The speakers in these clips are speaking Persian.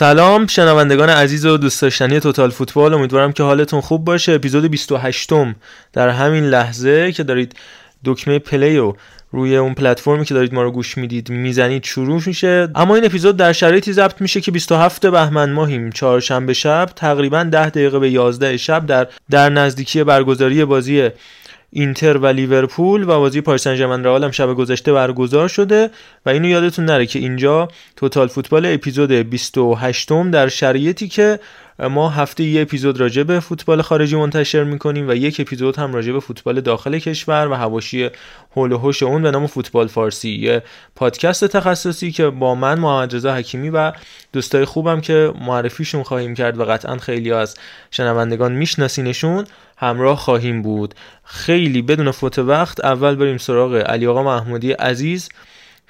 سلام شنوندگان عزیز و دوست داشتنی توتال فوتبال امیدوارم که حالتون خوب باشه. اپیزود 28 م در همین لحظه که دارید دکمه play و روی اون پلتفرمی که دارید ما رو گوش می‌دید می‌زنید شروع میشه. اما این اپیزود در شرایطی ضبط میشه که 27 بهمن ماهیم. چهارشنبه شب تقریبا 10 دقیقه به 11 شب در در نزدیکی برگزاری بازی اینتر و لیورپول و بازی پاریس سن رئال هم شب گذشته برگزار شده و اینو یادتون نره که اینجا توتال فوتبال اپیزود 28 م در شرایطی که ما هفته یه اپیزود راجع به فوتبال خارجی منتشر می‌کنیم و یک اپیزود هم راجع به فوتبال داخل کشور و حواشی هول و هوش اون به نام فوتبال فارسی. یه پادکست تخصصی که با من محمد رضا حکیمی و دوستای خوبم که معرفیشون خواهیم کرد و قطعا خیلی از شنوندگان میشناسینشون همراه خواهیم بود. خیلی بدون فوت وقت اول بریم سراغ علی آقا محمودی عزیز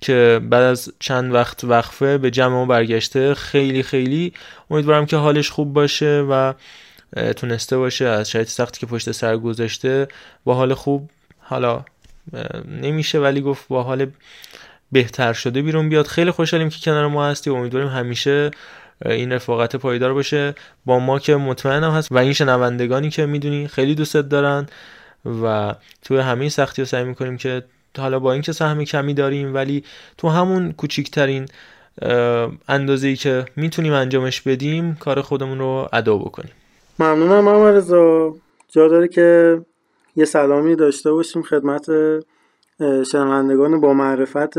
که بعد از چند وقت وقفه به جمع ما برگشته. خیلی خیلی امیدوارم که حالش خوب باشه و تونسته باشه از شرایط سختی که پشت سر گذاشته با حال خوب حالا نمیشه ولی گفت با حال بهتر شده بیرون بیاد. خیلی خوشحالیم که کنار ما هستی امیدواریم همیشه این رفاقت پایدار باشه. با ما که مطمئنم هست و این شنوندگانی که می‌دونی خیلی دوستت دارن و توی همین سختی رو سعی می‌کنیم که حالا با اینکه سهم کمی داریم ولی تو همون کوچیکترین اندازه ای که می‌تونیم انجامش بدیم کار خودمون رو ادا بکنیم. ممنونم محمد رضا. جا داره که یه سلامی داشته باشیم خدمت شنوندگان با معرفت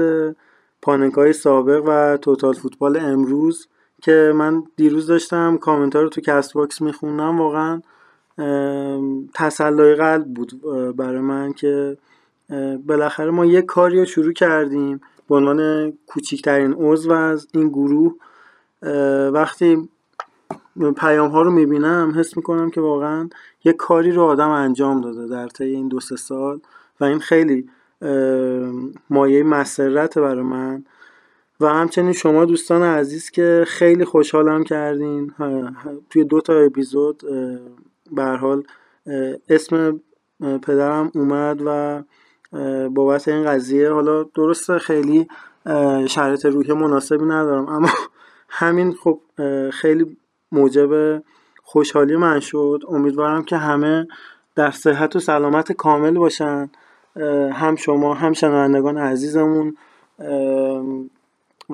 پاننکای سابق و توتال فوتبال امروز. که من دیروز داشتم کامنت رو تو Castbox میخوندم واقعا تسلای قلب بود برای من که بالاخره ما یک کاری رو شروع کردیم به عنوان کوچکترین عضو از این گروه. وقتی پیام ها رو می‌بینم حس می‌کنم که واقعا یک کاری رو آدم انجام داده در طی این دو سه سال و این خیلی مایه مسرت برای من. و همچنین شما دوستان عزیز که خیلی خوشحالم کردین توی دو تا اپیزود به حال اسم پدرم اومد و بابت این قضیه حالا درسته خیلی شرایط روحی مناسبی ندارم اما همین خب خیلی موجب خوشحالی من شد. امیدوارم که همه در صحت و سلامت کامل باشن هم شما هم شنوندگان عزیزمون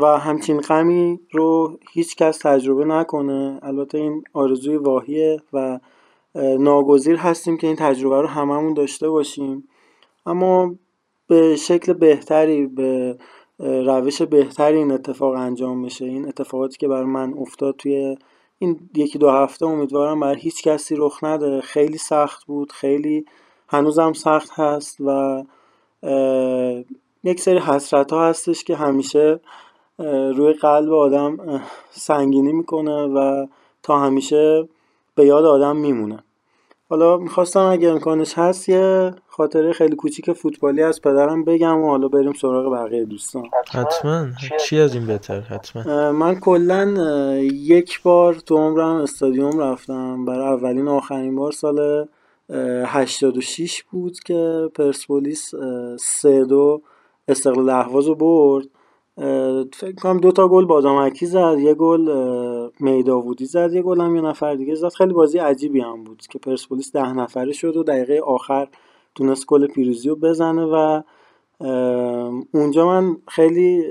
و همچین غمی رو هیچ کس تجربه نکنه. البته این آرزوی واهیه و ناگزیر هستیم که این تجربه رو هممون داشته باشیم. اما به شکل بهتری به روش بهتری این اتفاق انجام بشه. این اتفاقاتی که بر من افتاد توی این یکی دو هفته امیدوارم بر هیچ کسی رخ نده. خیلی سخت بود خیلی هنوزم سخت هست و یک سری حسرت ها هستش که همیشه روی قلب آدم سنگینی می‌کنه و تا همیشه به یاد آدم میمونه. حالا می‌خواستم اگه امکانش هست یه خاطره خیلی کوچیک فوتبالی از پدرم بگم و حالا بریم سراغ بقیه دوستان. حتما. چی از این بهتر؟ حتما. من کلا یک بار تو عمرم استادیوم رفتم. برای اولین آخرین بار سال 86 بود که پرسپولیس سه دو استقلال اهواز رو برد. فکر کنم دو تا گل بادامکی زد یه گل میداوودی زد یه گل هم یه نفر دیگه زد. خیلی بازی عجیبی هم بود که پرسپولیس ده نفره شد و دقیقه آخر تونست گل پیروزی رو بزنه و اونجا من خیلی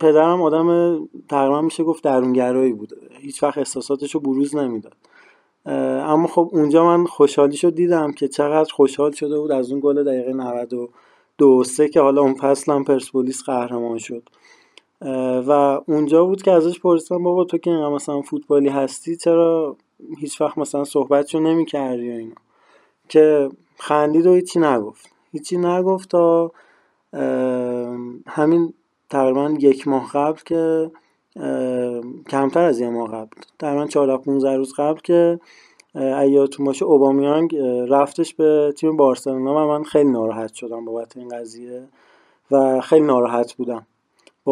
پدرم آدم تقریبا میشه گفت درونگرایی بود. هیچ وقت احساساتش رو بروز نمی‌داد. اما خب اونجا من خوشحالی شد دیدم که چقدر خوشحال شده بود از اون گل دقیقه 92 سه که حالا اون فصل هم پرسپولیس قهرمان شد. و اونجا بود که ازش پرسیدم بابا تو که مثلا فوتبالی هستی چرا هیچ وقت مثلا صحبتشو نمی کردی یا اینا؟ که خندید و هیچی نگفت. هیچی نگفت تا همین تقریبا یک ماه قبل که کمتر از یه ماه قبل تقریبا 14 15 روز قبل که ایاتون باشه اوبامیانگ رفتش به تیم بارسلونا و من خیلی ناراحت شدم بابت این قضیه و خیلی ناراحت بودم.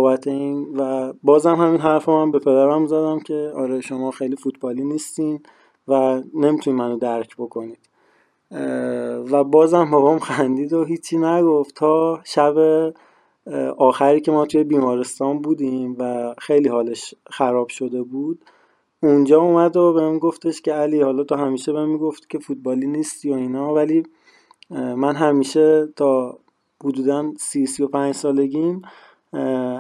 بابت این و بازم همین حرف من به پدرم زدم که آره شما خیلی فوتبالی نیستین و نمی‌تونید منو درک بکنید. و بازم بابام خندید و هیچی نگفت تا شب آخری که ما توی بیمارستان بودیم و خیلی حالش خراب شده بود اونجا اومد و بهم گفتش که علی حالا تو همیشه بهم می‌گفت که فوتبالی نیستی و اینا ولی من همیشه تا حدودا سی سی و پنج سالگیم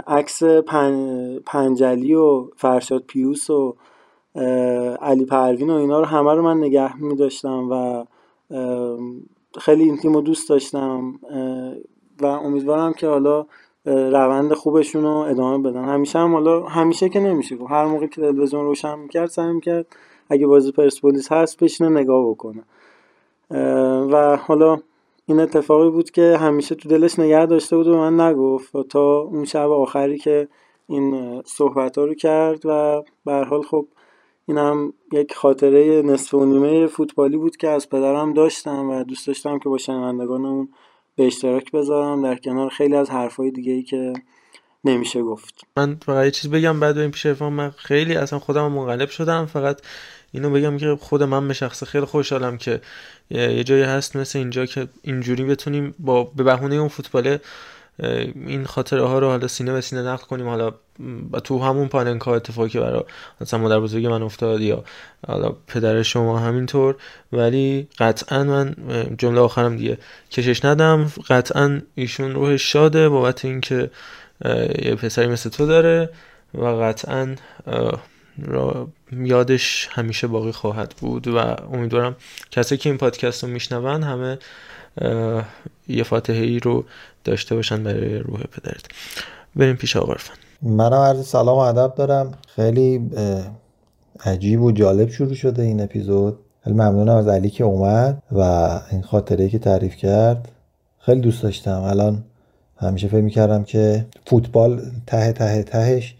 عکس پنجلی و فرشاد پیوس و علی پروین و اینا رو همه رو من نگه می داشتم و خیلی این تیم رو دوست داشتم و امیدوارم که حالا روند خوبشون رو ادامه بدن. همیشه هم حالا همیشه که نمیشه هر موقع که تلویزیون روشن می‌کرد سعی می‌کرد اگه بازی پرسپولیس هست بشینه نگاه بکنه. و حالا این اتفاقی بود که همیشه تو دلش نگه داشته بود و من نگفت تا اون شب آخری که این صحبت ها رو کرد و به حال خب این هم یک خاطره نصف و نیمه فوتبالی بود که از پدرم داشتم و دوست داشتم که با شنوندگان اون به اشتراک بذارم در کنار خیلی از حرفای دیگه ای که نمیشه گفت. من فقط یه چیز بگم بعد این پیش من خیلی اصلا خودم منقلب شدم فقط اینو بگم که خود من به شخص خیلی خوشحالم که یه جایی هست مثل اینجا که اینجوری بتونیم با به بهونه اون فوتباله این خاطره ها رو حالا سینه به سینه نقل کنیم. حالا تو همون پاننکا اتفاقی که برای مثلا مادر بزرگ من افتاد یا حالا پدر شما همینطور. ولی قطعا من جمله آخرم دیگه کشش ندم. قطعا ایشون روحش شاده بابت اینکه یه پسری مثل تو داره و قطعا یادش همیشه باقی خواهد بود و امیدوارم کسی که این پادکست رو میشنون همه یه فاتحه ای رو داشته باشن برای روح پدرت. بریم پیش آقا منم عرض سلام و ادب دارم. خیلی عجیب و جالب شروع شده این اپیزود. خیلی ممنونم از علی که اومد و این خاطره که تعریف کرد. خیلی دوست داشتم. الان همیشه فکر می‌کردم که فوتبال ته ته تهش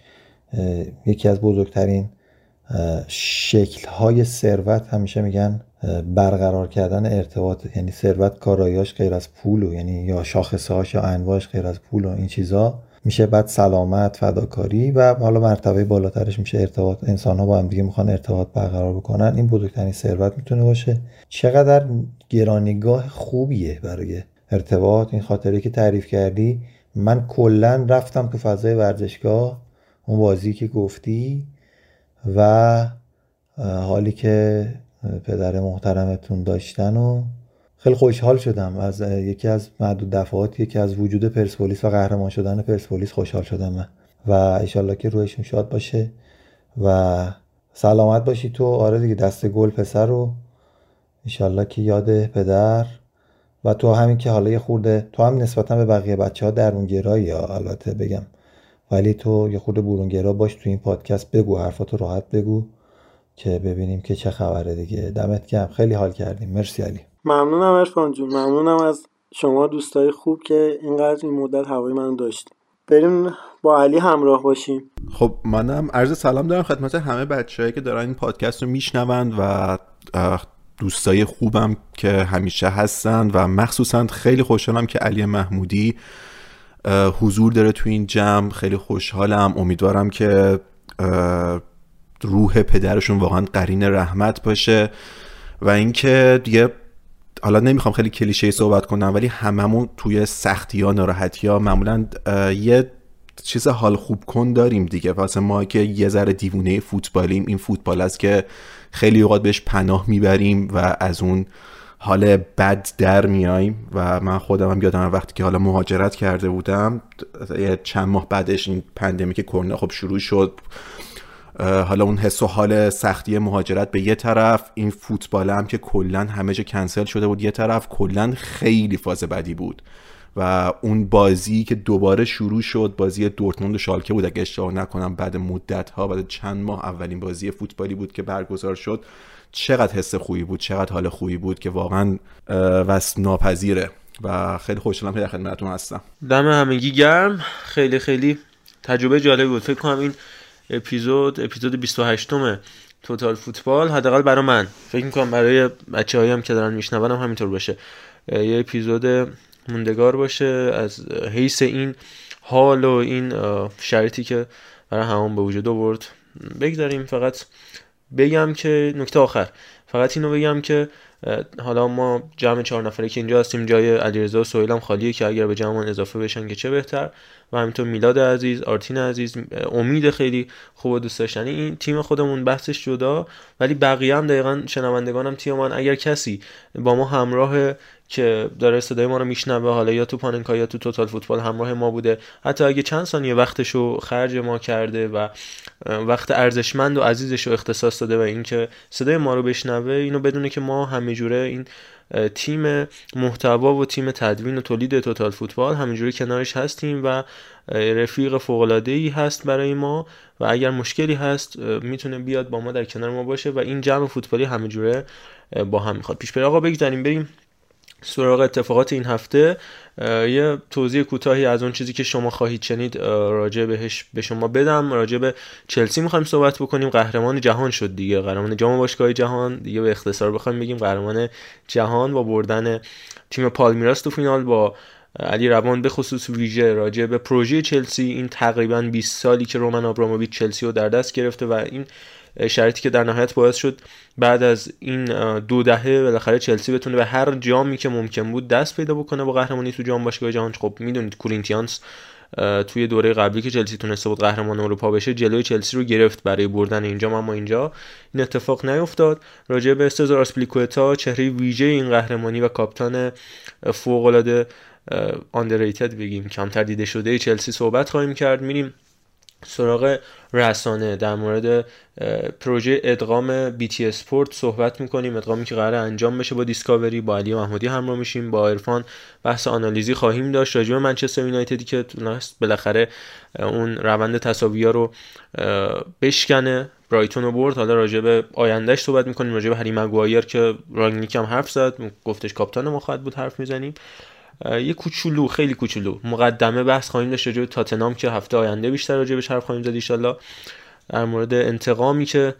یکی از بزرگترین شکل های ثروت همیشه میگن برقرار کردن ارتباط یعنی ثروت کارایاش غیر از پول و یعنی یا شاخصه هاش یا انواعش غیر از پول و این چیزا میشه بعد سلامت فداکاری و حالا مرتبه بالاترش میشه ارتباط. انسان ها با هم دیگه می‌خوان ارتباط برقرار بکنن. این بزرگترین ثروت می‌تونه باشه. چقدر گرانیگاه خوبیه برای ارتباط. این خاطره که تعریف کردی من کلا رفتم تو فضای ورزشگاه اون بازی که گفتی و حالی که پدر محترمتون داشتن و خیلی خوشحال شدم. از یکی از معدود دفعات یکی از وجود پرسپولیس و قهرمان شدن پرسپولیس خوشحال شدم من. و ایشالله که رویشون شاد باشه و سلامت باشی تو. آره دیگه دست گل پسر رو ایشالله که یاد پدر و تو همین که حالا یه خورده تو هم نسبتا به بقیه بچه ها درونگرایی یا البته بگم. ولی تو یه خورده برونگرا باش تو این پادکست بگو حرفاتو راحت بگو که ببینیم که چه خبره دیگه. دمت گرم. خیلی حال کردیم. مرسی علی. ممنونم ارفان جون. ممنونم از شما دوستای خوب که اینقدر این مدت هوای من داشت بریم با علی همراه باشیم. خب منم عرض سلام دارم خدمت همه بچههایی که دارن این پادکست رو میشنوند و دوستای خوبم که همیشه هستن و مخصوصا خیلی خوشحالم که علی محمودی حضور داره تو این جمع. خیلی خوشحالم. امیدوارم که روح پدرشون واقعا قرین رحمت باشه. و اینکه دیگه حالا نمی‌خوام خیلی کلیشه صحبت کنم ولی هممون توی سختی ها ناراحتی ها معمولا یه چیز حال خوب کن داریم دیگه. واسه ما که یه ذره دیوونه فوتبالیم. این فوتبال است که خیلی اوقات بهش پناه می‌بریم و از اون حال بد در میاییم و من خودم هم یادم وقتی که حالا مهاجرت کرده بودم چند ماه بعدش این پندمی که کرونا خب شروع شد. حالا اون حس و حال سختی مهاجرت به یه طرف این فوتبال هم که کلا همه جا کنسل شده بود یه طرف کلا خیلی فاز بدی بود. و اون بازی که دوباره شروع شد بازی دورتموند و شالکه بود. اگه اشتباه نکنم بعد مدت ها بعد چند ماه اولین بازی فوتبالی بود که برگزار شد. چقدر حس خوبی بود چقدر حال خوبی بود که واقعا وست ناپذیره. و خیلی خوشحالم که در خدمتتون هستم. دم همگی گرم. خیلی خیلی تجربه جالب بود. فکر کنم این اپیزود اپیزود 28 م توتال فوتبال حداقل برای من. فکر می‌کنم برای بچه هم که دارن میشنون هم همینطور باشه. یه اپیزود موندگار باشه از حیث این حال و این شرطی که برای همون به وجود آورد. بگذاریم فقط بگم که نکته آخر. فقط اینو بگم که حالا ما جمع چهار نفره که اینجا هستیم جای علیرضا و سهیل هم خالیه که اگر به جمعمون اضافه بشن که چه بهتر. و همینطور میلاد عزیز آرتین عزیز امید خیلی خوب و دوست داشتنی. این تیم خودمون بحثش جدا ولی بقیه هم دقیقا شنوندگانم تیم من. اگر کسی با ما همراه که داره صدای ما رو میشنوه حالا یا تو پاننکا یا تو توتال فوتبال همراه ما بوده. حتی اگه چند ثانیه وقتش رو خرج ما کرده و وقت ارزشمند و عزیزش رو اختصاص داده و اینکه صدای ما رو بشنوه اینو بدونه که ما همه جوره این تیم محتوا و تیم تدوین و تولید توتال فوتبال همینجوری کنارش هستیم و رفیق فوق ای هست برای ما و اگر مشکلی هست می‌تونه بیاد با ما در کنار ما باشه و این جمع فوتبالی همینجوره با هم می‌خواد. پیش آقا بگذاریم بریم سراغ اتفاقات این هفته یه توضیح کوتاهی از اون چیزی که شما خواهید شنید راجع بهش به شما بدم. راجع به چلسی می‌خوایم صحبت بکنیم. قهرمان جهان شد دیگه. قهرمان جام باشگاه جهان. دیگه به اختصار بخوایم بگیم قهرمان جهان با بردن تیم پالمیراس تو فینال با علی روان به خصوص ویژه راجع به پروژه چلسی. این تقریبا 20 سالی که رومن آبراموویچ چلسی رو در دست گرفته و این شرایطی که در نهایت باعث شد بعد از این دو دهه بالاخره چلسی بتونه به هر جامی که ممکن بود دست پیدا بکنه با قهرمانی تو جام باشگاه جهان خب می‌دونید کورینتیانس توی دوره قبلی که چلسی تونسته بود قهرمان اروپا بشه جلوی چلسی رو گرفت برای بردن اینجا اما اینجا این اتفاق نیفتاد. راجع به سزار آسپلیکوتا چهره ویژه این قهرمانی و کاپتان فوق العاده آندرریتد بگیم کمتر دیده شده چلسی صحبت خواهیم کرد. میریم سراغ رسانه. در مورد پروژه ادغام بی تی اسپورت صحبت می‌کنیم. ادغامی که قرار انجام بشه با دیسکاوری با علی محمودی همراه میشیم. با عرفان بحث آنالیزی خواهیم داشت. راجع به منچستر یونایتدی که تونست بالاخره اون روند تصاویه رو بشکنه. برایتون رو برد. حالا راجع به آیندهش صحبت می‌کنیم. راجع به هری مگوایر که رانگنیک هم حرف زد. گفتش کاپتان ما خواهد بود حرف می‌زنیم. یه کوچولو خیلی کوچولو. مقدمه بحث خواهیم داشت راجع تاتنام که هفته آینده بیشتر راجع بهش حرف خواهیم زد ان در مورد انتقامی که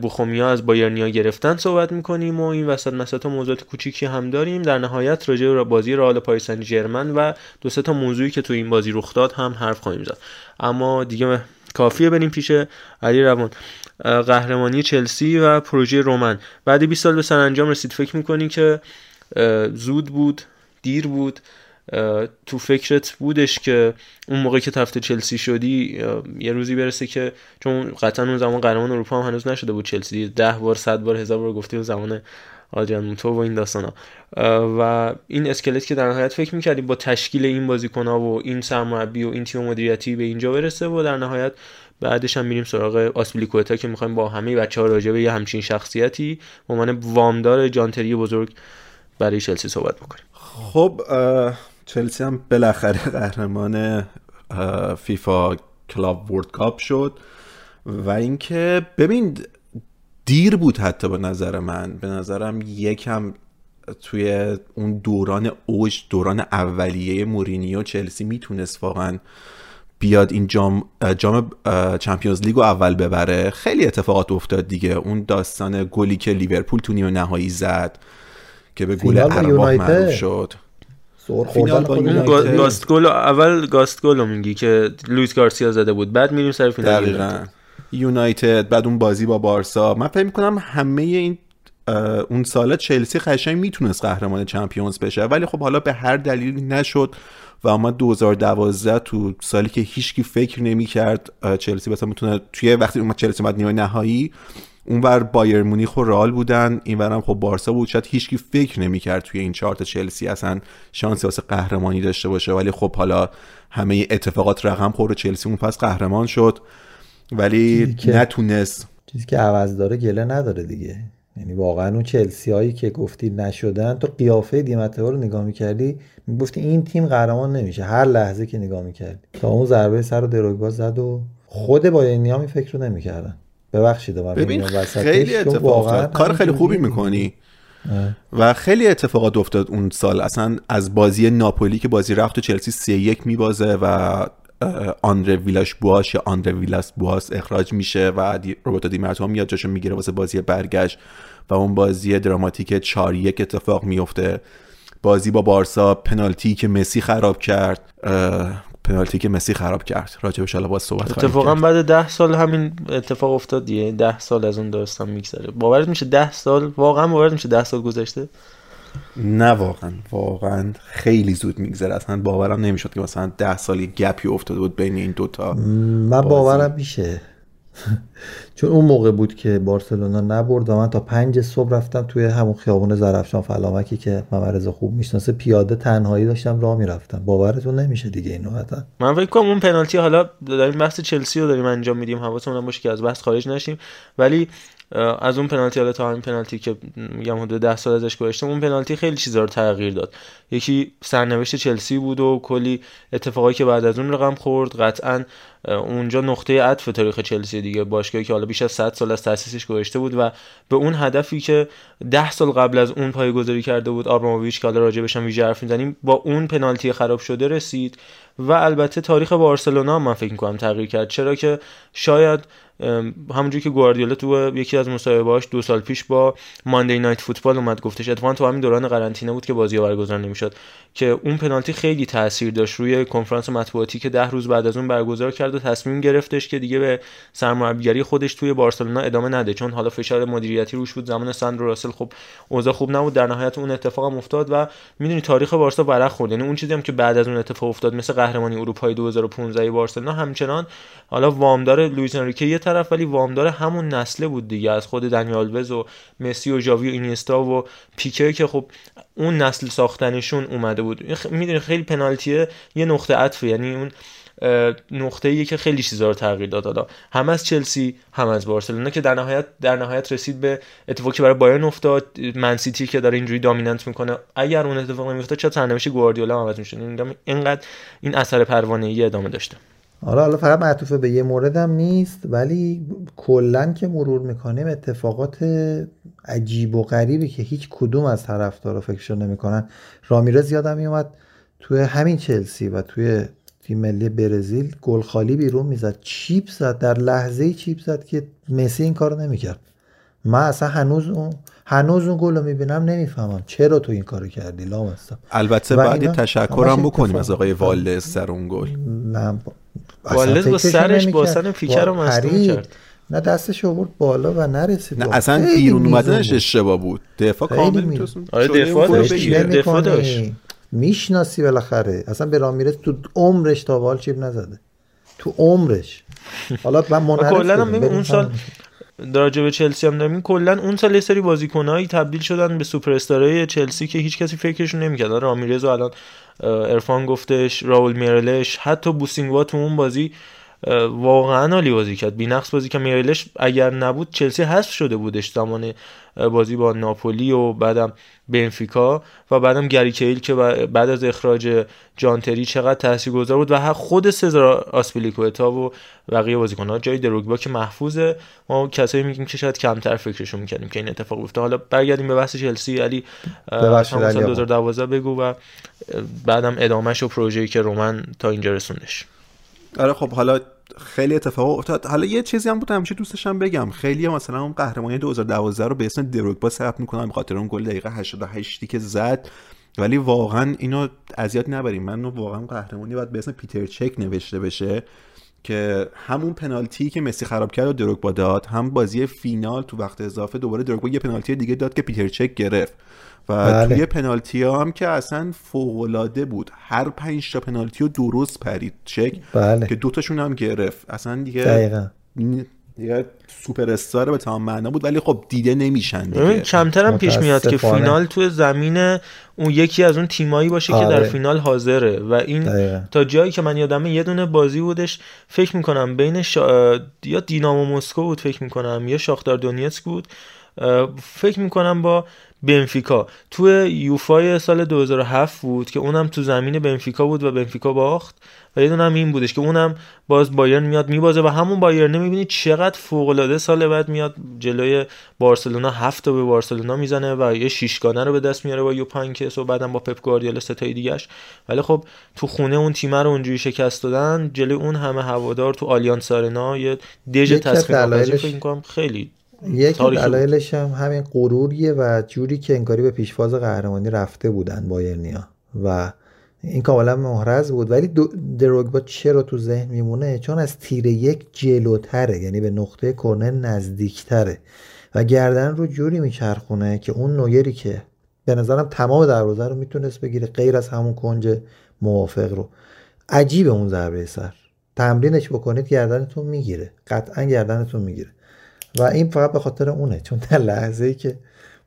بوخومیا از بایرنیا گرفتن صحبت می‌کنیم و این وسط و موضوعات کوچیکی هم داریم. در نهایت راجع به بازی رئال پاریس سن ژرمن و دو سه تا موضوعی که تو این بازی رخ داد هم حرف خواهیم زد. اما دیگه کافیه بریم پیش علی روان. قهرمانی چلسی و پروژه رومن. بعد 20 سال به سرانجام رسید. فکر می‌کنی که زود بود؟ دیر بود تو فکرت بودش که اون موقع که تفت چلسی شدی یه روزی برسه که چون قطعا اون زمان قهرمان اروپا هم هنوز نشده بود چلسی. ده بار صد بار هزار بار گفتی اون زمان آدریان موتو و این داستانا. و این اسکلت که در نهایت فکر می‌کردیم با تشکیل این بازیکنها و این سرمربی و این تیم مدیریتی به اینجا برسه و در نهایت بعدش هم میریم سراغ آسپلیکوتا که می‌خوایم با همه بچه ها راجع به یه همچین شخصیتی. به عنوان وامدار جانتری بزرگ برای چلسی صحبت بکنیم. خب چلسی هم بالاخره قهرمان فیفا کلاب ورد کاپ شد و اینکه ببین دیر بود حتی به نظر من. به نظرم یکم توی اون دوران اوج دوران اولیه مورینیو چلسی می‌تونست واقعا بیاد این جام جام Champions League و اول ببره. خیلی اتفاقات افتاد دیگه. اون داستان گلی که لیورپول تو نیمه نهایی زد. که به گل ارواح معروف شد. فینال ghost گل اول ghost goal میگی که لوئیس گارسیا زده بود. بعد میریم سر فینال یونایتد. بعد اون بازی با بارسا. من فکر می‌کنم همه این اون سال چلسی قشنگ می‌تونست قهرمان چمپیونز بشه. ولی خب حالا به هر دلیلی نشد و اما 2012 تو سالی که هیچکی فکر نمی‌کرد چلسی مثلا می‌تونه توی وقتی اومد چلسی اومد نیمه نهایی اونور بایر مونیخ و رئال بودن. اینورم خب بارسا بود. شاید هیچکی فکر نمی‌کرد توی این چارت چلسی اصلا شانسی واسه قهرمانی داشته باشه. ولی خب حالا همه اتفاقات رقم خورد چلسی اون پس قهرمان شد. ولی نتونست چیزی که عوض داره گله نداره دیگه. یعنی واقعا اون چلسی هایی که گفتی نشدن. تو قیافه دیمتوا رو نگاه می‌کردی می‌گفتی این تیم قهرمان نمیشه. هر لحظه که نگاه می‌کردی. تا اون ضربه سر و دروگبا زد و خود بایرنیا می فکر رو نمی‌کردن. ببخشید من ببین خیلی اتفاقات کار خیلی خوبی می‌کنی. و خیلی اتفاقات افتاد اون سال. اصلا از بازی ناپولی که بازی رفت و چلسی 3 1 میبازه و آندره ویلاش بواش یا آندره ویلاس بواس اخراج میشه و روبرتو دیمرتو میاد جاشو می‌گیره واسه بازی برگشت و اون بازی دراماتیک 4 یک اتفاق میفته بازی با بارسا پنالتی که مسی خراب کرد. پنالتی که مسی خراب کرد. راجبش حالا با صحبت اتفاقا بعد ده سال همین اتفاق افتاد دیگه. ده سال از اون داستان میگذره. باورت میشه ده سال؟ واقعا باورت میشه ده سال گذشته؟ نه واقعا. واقعا خیلی زود میگذره. اصلا باورم نمی‌شد که مثلا ده سالی گپی افتاده بود بین این دوتا. من باورم میشه. چون اون موقع بود که بارسلونا نبرد و من تا پنج صبح رفتم توی همون خیابون زرفشان فلامکی که محمد خوب می‌شناسه پیاده تنهایی داشتم راه می‌رفتم. باورتون نمیشه دیگه اینو حتی من فکر کنم اون پنالتی حالا داریم بحث چلسی رو داریم انجام میدیم. حواسمون باشه که از بحث خارج نشیم. ولی از اون پنالتی حالا تا همین پنالتی که میگم حدود 10 سال ازش گذشته اون پنالتی خیلی چیزا رو تغییر داد. یکی سرنوشت چلسی بود و کلی اتفاقایی که بعد از اون رقم خورد. قطعا اونجا نقطه عطف تاریخ چلسی دیگه باشگاهی که حالا بیش از 100 سال از تاسیسش گذشته بود و به اون هدفی که 10 سال قبل از اون پایه‌گذاری کرده بود آبراموویچ که حالا راجع هم ویژه حرف می‌زنیم با اون پنالتی خراب شده رسید و البته تاریخ بارسلونا من فکر می‌کنم تغییر کرد. چرا که شاید همونجوری که گواردیولا تو یکی از مصاحبه‌هاش دو سال پیش با ماندی نایت فوتبال اومد گفتش اتفاقا تو همین دوران قرنطینه بود که بازی برگزار نمی‌شد که اون پنالتی خیلی تاثیر داشت روی کنفرانس مطبوعاتی که ده روز بعد از اون برگزار کرد و تصمیم گرفتش که دیگه به سرمربیگری خودش توی بارسلونا ادامه نده. چون حالا فشار مدیریتی روش بود. زمان ساندرو راسل خب اوضاع خوب نبود. در نهایت اون اتفاق هم افتاد و می‌دونی تاریخ بارسا ورق خورد. یعنی اون چیزی هم که بعد از اون اتفاق افتاد مثل قهرمانی اروپای 2015 بارسلونا همچنان حالا وامدار لوئیس انریکه یه طرف ولی وامدار همون نسله بود دیگه. از خود دنیال و مسی و ژاوی و اینیستا و پیکه که خب اون نسل ساختنشون اومده بود. می‌دونی خیلی پنالتیه یه نقطه عطفه. یعنی اون نقطه ایه که خیلی چیزا رو تغییر داد. حالا هم از چلسی هم از بارسلونا که در نهایت در نهایت رسید به اتفاقی برای بایرن افتاد. منسیتی که داره اینجوری دامیننت می‌کنه. اگر اون اتفاق نمیافتاد چه سرنوشت گواردیولا عوض می‌شد؟ اینقدر این اثر پروانه ای ادامه داشته. حالا حالا فقط معطوف به یه موردم نیست ولی کلا که مرور می‌کنیم اتفاقات عجیب و غریبی که هیچ کدوم از طرفدارا فکرشو نمی‌کنن. رامیرز یادم میومد توی همین چلسی و توی تیم ملی برزیل گل خالی بیرون می‌زد. چیپ زد. در لحظه چیپ زد که مسی این کارو نمی‌کرد. من اصلا هنوز اون هنوز اون گل رو می‌بینم نمی‌فهمم چرا تو این کارو کردی لامستا البته بعد تشکرم بکنیم از آقای والدز سر اون گل. نه والدز با سرش با سن پیکر رو مصدوم کرد نه دستش آورد بالا و نرسید. نه اصلا بیرون اومدنش اشتباه بود. دفاع کامل می‌تونست آره دفاع داشت دفاع داشت. می‌شناسی بالاخره. اصلا به رامیرز تو عمرش تا بال چیپ نزده. تو عمرش. حالا من منحرف اون سال راجع به چلسی هم داریم. کلا اون سال یه سری بازیکنایی تبدیل شدن به سوپر استارای چلسی که هیچ کسی فکرشون نمی‌کرد. رامیرز و الان ارفان گفتش راول میرلش حتی بوسینگوا تو اون بازی واقعا عالی بازی کرد. بینقص بازی که میرلش اگر نبود چلسی حذف شده بودش زمان بازی با ناپولی و بعدم بنفیکا و بعدم گری کیل که بعد از اخراج جانتری چقدر تاثیرگذار بود و خود سزار آسپلیکوتا و بقیه بازیکن‌ها. جای دروگبا که محفوظه ما کسایی میگیم که شاید کمتر فکرشون می‌کردیم که این اتفاق بیفته. حالا برگردیم به بحث چلسی. علی سال 2012 بگو و بعدم ادامهش و پروژه‌ای که رومن تا اینجا رسوندش. آره خب حالا خیلی اتفاق افتاد. حالا یه چیزی هم بود همیشه دوستشم بگم. خیلی مثلا اون قهرمانی 2012 رو به اسم دروگبا ثبت می‌کنن به خاطر اون گل دقیقه 88 که زد. ولی واقعا اینو اذیت نبریم. من واقعا قهرمانی باید به اسم پیتر چک نوشته بشه که همون پنالتی که مسی خراب کرد و دروگبا داد هم بازی فینال تو وقت اضافه دوباره دروگبا یه پنالتی دیگه داد که پیتر چک گرفت. و بله. توی پنالتی ها هم که اصلا فوقلاده بود هر پنج تا پنالتی رو درست پرید چک بله. که دوتاشون هم گرفت اصلا دیگه دقیقا. دیگه سوپر استار به تمام معنا بود ولی خب دیده نمیشن دیگه کمتر هم پیش میاد که فینال تو زمین اون یکی از اون تیمایی باشه آره. که در فینال حاضره و این دقیقا. تا جایی که من یادمه یه دونه بازی بودش فکر می‌کنم بین شا... یا دینامو مسکو بود فکر می‌کنم یا شاختار دونیتسک بود فکر می‌کنم با بنفیکا. تو یوفای سال 2007 بود که اونم تو زمین بنفیکا بود و بنفیکا باخت. و یه هم این بودش که اونم باز بایرن میاد میبازه و همون بایرن می‌بینی چقدر فوق العاده سال بعد میاد جلوی بارسلونا هفت تا به بارسلونا می‌زنه و یه شیشگانه رو به دست میاره با یوپانکس و بعدم با پپ گواردیولا ستای دیگهش. ولی خب تو خونه اون تیم رو اونجوری شکست دادن جلوی اون همه هوادار تو آلیانس آرنا یه دژ می‌کنم خیلی یکی دلایلش هم همین غروریه و جوری که انگاری به پیشواز قهرمانی رفته بودن بایرنیا و این کاملا محرز بود. ولی دروگبا چرا تو ذهن میمونه؟ چون از تیر یک جلوتره یعنی به نقطه کرنر نزدیکتره. و گردن رو جوری میچرخونه که اون نویری که به نظرم تمام دروازه رو می‌تونست بگیره غیر از همون کنج موافق رو. عجیب اون ضربه سر. تمرینش بکنید گردنتون می‌گیره. قطعا گردنتون می‌گیره. و این فقط به خاطر اونه چون در لحظه ای که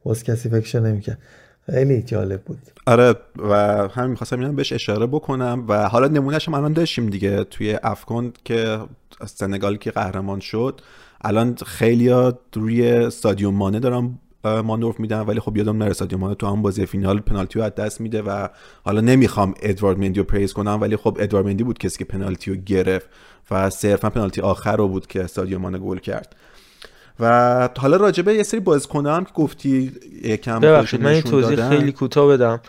باز کسی فکر نمی‌کرد. خیلی جالب بود. آره و همین می‌خواستم اینم بهش اشاره بکنم و حالا نمونهش هم الان داشتیم دیگه. توی افکن که سنگال که قهرمان شد الان خیلی روی استادیوم مانه دارم مانور میدن ولی خب یادم نره استادیوم مانه تو هم بازی فینال پنالتی رو از دست میده و حالا نمی‌خوام ادوارد مندی رو praise کنم ولی خب ادوارد مندی بود کسی که پنالتی رو گرفت و صرفا پنالتی آخر رو بود که سادیو مانه گل کرد. و حالا راجبه یه سری بازیکن هم که گفتی یکم ببخشید من این توضیح خیلی کوتاه بدم.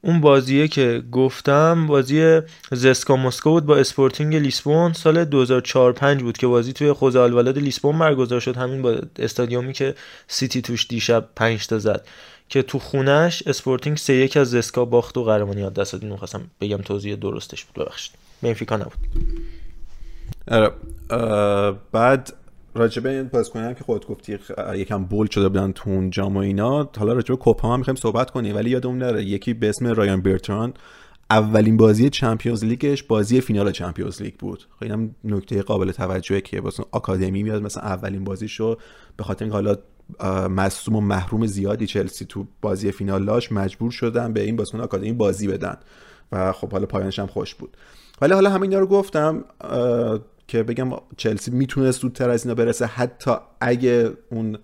اون بازیه که گفتم بازی زسکا مسکو بود با اسپورتینگ لیسبون سال 2004 5 بود که بازی توی خوزه آلوالاد لیسبون برگزار شد همین با استادیومی که سیتی توش دیشب 5 تا زد. که تو خونش اسپورتینگ سه یک از زسکا باخت و قهرمانی از دست داد. خواستم بگم توضیح درستش بود. ببخشید. بنفیکا نبود. آره. بعد راجبه این بازیکنان که خودت گفتی یکم bold شده بودن تو اون جام و اینا حالا راجبه کوپا هم می‌خوایم صحبت کنیم ولی یادمون نره یکی به اسم رایان برتران اولین بازی Champions League ش بازی فینال Champions League بود. خیلی هم نکته قابل توجهه که واسه آکادمی میاد مثلا اولین بازیشو به خاطر اینکه حالا مصوم و محروم زیادی چلسی تو بازی فینال داشت مجبور شدن به این بازیکن آکادمی بازی بدن و خب حالا پایانش هم خوش بود. ولی حالا همین رو گفتم که بگم چلسی می‌تونست زودتر از اینا برسه. حتی اگه اون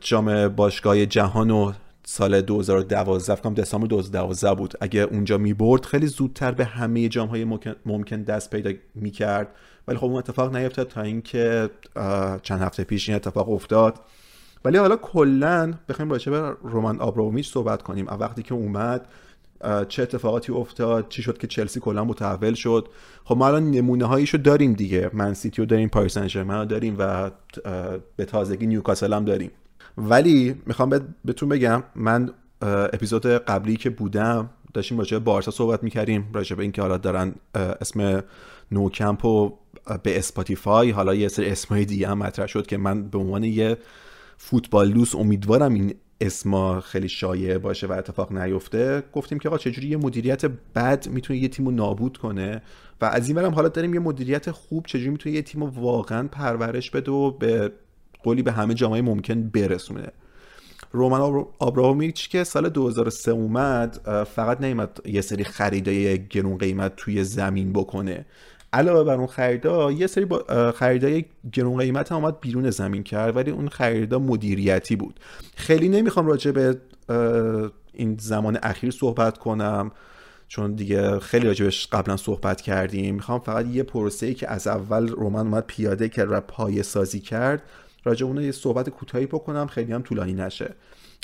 جام باشگاه جهان و سال 2012 فکر دسامبر 2012 بود اگه اونجا می‌برد خیلی زودتر به همه جام های ممکن دست پیدا می‌کرد. ولی خب اون اتفاق نیفتاد تا اینکه چند هفته پیش این اتفاق افتاد. ولی حالا کلا بخوایم راجع به رومان آبرامیچ صحبت کنیم. وقتی که اومد چه اتفاقاتی افتاد چی شد که چلسی کلا متحول شد. خب ما الان نمونه هاییشو داریم دیگه. من سیتی رو داریم پاریس سن داریم و به تازگی نیوکاسل هم داریم. ولی می‌خوام بهتون بگم من اپیزود قبلی که بودم داشتیم راجع به بارسا صحبت می‌کردیم. راجع به اینکه حالا دارن اسم نوکمپ و به اسپاتیفای حالا یه سری اسمای دیگه هم مطرح شد که من به عنوان یه فوتبال دوست امیدوارم این اسما خیلی شایع باشه و اتفاق نیفته گفتیم که آقا چجوری یه مدیریت بد می‌تونه یه تیم رو نابود کنه؟ و از این حالا داریم یه مدیریت خوب چجوری می‌تونه یه تیم رو واقعا پرورش بده و به قولی به همه جام‌های ممکن برسونه؟ رومان آبراموویچ که سال 2003 اومد فقط نیومد یه سری خریدای گرون قیمت توی زمین بکنه. علاوه بر اون خریدا یه سری خریدای گرون قیمت هم اومد بیرون زمین کرد ولی اون خریدا مدیریتی بود. خیلی نمی‌خوام راجع به این زمان اخیر صحبت کنم چون دیگه خیلی راجبش قبلا صحبت کردیم. می‌خوام فقط یه پروسه ای که از اول رومن اومد پیاده کرد و پایه سازی کرد راجع اون یه صحبت کوتاهی بکنم خیلی هم طولانی نشه.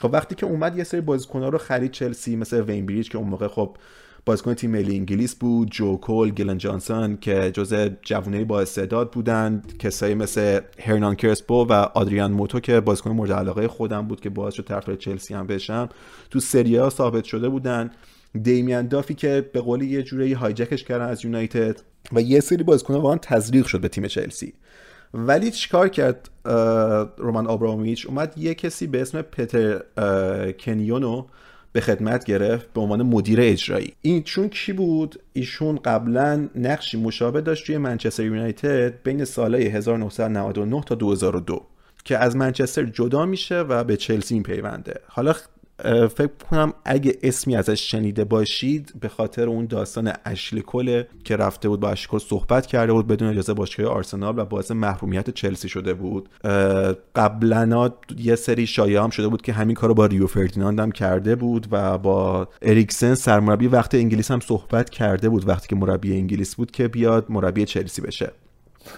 خب وقتی که اومد یه سری بازیکن‌ها رو خرید چلسی مثل وین بریج که اون موقع خب بازیکن تیم ملی انگلیس بود جو کول گلن جانسون که جزء جوونه با استعداد بودند کسایی مثل هرنان کرسپو و آدریان موتو که بازیکن مورد علاقه خودم بود که باعث شد طرفدار چلسی هم بشم تو سری ثابت شده بودن دیمیان دافی که به قولی یه جوری هایجکش کردن از یونایتد و یه سری بازیکن واقعا تزریق شد به تیم چلسی. ولی چیکار کرد رومان آبرامویچ اومد یه کسی به اسم پتر کنیونو به خدمت گرفت به عنوان مدیر اجرایی. این چون کی بود؟ ایشون قبلا نقشی مشابه داشت توی منچستر یونایتد بین سالهای 1999 تا 2002 که از منچستر جدا میشه و به چلسی پیونده حالا فکر کنم اگه اسمی ازش شنیده باشید به خاطر اون داستان اشلی کله که رفته بود با اشلی صحبت کرده بود بدون اجازه باشگاه آرسنال و باعث محرومیت چلسی شده بود. قبلا یه سری شایعه هم شده بود که همین کارو با ریو فردیناند هم کرده بود و با اریکسن سرمربی وقت انگلیس هم صحبت کرده بود وقتی که مربی انگلیس بود که بیاد مربی چلسی بشه.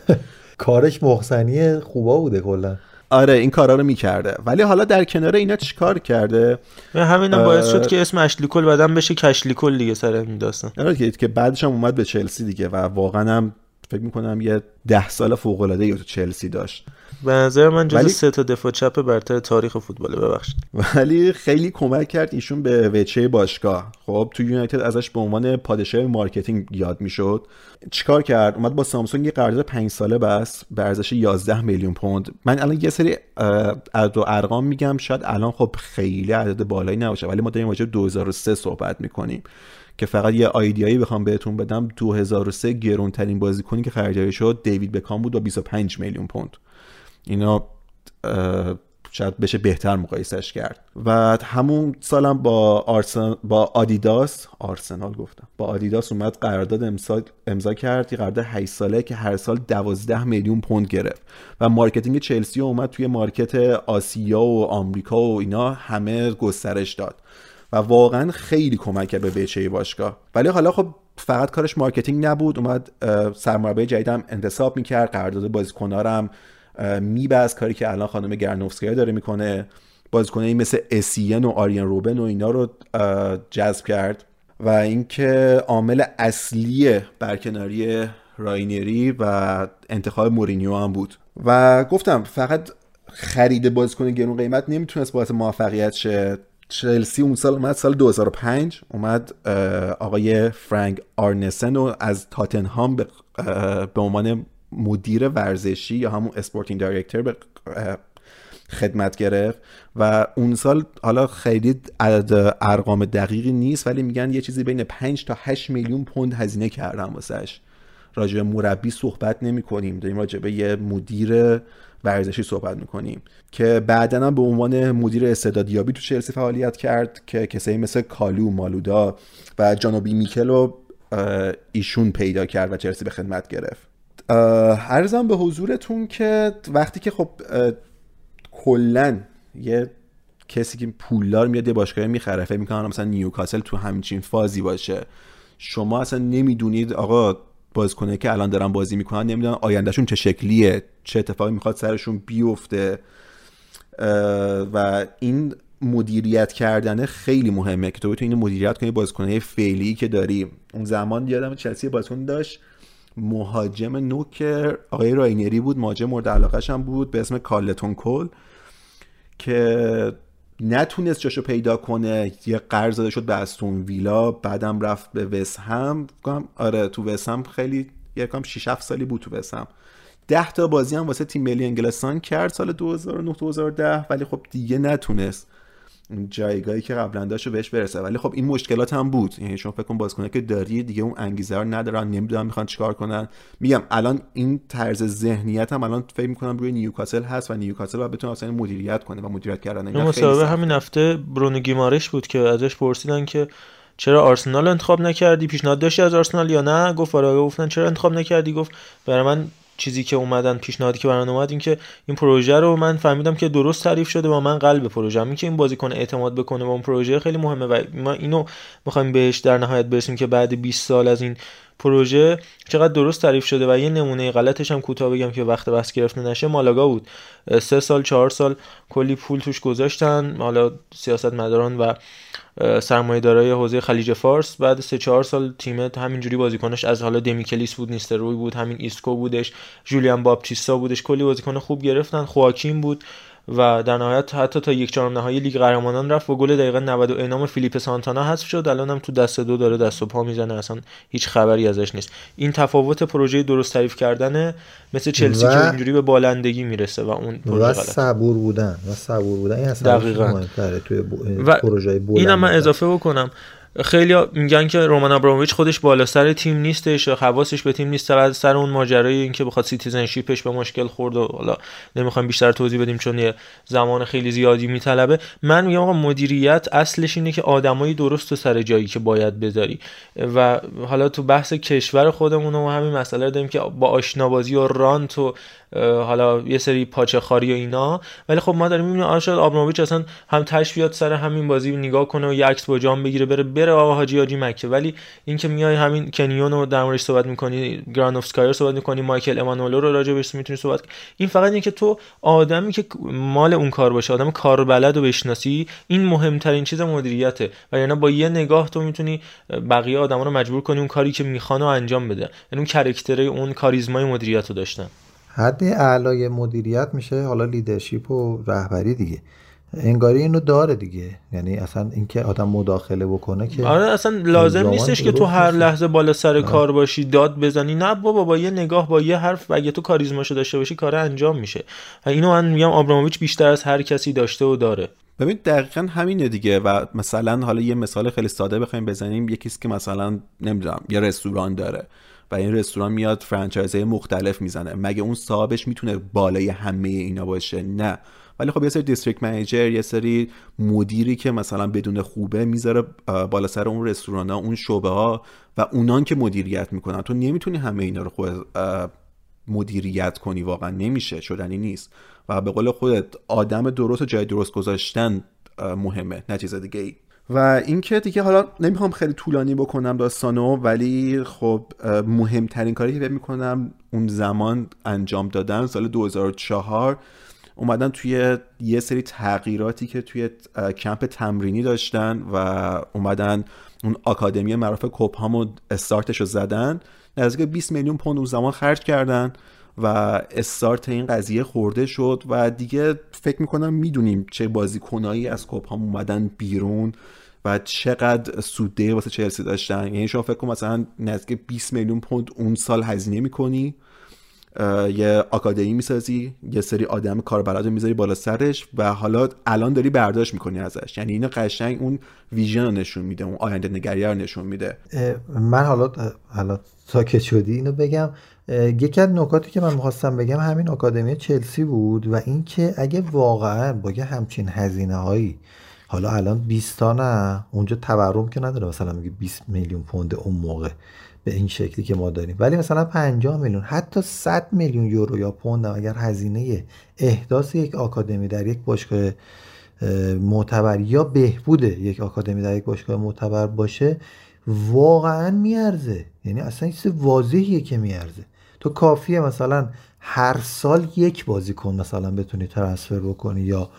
کارش محسنی خوبا بوده کلا. آره این کارا رو می‌کرده. ولی حالا در کنار اینا چیکار کرده؟ همینم باعث شد که اسم اشلیکل بعدم بشه کشلیکل دیگه سر این داستان. آره که بعدش هم اومد به چلسی دیگه و واقعا هم فکر می‌کنم یه ده سال فوق العاده تو چلسی داشت. به نظر من جز ولی... سه تا دفاع چپ برتر تاریخ فوتبال ببخشید. ولی خیلی کمک کرد ایشون به وجهه باشگاه. خب تو یونایتد ازش به عنوان پادشاه marketing یاد می‌شد. چیکار کرد؟ اومد با سامسونگ یه قرارداد 5 ساله بست به ارزش 11 میلیون پوند. من الان یه سری عدد و ارقام میگم. شاید الان خب خیلی عدد بالایی نباشه ولی ما داریم راجع 2003 صحبت می‌کنیم که فقط یه idea یی بخوام بهتون بدم. 2003 گرونترین بازیکنی که خریداری شد دیوید بکام بود با 25 میلیون پوند. اینا شاید بشه بهتر مقایسش کرد. و همون سالم با آرسن... با آدیداس آرسنال گفتم با آدیداس اومد قرارداد امضا امضا کرد یه قرارداد 8 ساله که هر سال 12 میلیون پوند گرفت. و marketing چلسی اومد توی market آسیا و آمریکا و اینا همه گسترش داد. و واقعا خیلی کمک کرد به وجهه باشگاه. ولی حالا خب فقط کارش marketing نبود اومد سرمربی جدیدم انتصاب می‌کرد قرارداد بازیکنارم می‌بست کاری که الان خانم گرانوفسکایا داره می‌کنه. بازیکنایی مثل اسین و آرین روبن و اینا رو جذب کرد. و اینکه عامل اصلی برکناری رانیری و انتخاب مورینیو هم بود. و گفتم فقط خرید بازیکن گرون قیمت نمی‌تونست باعث موفقیت شه. چلسی اون سال اومد سال 2005 اومد آقای فرانک آرنسن رو از تاتنهام به عنوان مدیر ورزشی یا همون sporting director به خدمت گرفت و اون سال حالا خیلی عدد ارقام دقیقی نیست ولی میگن یه چیزی بین 5 تا 8 میلیون پوند هزینه کردن واسش. راجع به مربی صحبت نمی کنیم داریم راجع به یه مدیر ورزشی صحبت می‌کنیم که بعدا به عنوان مدیر استعدادیابی تو چلسی فعالیت کرد که کسایی مثل کالو مالودا و جانوبی میکل رو ایشون پیدا کرد و چلسی به خدمت گرفت. ارزم به حضورتون که وقتی که خب کلا یه کسی که پولدار میاد یه باشگاه می‌خره فکر می‌کنه مثلا نیوکاسل تو همچین فازی باشه. شما اصلا نمی‌دونید آقا بازیکنا که الان دارن بازی می‌کنن نمی‌دونن آیندهشون چه شکلیه چه اتفاقی می‌خواد سرشون بیفته. و این مدیریت کردن خیلی مهمه که تو بتونی مدیریت کنی بازیکنه فعلی که داری. اون زمان یادم چلسی بازیکن داشت. مهاجم نوک آقای رانیری بود. مهاجم مورد علاقش هم بود به اسم کارلتون کل که نتونست جاشو پیدا کنه. یه قرض داده شد به استون ویلا بعدم رفت به وسهم آره تو وسهم خیلی یکم 6 7 سالی بود تو وسهم 10 تا بازی هم واسه تیم ملی انگلستان کرد سال 2009 2010 ولی خب دیگه نتونست. جایگاهی که قبلا داشت بهش برسه. ولی خب این مشکلات هم بود. یعنی شما فکر کن بازیکنه که داری دیگه اون انگیزه رو ندارن نمی‌دونن می‌خوان چیکار کنن. میگم الان این طرز ذهنیت هم الان فکر می‌کنم روی نیوکاسل هست و نیوکاسل باید بتونه اصلا مدیریت کنه و مدیریت کردن. این مسابقه همین هفته برونو گیمارش بود که ازش پرسیدن که چرا آرسنال انتخاب نکردی؟ پیشنهاد داشتی از آرسنال یا نه؟ گفت آره گفتن چرا انتخاب نکردی؟ گفت برای من چیزی که اومدن پیشنهادی که برام اومد این که این پروژه رو من فهمیدم که درست تعریف شده و من قلب پروژه. این که این بازیکن اعتماد بکنه به اون پروژه خیلی مهمه و ما اینو می‌خوایم بهش در نهایت برسیم که بعد 20 سال از این پروژه چقدر درست تعریف شده و یه نمونه غلطش هم کوتاه بگم که وقت بس گرفته نشه. مالاگا بود. سه سال چهار سال کلی پول توش گذاشتن. حالا سیاست مداران و دارای حوزه خلیج فارس. بعد سه چهار سال تیمت همینجوری بازیکنش از حالا دمیکلیس بود نیستروی بود همین ایسکو بودش جولیان بابتیستا بودش کلی بازیکن خوب گرفتن. خواکین بود. و در نهایت حتی تا یک چهارم نهایی لیگ قهرمانان رفت و گل دقیقه 90 و انام فیلیپ سانتانا حذف شد. الان هم تو دست دو داره دست و پا می‌زنه اصلا هیچ خبری ازش نیست. این تفاوت پروژه درست تعریف کردن مثل چلسی که اینجوری به بالندگی می‌رسه و اون پروژه و صبور بودن و صبور بودن. این اصلا دقیقاً. توی و پروژه اینم من اضافه بکنم. خیلی میگن که رومان آبراموویچ خودش بالا سر تیم نیستش حواسش به تیم نیست بعد سر اون ماجرای اینکه بخواد citizenship ش به مشکل خورد و حالا نمی‌خوایم بیشتر توضیح بدیم چون یه زمان خیلی زیادی میطلبه. من میگم آقا مدیریت اصلش اینه که آدمایی درست و سر جایی که باید بذاری. و حالا تو بحث کشور خودمون و همین مسئله داریم که با آشنابازی و رانت و حالا یه سری پاچه خاری و اینا. ولی خب ما داریم می‌بینیم آشاد آبراموویچ اصلا هم تش بیاد سر همین بازی نگاه کنه و یه عکس با جام بگیره بره بره آقا حاجی حاجی مکه. ولی اینکه میای همین کنیون رو در موردش صحبت می‌کنی گرانوفسکایا صحبت می‌کنی مایکل امانولو رو راجع بهش می‌تونی صحبت این فقط اینه که تو آدمی که مال اون کار باشه آدم کار بلد و بشناسی این مهمترین چیز مدیریته. و یعنی با یه نگاه تو می‌تونی بقیه آدما رو مجبور کنی اون کاری که می‌خوان انجام بده. یعنی اون character اون کاریزمای مدیریت رو داشتن. حد اعلای مدیریت میشه حالا leadership و رهبری دیگه. انگاری اینو داره دیگه. یعنی اصلا اینکه آدم مداخله بکنه که آره اصلا لازم نیستش که تو هر لحظه بالا سر کار باشی داد بزنی. نه بابا با یه نگاه با یه حرف اگه تو کاریزماشو داشته باشی کار انجام میشه. و اینو من میگم آبراموویچ بیشتر از هر کسی داشته و داره. ببین دقیقا همینه دیگه. و مثلا حالا یه مثال خیلی ساده بخوایم بزنیم. یکیست که مثلا نمی‌دونم یه رستوران داره. و این رستوران میاد فرانچایزهای مختلف می‌زنه. مگه اون صاحبش می‌تونه بالای همه اینا باشه؟ نه. ولی خب یه سری دیستریکت منیجر یه سری مدیری که مثلا بدون خوبه می‌ذاره بالا سر اون رستوران ها اون شعبه ها و اونان که مدیریت می‌کنن. تو نمی‌تونی همه اینا رو خود مدیریت کنی. واقعا نمیشه. شدنی نیست. و به قول خودت آدم درست و جای درست گذاشتن مهمه. نه چیز دیگه ای و اینکه دیگه حالا نمی‌خوام خیلی طولانی بکنم داستانو ولی خب مهمترین کاری که فکر می‌کنم اون زمان انجام دادن سال 2004 اومدن توی یه سری تغییراتی که توی کمپ تمرینی داشتن و اومدن اون آکادمی معروف کوپهامو استارتش رو زدن. نزدیک 20 میلیون پوند اون زمان خرج کردن. و استارت این قضیه خورده شد و دیگه فکر می‌کنم می‌دونیم چه بازیکنایی از کوپهام اومدن بیرون و چقدر سوده واسه چلسی داشتن. یعنی شما فکر کن مثلا نزدیک 20 میلیون پوند اون سال هزینه می‌کنی یه آکادمی می‌سازی یه سری آدم کاربلد رو می‌ذاری بالا سرش و حالا الان داری برداشت می‌کنی ازش. یعنی اینو قشنگ اون ویژن رو نشون میده اون آینده نگری رو نشون میده. من حالا حالا ساکت شدی اینو بگم یکی از نکاتی که من می‌خواستم بگم همین آکادمی چلسی بود و اینکه اگه واقعا با یه همچین هزینه هایی حالا الان 20 تا نه اونجا تورم که نداره مثلا میگه 20 میلیون پوند اون موقع به این شکلی که ما داریم. ولی مثلا 50 میلیون حتی 100 میلیون یورو یا پوند اگر هزینه احداث یک آکادمی در یک باشگاه معتبر یا بهبود یک آکادمی در یک باشگاه معتبر باشه واقعا میارزه. یعنی اصلا چیز واضحیه که میارزه. تو کافیه مثلا هر سال یک بازیکن مثلا بتونی transfer بکنی یا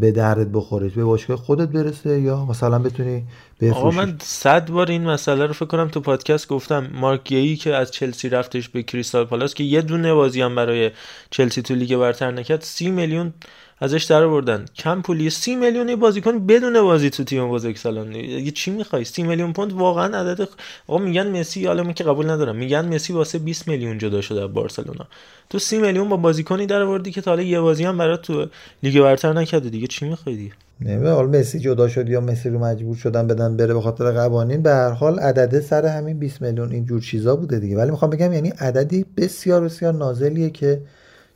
به دردت بخوره به باشگاه خودت برسه یا مثلا بتونی آقا من صد بار این مسئله رو فکر کنم تو پادکست گفتم. مارک گیی که از چلسی رفتش به کریستال پالاس که یه دونه بازی هم برای چلسی تو لیگ برتر نکرد سی میلیون ازش در آوردن. کم پولی سی میلیون بازیکن بدون بازی تو تیم بزرگ سالن دیگه چی می‌خوای؟ سی میلیون پوند واقعا عدد آقا میگن مسی حالا که قبول ندارم. میگن مسی واسه 20 میلیون جدا شده از بارسلونا. تو سی میلیون با بازیکنی در آوردی که تا حالا یه بازی هم برات تو لیگ برتر نکرده دیگه. چی می‌خوای دیگه؟ نه حالا مسی جدا شد یا مسی رو مجبور شدن بدن بره به خاطر قوانین؟ به هر حال عدد سر همین 20 میلیون این جور چیزا بوده دیگه. ولی می‌خوام بگم یعنی عددی بسیار بسیار نازلیه که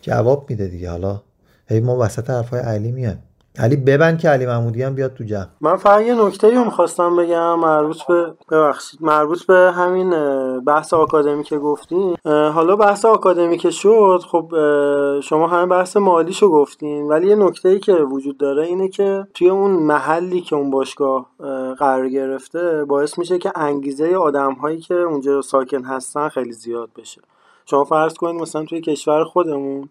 جواب میده دیگه. حالا هی ما وسط حرفای علی میاد علی ببند که علی محمودی هم بیاد تو جمع. من فقط یه نکته رو می‌خواستم بگم مربوط به ببخشید مربوط به همین بحث آکادمی که گفتین. حالا بحث آکادمی که شد خب شما همه بحث مالیشو گفتین. ولی یه نکته ای که وجود داره اینه که توی اون محلی که اون باشگاه قرار گرفته باعث میشه که انگیزه آدم هایی که اونجا ساکن هستن خیلی زیاد بشه. شما فرض کنید مثلا توی کشور خودمون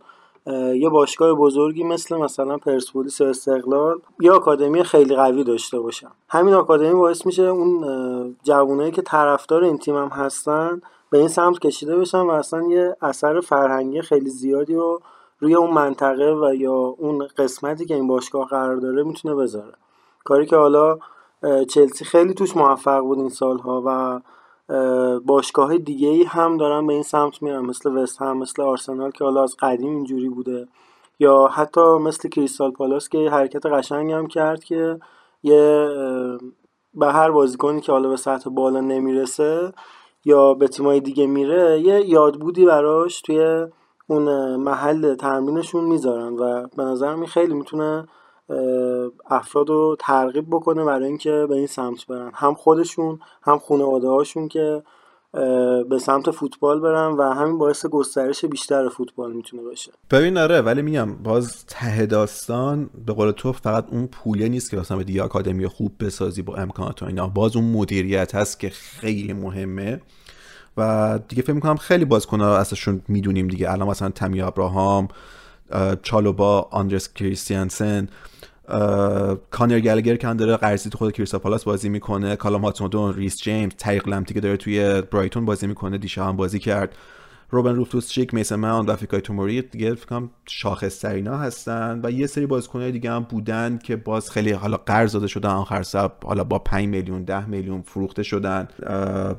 یه باشگاه بزرگی مثل مثلا پرسپولیس و استقلال یه آکادمی خیلی قوی داشته باشن همین آکادمی باعث میشه اون جوانایی که طرفدار این تیم هم هستن به این سمت کشیده بشن و اصلا یه اثر فرهنگی خیلی زیادی رو روی اون منطقه و یا اون قسمتی که این باشگاه قرار داره می‌تونه بذاره. کاری که حالا چلسی خیلی توش موفق بود این سالها و باشگاه دیگه ای هم دارن به این سمت میرن مثل وست هم مثل آرسنال که حالا از قدیم اینجوری بوده. یا حتی مثل کریستال پالاس که حرکت قشنگ هم کرد که یه به هر بازیکنی که حالا به سطح بالا نمی‌رسه یا به تیمای دیگه میره یه یادبودی براش توی اون محل تمرینشون می‌ذارن و به نظر می خیلی می‌تونه افراد رو ترغیب بکنه برای اینکه به این سمت برن. هم خودشون هم خانواده هاشون که به سمت فوتبال برن و همین باعث گسترش بیشتر فوتبال می‌تونه باشه. ببین آره ولی میگم باز ته داستان به قول تو فقط اون پوله نیست که مثلا به دیگه آکادمی خوب بسازی با امکانات و اینا. باز اون مدیریت هست که خیلی مهمه و دیگه فکر می‌کنم خیلی بازیکن‌ها ازشون می‌دونیم دیگه. الان مثلا تمی ابراهام چالوبا آندرس کریستیانسن کانر گلگر که داره قرضی تو خود کریستا پالاس بازی می‌کنه کالام هاتمودون ریس جیمز تایق لمتی که داره توی برایتون بازی می‌کنه دیشب هم بازی کرد. روبن روفتوس چیک میسن ماوند و فیکای توموری دیگه فکر شاخص ترینا هستن و یه سری بازیکن‌های دیگه هم بودن که باز خیلی حالا قرض داده شدن آخر سب حالا با 5 میلیون 10 میلیون فروخته شدن.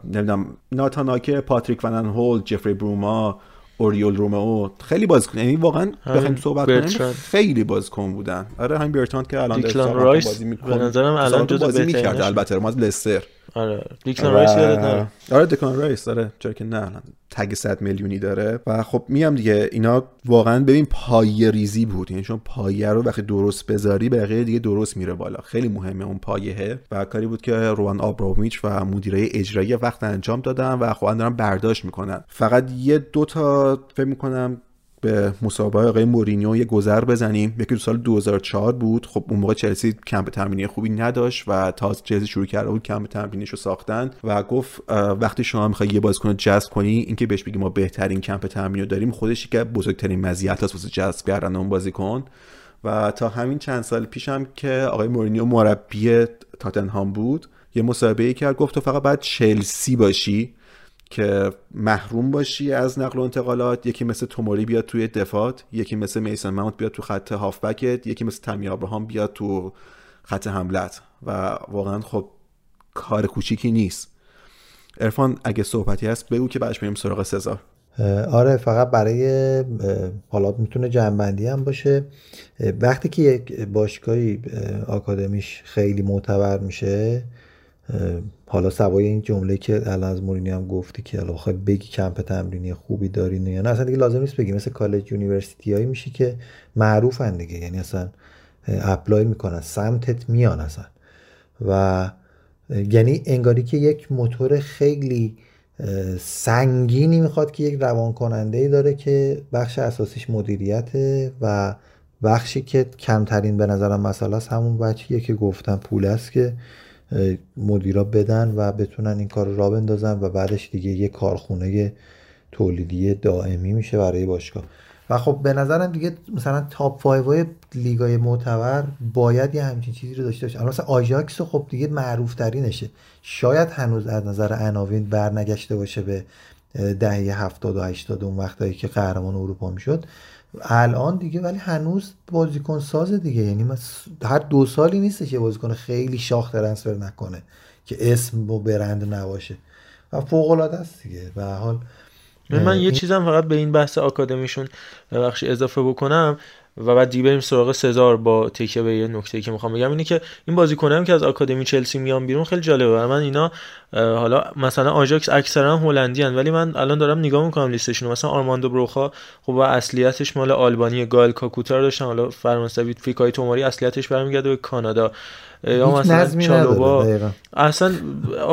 نمی‌دونم ناتاناکه پاتریک ونن هول جفری بروما اوریول رومئو خیلی بازیکن یعنی واقعا بخوایم صحبت کنیم خیلی بازیکن بودن. آره همین برتاند که الان رایس بازی می‌کنه. به نظرم الان جزو بازی می‌کرد البته ما از لستر. آره. دیکلان رایس یادت نره. آره دیکلان رایس آره. چرا که نه تگ 100 میلیونی داره. و خب میام دیگه اینا واقعا ببین پایه ریزی بود. یعنی چون پایه رو وقتی درست بذاری بقیه دیگه درست میره بالا. خیلی مهمه اون پایه و کاری بود که روان آبرامیچ و مدیرای اجرایی وقت انجام دادن و خب دارن برداشت می‌کنن. فقط یه دو تا فکر می‌کنم به مسابقه آقای مورینیو یه گذر بزنیم. یکی تو سال 2004 بود. خب اون موقع چلسی کمپ تمرینی خوبی نداشت و تا چلسی شروع کرده بود کمپ تمرینیش رو ساختن و گفت وقتی شما می‌خوای یه بازیکن جذب کنی اینکه بهش بگی ما بهترین کمپ تمرینی داریم خودش که بزرگترین مزیت هست واسه جذب کردن اون بازیکن. و تا همین چند سال پیشم که آقای مورینیو مربی تاتنهام بود یه مسابقه ای کرد گفت تو فقط باید چلسی باشی. که محروم باشی از نقل و انتقالات یکی مثل توموری بیاد توی دفات یکی مثل میسن ماونت بیاد تو خط هافبکت یکی مثل تمی آبراهام بیاد تو خط حملت. و واقعا خب کار کوچیکی نیست. ارفان اگه صحبتی هست بگو که بعدش بریم سراغ سزار آره فقط برای حالا می‌تونه جنبندی هم باشه. وقتی که یک باشگاهی آکادمیش خیلی معتبر میشه حالا سوای این جمله که الان از مورینیو هم گفتی که حالا بخوای بگی کمپ تمرینی خوبی دارین یا نه اصلا دیگه لازم نیست بگی. مثل college university هایی میشی که معروفن دیگه. یعنی اصلا apply می‌کنن سمتت میان اصلا. و یعنی انگاری که یک موتور خیلی سنگینی می‌خواد که یک روان کننده ای داره که بخش اساسیش مدیریته و بخشی که کمترین به نظرم مسئله است همون بودجه‌ایه که گفتم پول است که مدیرا بدن و بتونن این کار را بندازن و بعدش دیگه یه کارخونه تولیدی دائمی میشه برای باشگاه. و خب به نظرم دیگه مثلا تاپ 5 های لیگای معتبر باید یه همچین چیزی رو داشته باشه. الان مثلا آژاکس خب دیگه معروف ترینشه شاید هنوز از نظر عناوین برنگشته باشه به دهه 70 و 80 اون وقتایی که قهرمان اروپا می‌شد. الان دیگه ولی هنوز بازیکن سازه دیگه. یعنی هر دو سالی نیستش یه بازیکن خیلی شاخ ترنسفر نکنه که اسم و برند نباشه. و فوق العاده است دیگه. به حال من یه چیزم فقط به این بحث آکادمیشون بخشی اضافه بکنم. و بعد دیگه بریم سراغ سزار با تکیه به یه نکته که می‌خوام بگم. اینه که این بازیکنم که از آکادمی چلسی میان بیرون خیلی جالبه. من اینا حالا مثلا آژاکس اکثرا هلندی ولی من الان دارم نگاه می‌کنم لیستشون. مثلا آرماندو بروخا خب اصلیتش مال آلبانی گال کاکوتا داشتن. حالا فرانسوی فیکای توماری اصلیتش برمیگرده به کانادا. یا مثلا چالوبا. اصلا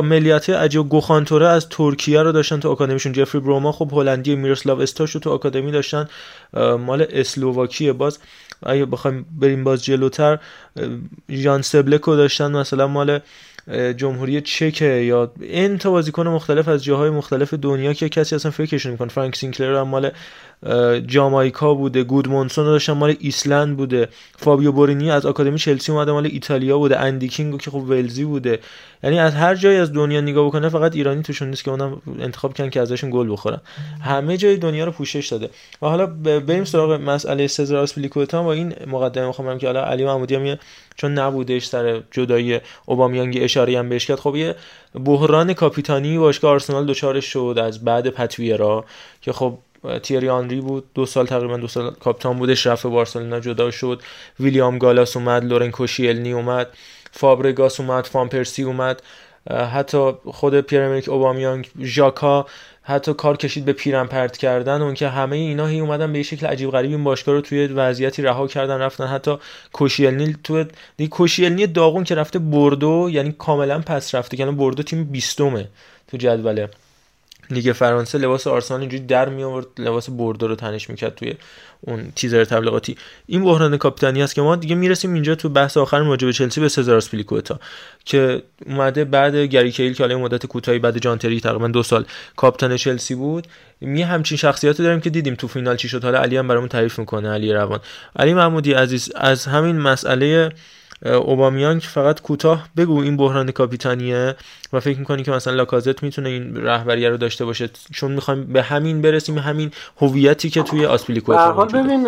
ملیت عجیب گوخانتوره از ترکیه رو داشتن تو آکادمیشون. جفری بروما خب هلندی میرسلاو استاش رو تو آکادمی داشتن. مال اسلوواکیه باز. اگه بخوایم بریم باز جلوتر جان سبلکو داشتن مثلا مال جمهوری چک یا این تا بازیکن مختلف از جاهای مختلف دنیا که کسی اصلا فکرش نمی‌کنه. فرانک سینکلر هم مال جامایکا بوده گودمونسون داشتن مال ایسلند بوده. فابیو بورینی از آکادمی چلسی اومده مال ایتالیا بوده. اندی کینگو که خب ولزی بوده. یعنی از هر جایی از دنیا نگاه بکنه فقط ایرانی توشون نیست که اونم انتخاب کردن که ازشون گل بخورن. همه جای دنیا رو پوشش داده. و حالا بریم سراغ مسئله سزار آسپلیکوتا با این مقدمه می‌خوام که حالا علی محمودی هم چون نبودش سر جدایی اوبامیانگ اشاره هم بهش کرد خب یه بحران کاپیتانی باشگاه آرسنال دچارش شد از بعد پت ویرا که خب تیری آنری بود. دو سال تقریبا دو سال کاپیتان بودش رفت بارسلونا جدا شد. ویلیام گالاس اومد لورن کوشیلنی اومد. فابرگاس اومد فامپرسی اومد حتی خود پیرمریک اوبامیانگ ژاکا حتی کار کشید به پیرن پرت کردن اون که همه اینا هی اومدن به یه شکل عجیب غریب این باشگاه رو توی وضعیتی رها کردن رفتن. حتی کوشیلنی تو کوشیلنی داغون که رفته بردو یعنی کاملا پس رفته یعنی بردو تیم 20 تو جدوله. لیگ فرانسه لباس آرسنال اینجوری در می آورد لباس بردو رو تنش می‌کرد توی اون تیزر تبلیغاتی. این بحران کاپیتانی است که ما دیگه می‌رسیم اینجا تو بحث آخر راجع چلسی به سزار اسپلیکوتا که اومده بعد گری کیل که حالا مدت کوتاهی بعد جان تری تقریبا دو سال کاپیتان چلسی بود. می همچین شخصیتی داریم که دیدیم تو فینال چی شد. حالا علی هم برامون تعریف می‌کنه علی روان. علی محمودی عزیز از همین مسئله اوبامیانگ فقط کوتاه بگو این بحران کاپیتانیه و فکر می‌کنی که مثلا لاکازت می‌تونه این رهبری رو داشته باشه؟ چون می‌خوایم به همین برسیم همین هویتی که توی آسپیلیکو حال ببین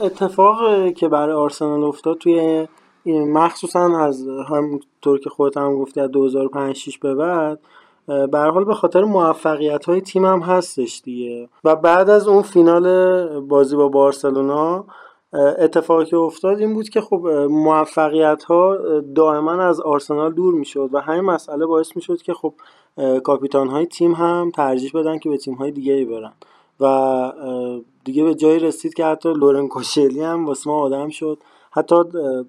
اتفاق که برای آرسنال افتاد توی مخصوصا از همونطور که خودت هم گفتی از 2005 6 به بعد به حال به خاطر موفقیت های تیم هم هستش دیگه. و بعد از اون فینال بازی با بارسلونا اتفاقی که افتاد این بود که خب موفقیت ها دائما از آرسنال دور می‌شد و همین مسئله باعث می‌شد که خب کاپیتان های تیم هم ترجیح بدن که به تیم های دیگه برن و دیگه به جایی رسید که حتی لورن کوسیلنی هم واسه ما آدم شد. حتی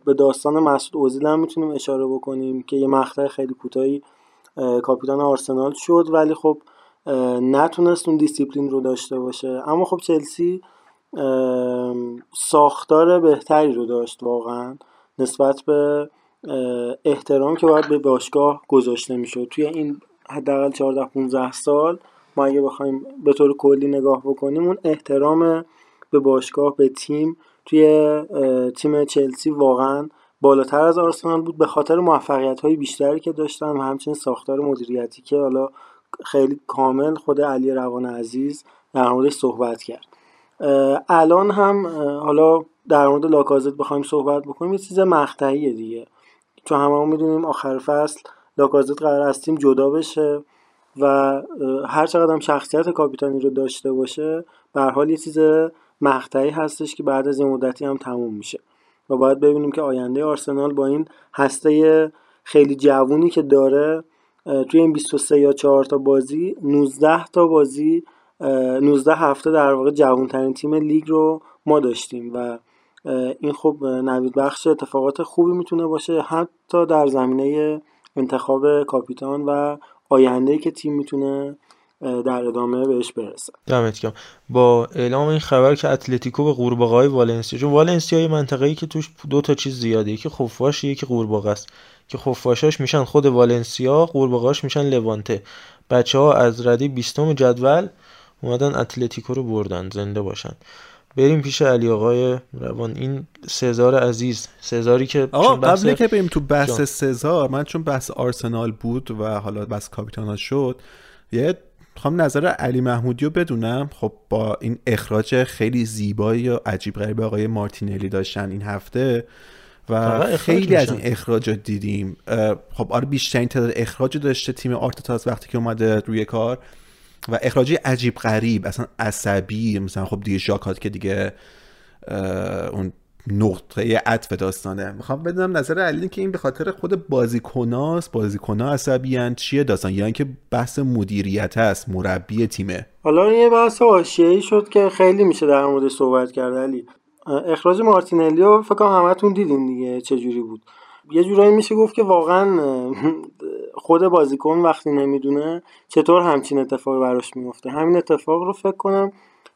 به داستان مسعود اوزیل هم می‌تونیم اشاره بکنیم که یه مقطع خیلی کوتاهی کاپیتان آرسنال شد ولی خب نتونست اون دیسیپلین رو داشته باشه. اما خب چلسی ساختار بهتری رو داشت واقعا نسبت به احترام که باید به باشگاه گذاشته می‌شد. توی این حداقل 14 15 سال ما اگه بخوایم به طور کلی نگاه بکنیم اون احترام به باشگاه به تیم توی تیم چلسی واقعا بالاتر از آرسنال بود. به خاطر موفقیت های بیشتری که داشتن و همچنین ساختار مدیریتی که حالا خیلی کامل خود علی روان عزیز در موردش صحبت کرد. الان هم حالا در مورد لاکازت بخوایم صحبت بکنیم یه چیز مقطعیه دیگه. چون همه می‌دونیم آخر فصل لاکازت قرار از تیم جدا بشه و هر چقدر هم شخصیت کاپیتانی رو داشته باشه به حال یه چیز مقطعی هستش که بعد از این مدتی هم تموم میشه. و باید ببینیم که آینده آرسنال با این هسته خیلی جوونی که داره توی این 23 یا 4 تا بازی 19 تا بازی 19 هفته در واقع جوانترین تیم لیگ رو ما داشتیم و این خب نوید بخش اتفاقات خوبی می‌تونه باشه حتی در زمینه انتخاب کاپیتان و آینده که تیم می‌تونه در ادامه بهش برسه. دمت با اعلام این خبر که اتلتیکو به قورباغه والنسیا چون والنسیا یه منطقه ای که توش دو تا چیز زیاده یکی خفاش یکی قورباغه است. که خفاشاش میشن خود والنسیا قورباغه‌اش میشن لوانته. بچه ها از ردی 20 جدول اومدن اتلتیکو رو بردن زنده باشن. بریم پیش علی آقای روان. این سزار عزیز سزاری که آقا قبل که بریم تو بحث سزار من چون بحث آرسنال بود و حالا بحث کاپیتانا شد یه می‌خوام نظر علی محمودی رو بدونم. خب با این اخراج خیلی زیبایی و عجیب غریب آقای مارتینلی داشتن این هفته و خیلی از این اخراجات دیدیم. خب آره بیشترین تعداد اخراج داشته تیم آرتتا وقتی که اومده روی کار. و اخراجی عجیب غریب اصلا عصبی مثلا خب دیگه ژاکات که دیگه اون نقطه عطف داستانه. می‌خوام بدونم نظر علی که این به خاطر خود بازیکناست بازیکنا عصبیان چیه داستان؟ یا اینکه بحث مدیریت است مربی تیمه. حالا یه بحث حاشیه‌ای شد که خیلی میشه در مورد صحبت کرد علی. اخراج مارتینلیو فکر کنم همتون دیدین دیگه چه جوری بود. یه جورایی میشه گفت که واقعا خود بازیکن وقتی نمی‌دونه چطور همچین اتفاقی براش میفته همین اتفاق رو فکر کنم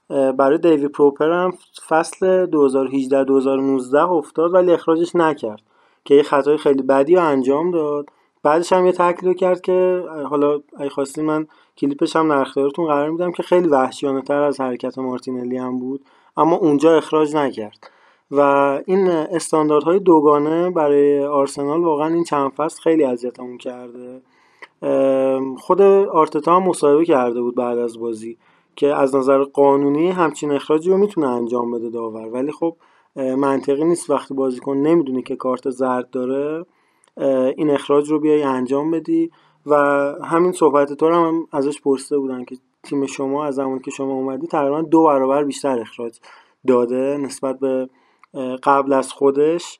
برای دیوی پروپر هم فصل 2018 2019 افتاد ولی اخراجش نکرد که یه خطای خیلی بدی رو انجام داد. بعدش هم یه تکلیل کرد که حالا اگه خواستی من کلیپش هم در اختیارتون قرار میدم که خیلی وحشیانه تر از حرکت مارتینلی هم بود اما اونجا اخراج نکرد. و این استانداردهای دوگانه برای آرسنال واقعا این چند فصل خیلی اذیتمون کرده. خود آرتتا هم مصاحبه کرده بود بعد از بازی که از نظر قانونی همچین اخراجی رو می‌تونه انجام بده داور. ولی خب منطقی نیست. وقتی بازیکن نمی‌دونه که کارت زرد داره این اخراج رو بیای انجام بدی. و همین صحبت تو هم ازش پرسیده بودن که تیم شما از زمانی که شما اومدی تقریبا دو برابر بیشتر اخراج داده نسبت به قبل از خودش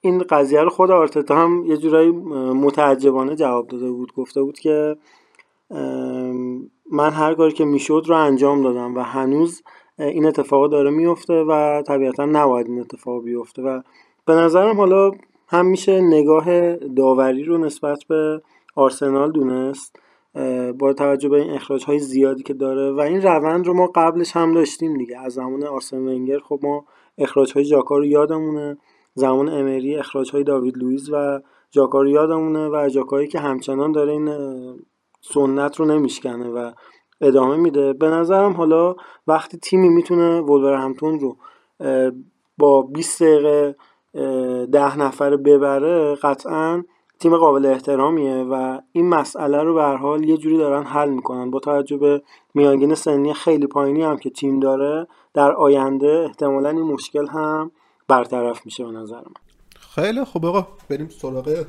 این قضیه رو خود آرتتا هم یه جورایی متعجبانه جواب داده بود. گفته بود که من هر کاری که می‌شد رو انجام دادم و هنوز این اتفاق داره میفته و طبیعتا نباید این اتفاق بیفته. و به نظرم حالا هم میشه نگاه داوری رو نسبت به آرسنال دونست. با توجه به این اخراج های زیادی که داره و این روند رو ما قبلش هم داشتیم دیگه. از زمان آرسن ونگر خب ما اخراج های جاکا رو یادمونه. زمان امری اخراج های داوید لوئیس و جاکا رو یادمونه و جاکایی که همچنان داره این سنت رو نمیشکنه و ادامه میده. به نظرم حالا وقتی تیمی می‌تونه همتون رو با 20 دقیقه ده نفر ببره قطعا تیم قابل احترامیه و این مسئله رو به حال یه جوری دارن حل می‌کنن. با توجه به میانگین سنی خیلی پایینی هم که تیم داره در آینده احتمالا این مشکل هم برطرف میشه به نظر من. خیلی خوب آقا. بریم سراغ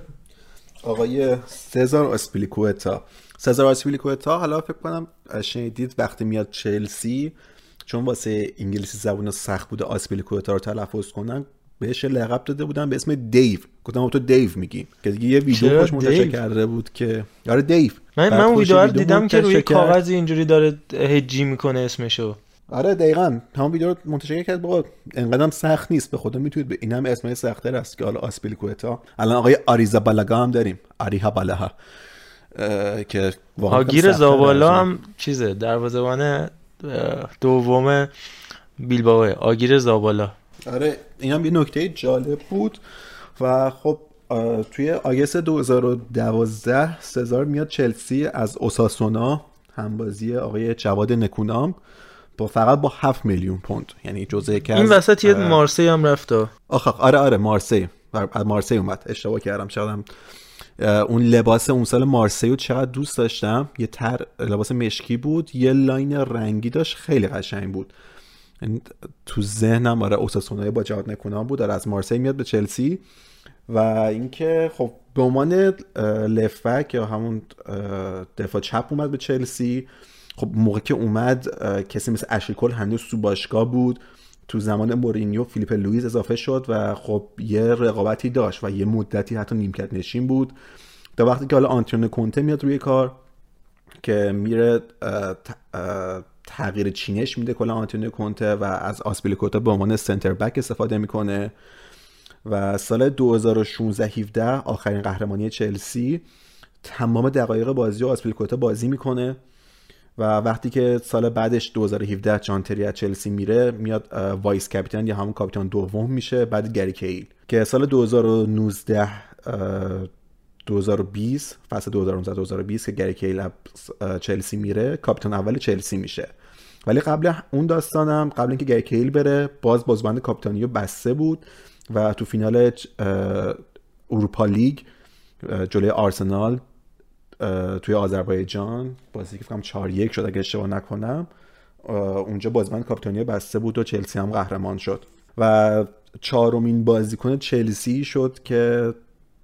آقای سزار آسپیلیکوتا سزار آسپیلیکوتا حالا فکر کنم شنیدید وقتی میاد چلسی چون واسه انگلیسی زبون سخت بوده آسپیلیکوتا رو تلفظ کنن. بهش لقب داده بودن به اسم دیو. گفتم تو دیو میگی. که دیگه یه ویدیو خوش منتشر کرده بود که آره دیو. من من ویدیو رو دیدم که روی کاغذی اینجوری داره هجی می‌کنه اسمشو. آره دقیقا. همون ویدیو رو منتشر کرد. بابا انقدرم سخت نیست. به خدا می‌تونید به این هم اسمای سختتر است که حالا آسپیلیکوتا الان آقای آریزا بالاگا هم داریم. آریها بالاها که آگیر زابالا هم چیزه دروازه‌بان دوم بیلباوه آگیر زابالا. آره این هم یه نکته جالب بود و خب توی آگست 2012 سزار میاد چلسی از اوساسونا همبازی آقای جواد نکونام با فقط با 7 میلیون پوند. یعنی جزء که این وسط یه مارسی هم رفت آخه آره آره مارسی. از مارسی اومد. اشتباه کردم. شدم اون لباس اون سال مارسیو چقدر دوست داشتم. یه تر لباس مشکی بود. یه لاین رنگی داشت. خیلی قشنگ بود. تو ذهنم آره اوساسونای با جواد نکونام بود. داره از مارسی میاد به چلسی. و اینکه خب به عنوان left back یا همون دفاع چپ اومد به چلسی. خب موقع که اومد کسی مثل اشلی کول هنوز تو باشگاه بود. تو زمان مورینیو فیلیپ لویز اضافه شد و خب یه رقابتی داشت و یه مدتی حتی نیمکت نشین بود. تا وقتی که حالا آنتونیو کونته میاد روی کار که میره تغییر چینش میده کلا آنتونیو کونته و از آسپیلیکوتا به عنوان center back استفاده می‌کنه. و سال 2016 17 آخرین قهرمانی چلسی تمام دقایق بازی رو آسپیلیکوتا بازی می‌کنه و وقتی که سال بعدش 2017 جان تری از چلسی میره میاد vice کاپیتان یا همون کاپیتان دوم میشه بعد گری کیهیل. که سال 2019 2020 فصل 2019 2020 که گری کیهیل چلسی میره کاپیتان اول چلسی میشه. ولی قبل اون داستانم قبل اینکه گری کیهیل بره باز بازوبند کاپیتانیو بسته بود و تو فینال اروپا لیگ جلوی آرسنال توی آذربایجان بازی که فکرم 4 1 شد اگه اشتباه نکنم اونجا بازوبند کاپیتانیو بسته بود و چلسی هم قهرمان شد. و چهارمین بازیکن چلسی شد که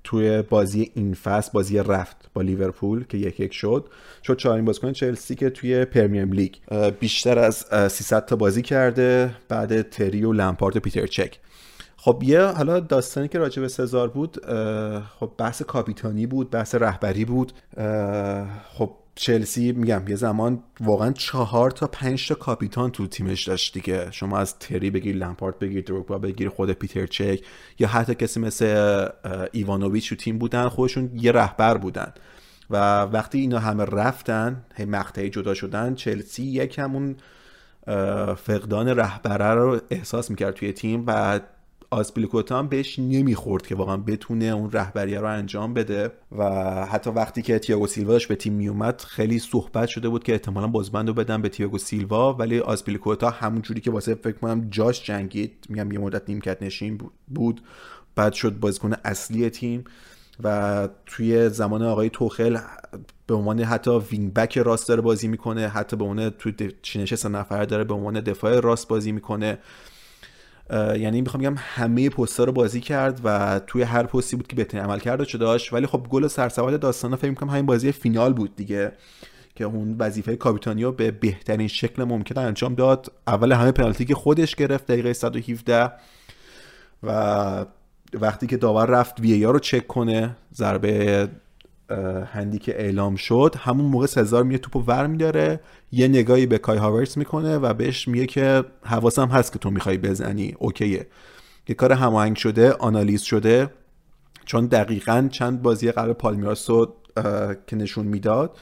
توی بازی این فصل بازی رفت با لیورپول که یک یک شد شد چهارمین بازیکن چلسی که توی پرمیر لیگ. بیشتر از 300 تا بازی کرده بعد تری و لمپارد و پیتر چک. خب یه حالا داستانی که راجع به سزار بود خب بحث کاپیتانی بود بحث رهبری بود خب چلسی میگم یه زمان واقعا چهار تا پنج تا کاپیتان تو تیمش داشت دیگه. شما از تری بگیر لمپارت بگیر دروگبا بگیر خود پیتر چک یا حتی کسی مثل ایوانوویچ تو تیم بودن خودشون یه رهبر بودن. و وقتی اینا همه رفتن هی مقطعی جدا شدن چلسی یک همون فقدان رهبره رو احساس می‌کرد توی تیم و آسپیلیکوتا هم بهش نمی‌خورد که واقعا بتونه اون رهبری رو انجام بده. و حتی وقتی که تییاگو سیلوا داشت به تیم میومد خیلی صحبت شده بود که احتمالا بازبند رو بدن به تییاگو سیلوا. ولی آسپیلیکوتا همون جوری که واسه فکر کنم جاش جنگید میگم یه مدت نیمکت نشین بود بعد شد بازیکن اصلی تیم. و توی زمان آقای توخل به عنوان حتی wing back راست داره بازی می‌کنه حتی به عنوان توی چینش سه نفر داره به عنوان دفاع راست بازی می‌کنه. یعنی می‌خوام بگم همه پست‌ها رو بازی کرد و توی هر پستی بود که بهترین عمل کرده چه داشت. ولی خب گل سرسبد داستانا فکر می‌کنم همین بازی فینال بود دیگه که اون وظیفه کاپیتانیو به بهترین شکل ممکن انجام داد. اول همه پنالتی که خودش گرفت دقیقه 117 و وقتی که داور رفت وی رو چک کنه ضربه هندی که اعلام شد همون موقع سزار میره توپو ور میداره یه نگاهی به کای هاورس می‌کنه و بهش میگه که حواسم هست که تو می‌خوای بزنی. اوکیه. یه کار هماهنگ شده آنالیز شده. چون دقیقا چند بازی قبل پالمیراس رو که نشون می‌داد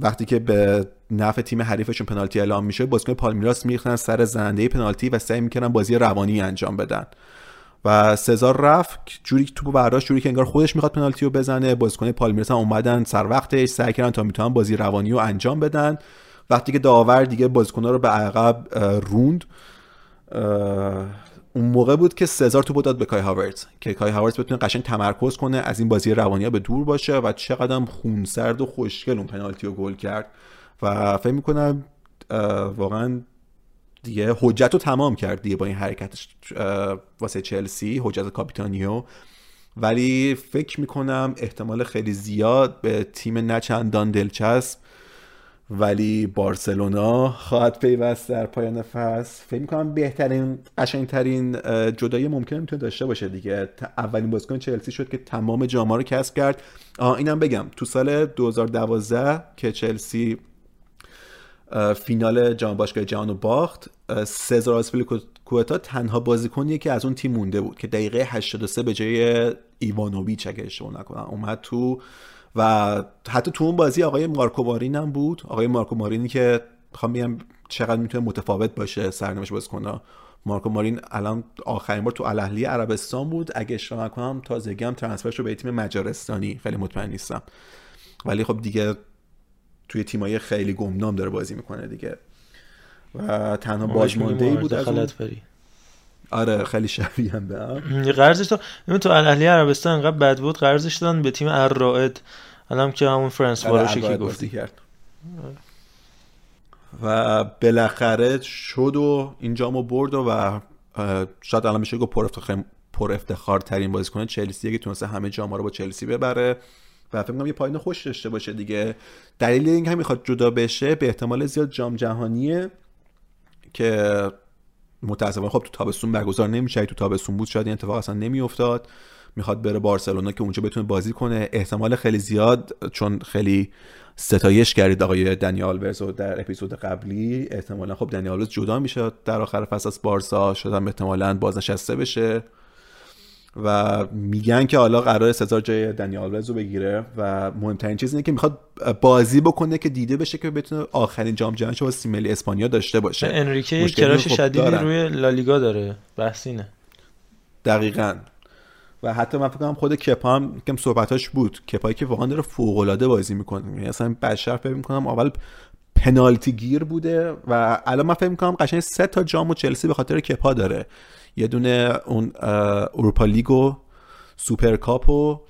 وقتی که به نفع تیم حریفشون پنالتی اعلام میشه بازیکن پالمیراس میریختن سر زننده پنالتی و سعی می‌کنن بازی روانی انجام بدن. و سزار رفت جوری که توپو برداشت جوری که انگار خودش می‌خواد پنالتی رو بزنه. بازیکن پالمیراس هم اومدن سر وقتش سعی کردن تا می‌تونن بازی روانی رو انجام بدن. وقتی که داور دیگه بازیکن‌ها رو به عقب روند اون موقع بود که سزار تو داد به کای هاورز که کای هاورز بتونه قشنگ تمرکز کنه از این بازی روانی ها به دور باشه و چقدر خونسرد و خوشگل اون پنالتی رو گل کرد. و فکر می‌کنم واقعا دیگه. حجت رو تمام کرد دیگه با این حرکتش واسه چلسی حجت کاپیتانیو. ولی فکر می‌کنم احتمال خیلی زیاد به تیم نچندان دلچسب. ولی بارسلونا خواهد پیوست در پایان فصل. فکر می‌کنم بهترین قشنگترین جدایی ممکن می‌تونه داشته باشه دیگه. اولین بازیکن چلسی شد که تمام جاما رو کسب کرد. اینم بگم. تو سال 2012 که چلسی فینال جام باشگاه جهان رو باخت. سزار آسپلیکوتا تنها بازیکنیه که از اون تیم مونده بود که دقیقه 83 به جای ایوانوویچ اگه اشتباه نکنم اومد تو و حتی تو اون بازی آقای مارکو مارین هم بود. آقای مارکو مارینی که می‌خوام بگم چقدر می‌تونه متفاوت باشه سرنوشت بازیکن‌ها. مارکو مارین الان آخرین بار تو الاهلی عربستان بود. اگه اشتباه نکنم تازگی هم ترانسفرش رو به تیم مجارستانی خیلی مطمئن نیستم. ولی خب دیگه توی تیمای خیلی گمنام داره بازی می‌کنه دیگه. و تنها بازمانده ای بود از اون... آره خیلی شبیه هم به قرضش تو تو الاهلی عربستان انقدر بد بود قرضش دادن به تیم الرائد الان که همون فرانس واروشی که گفتی. کرد. و بالاخره شد و این جامو برد و شاید الان میشه گفت پر افتخار پر افتخار ترین بازیکن چلسی که تونسته همه جام رو با چلسی ببره. و فکر کنم یه پایین خوش داشته باشه دیگه. دلیل اینکه می‌خواد جدا بشه به احتمال زیاد جام جهانیه که متاسفانه خب تو تابستون برگزار نمیشه. تو تابستون بود شاید این اتفاق اصلا نمیافتاد. می‌خواد بره بارسلونا که اونجا بتونه بازی کنه. احتمال خیلی زیاد چون خیلی ستایش کردید آقای دنیال ورزو در اپیزود قبلی. احتمالا خب دنیال جدا میشه در آخر فصل از بارسا. شدم احتمالا بازنشسته بشه. و میگن که حالا قرار سزار جای دنیال رو بگیره و مهمترین چیز اینه که می‌خواد بازی بکنه که دیده بشه که بتونه آخرین جام جهانی با تیم اسپانیا داشته باشه. انریکه کراش خب شدیدی روی لالیگا داره بحث اینه. دقیقا. و حتی من فکر کنم خود کپا هم کم صحبتاش بود. کپایی که واقعا داره فوق العاده بازی می‌کنه. یعنی اصلا بشر فکر می‌کنم اول پنالتی گیر بوده و الان من فکر می‌کنم قشنگ سه تا جام و چلسی به خاطر کپا داره. یه دونه اون اروپا لیگو سوپر کاپو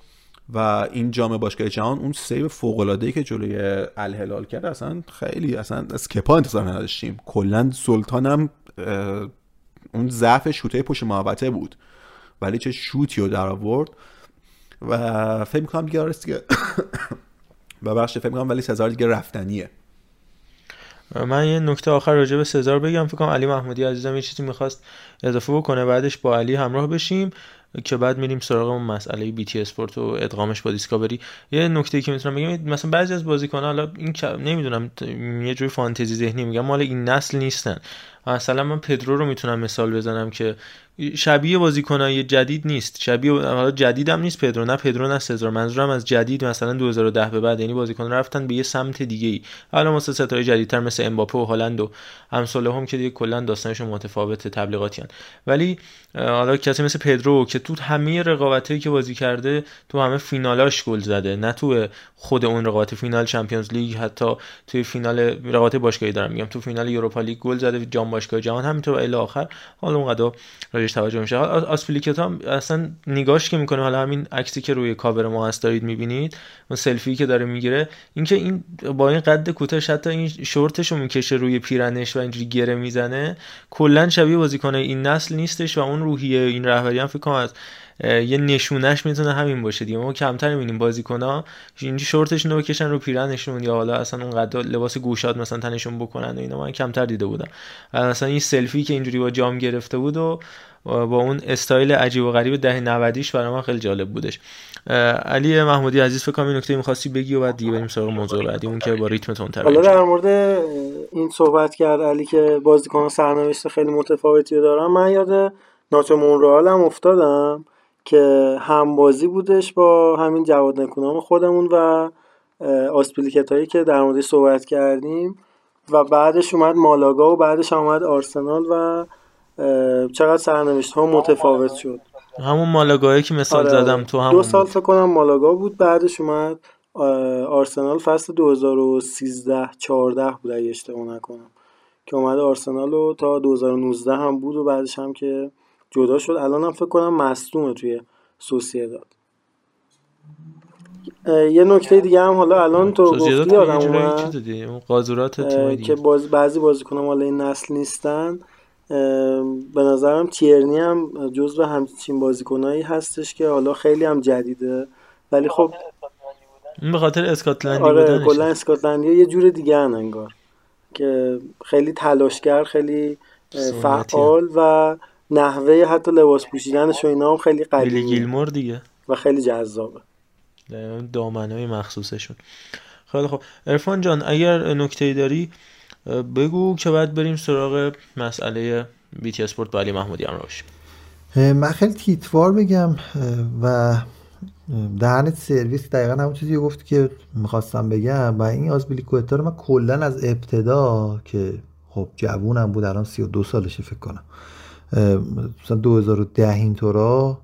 و این جام باشگاه جهان. اون سیو فوق العاده که جلوی الهلال کرد اصلا خیلی اصلا از کپا انتظار نداشتیم. کلا سلطان هم اون ضعف شوته پشت محوطه بود. ولی چه شوتی رو در آورد. و فکر می‌کنم دیگه آرست دیگه و بخش فکر می‌کنم ولی سزار دیگه رفتنیه. من یه نکته آخر راجع به سزار بگم. فکر کنم علی محمودی عزیزم یه چیزی می‌خواست اضافه بکنه. بعدش با علی همراه بشیم که بعد میریم سراغ اون مسئله بی تی اسپورت و ادغامش با دیسکاوری. یه نکته که می‌تونم بگم مثلا بعضی از بازیکن‌ها حالا این نمی‌دونم یه جوری فانتزی ذهنی میگم مال این نسل نیستن. مثلا من پدرو رو می‌تونم مثال بزنم که شبیه بازیکنای جدید نیست. شبیه حالا جدید هم نیست پدرو نه پدرو نه سزار. منظورم از جدید مثلا 2010 به بعد. یعنی بازیکن رفتن به یه سمت دیگه ای حالا مثلا ستاره جدیدتر مثل امباپه و هالند و امثال هم که دیگه کلا داستانشون متفاوت تبلیغاتیان ولی حالا کسی مثل پدرو که تو همه رقابتایی که بازی کرده تو همه فینالاش گل زده. نه تو خود اون رقابت فینال Champions League حتی توی فینال رقابت باشگاهی دارم میگم. تو فینال Europa League گل زده جام باشگاه جهان همینطور الی آخر. حالا اونقدر راجش توجه میشه. آسپلیکوتا هم اصلا نگاش که می‌کنه حالا همین عکسی که روی کاور ما هست دارید می‌بینید اون سلفی که داره می‌گیره اینکه این با این قد کوتاه حتی این شورتش رو می‌کشه روی پیرنش و اینجوری گره می‌زنه کلا شبیه بازیکن این نسل نیستش و اون روحیه این رهبری هم فکر کنم یه نشونش می‌تونه همین باشه دیگه. ما کمتر می‌بینیم بازیکن‌ها اینجا شورتشون رو بکشن رو پیرنشون یا حالا اصلا اونقدر لباس گشاد مثلا تنشون بکنن و اینا. من کمتر دیده بودم. مثلا این سلفی که اینجوری با جام گرفته بود و با اون استایل عجیب و غریب دهه 90 برای من خیلی جالب بودش. علی محمودی عزیز فکر کنم این نکته می‌خواستی بگی و بعد دیگه بریم سراغ موضوع بعدی اون که با ریتم تندتر حالا در مورد این صحبت کرد علی که بازیکن سرنوشت خیلی متفاوتی دارم. من یاد ناچو مونرال هم افتادم که هم بازی بودش با همین جواد نکونام خودمون و آسپیلیکت هایی که در موردش صحبت کردیم و بعدش اومد مالاگا و بعدش اومد آرسنال و چقدر سرنوشت ها متفاوت شد. همون مالاگایی که مثال آره. زدم تو همون دو سال فکر کنم مالاگا بود بعدش اومد آرسنال فصل 2013 14 بود اگه اشتباه نکنم. که اومد آرسنال رو تا 2019 هم بود و بعدش هم که جدا شد. الان هم فکر کنم مصدومه توی سوسیه داد یه نکته دیگه هم حالا الان تو گفتی آدم اومد که باز بعضی بازیکنان مال این نسل نیستن. به نظرم تیرنی هم جزو همچین بازیکنایی هستش که حالا خیلی هم جدیده. ولی خب این به خاطر اسکاتلندی آره کلا اسکاتلندی یه جور دیگه هن انگار که خیلی تلاشگر خیلی فعال و نحوه حتی لباس پوشیدنش و اینا هم خیلی قدیمی گیلمور دیگه. و خیلی جذابه. دامنه مخصوصشون. خیلی خب ارفان جان اگر نکته داری بگو که بعد بریم سراغ مسئله بیتی اسپورت با علی محمودی هم روش من خیلی تیتوار بگم و دهنت سرویس دقیقا همون چیزی گفت که می‌خواستم بگم و این آزبیلیکوتا رو من کلا از ابتدا که خب جوونم بود الان 32 سالشه فکر کنم. مثلا 2010 اینطورا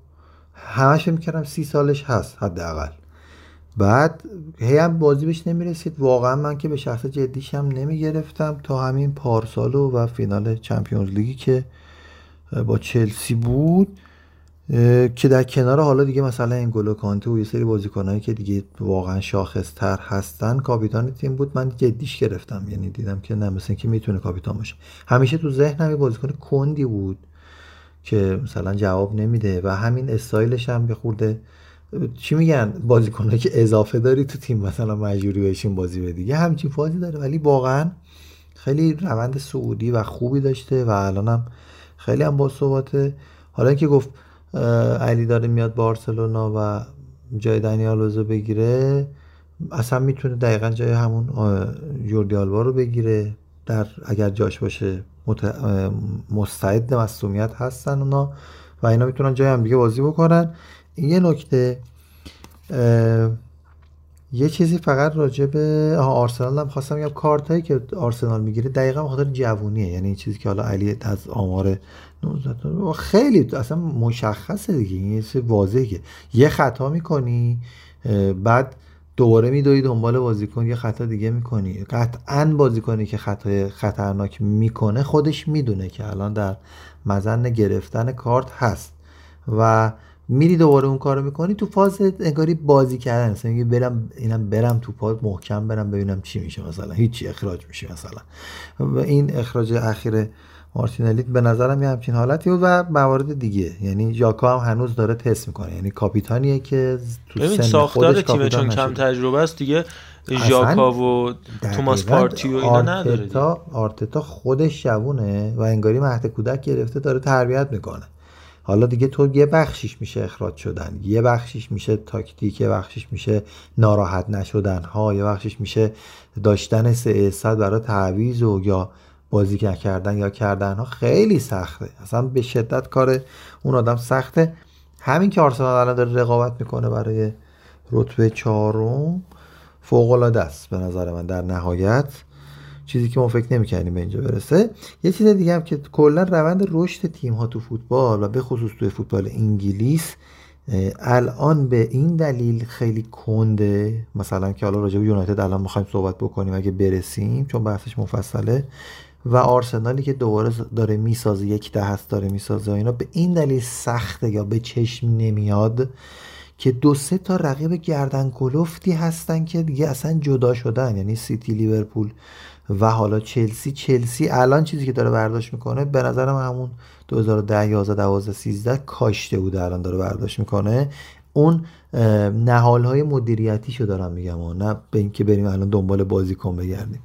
همش می‌کردم سی سالش هست حداقل. بعد هی هم بازی بهش نمی‌رسید. واقعا من که به شخص جدیشم نمی‌گرفتم. تا همین پارسالو و فینال چمپیونز لیگی که با چلسی بود که در کنار حالا دیگه مثلا انگولو کانته و یه سری بازیکنایی که دیگه واقعا شاخصتر هستن کاپیتان تیم بود. من جدیش گرفتم. یعنی دیدم که نه مثلا که می‌تونه کاپیتان باشه. همیشه تو ذهنم یه بازیکن کندی بود که مثلا جواب نمیده و همین استایلش هم به خورده چی میگن؟ بازیکنایی که اضافه داری تو تیم مثلا مجبوری بهشون بازی بدی. یه همچین فازی داره ولی واقعا خیلی روند سعودی و خوبی داشته و الانم خیلی هم با ثباته حالا که گفت علی داره میاد بارسلونا و جای دنیال بگیره اصلا می‌تونه دقیقا جای همون جوردی آلبا رو بگیره. در اگر جاش باشه مستعد مصومیت هستن اونا و اینا می‌تونن جای هم دیگه بازی بکنن. یه نکته یه چیزی فقط راجع به آرسنال هم خواستم بگم کارت هایی که آرسنال می‌گیره دقیقا بخاطر جوونیه. یعنی چیزی که حالا علی از آمار خیلی اصلا مشخصه دیگه. این چیز واضحه یه خطا می‌کنی بعد دوباره میدوی دنبال بازیکن یه خطا دیگه می‌کنی. قطعا بازیکنی که خطای خطرناک می‌کنه خودش می‌دونه که الان در مزن گرفتن کارت هست. و میری دوباره اون کارو می‌کنی تو فاز انگاری بازی کردن. مثلا میگی برم اینم برم تو پاز محکم برم ببینم چی میشه مثلا. هیچی اخراج میشه مثلا. و این اخراج اخیر مارتینلی به نظرم یه همچین حالتی بود و موارد دیگه. یعنی ژاکا هم هنوز داره تست می‌کنه. یعنی کاپیتانیه که تو سن ساختار تیم چون کم تجربه است دیگه. ژاکا و توماس پارتی و اینا نداره آرتتا خودش جوونه و انگاری مهد کودک گرفته داره تربیت می‌کنه. حالا دیگه تو یه بخشیش میشه اخراج شدن یه بخشیش میشه تاکتیک یه بخشیش میشه ناراحت نشدن. ها یه بخشیش میشه داشتن سه برای تعویض و یا بازی کردن یا کردن. ها خیلی سخته. اصلا به شدت کار اون آدم سخته. همین که آرسنال الان داره رقابت می‌کنه برای رتبه چهارم فوق العاده است به نظر من در نهایت. چیزی که ما فکر نمی‌کردیم به اینجا برسه. یه چیز دیگه هم که کلا روند رشد تیم ها تو فوتبال و به خصوص تو فوتبال انگلیس الان به این دلیل خیلی کنده. مثلا که حالا راجع به یونایتد الان می‌خوایم صحبت بکنیم اگه برسیم چون بحثش مفصله. و آرسنالی که دوباره داره می‌سازه یک ده هست داره می‌سازه اینا به این دلیل سخته یا به چشم نمیاد که دو سه تا رقیب گردن کلفتی هستن که دیگه اصلا جدا شدن. یعنی سیتی لیورپول و حالا چلسی چلسی الان چیزی که داره برداشت می‌کنه به نظرم همون 2010 11 12 13 کاشته بوده الان داره برداشت می‌کنه. اون نهال های مدیریتیشو دارم میگم نه به اینکه بریم الان دنبال بازیکن بگردیم.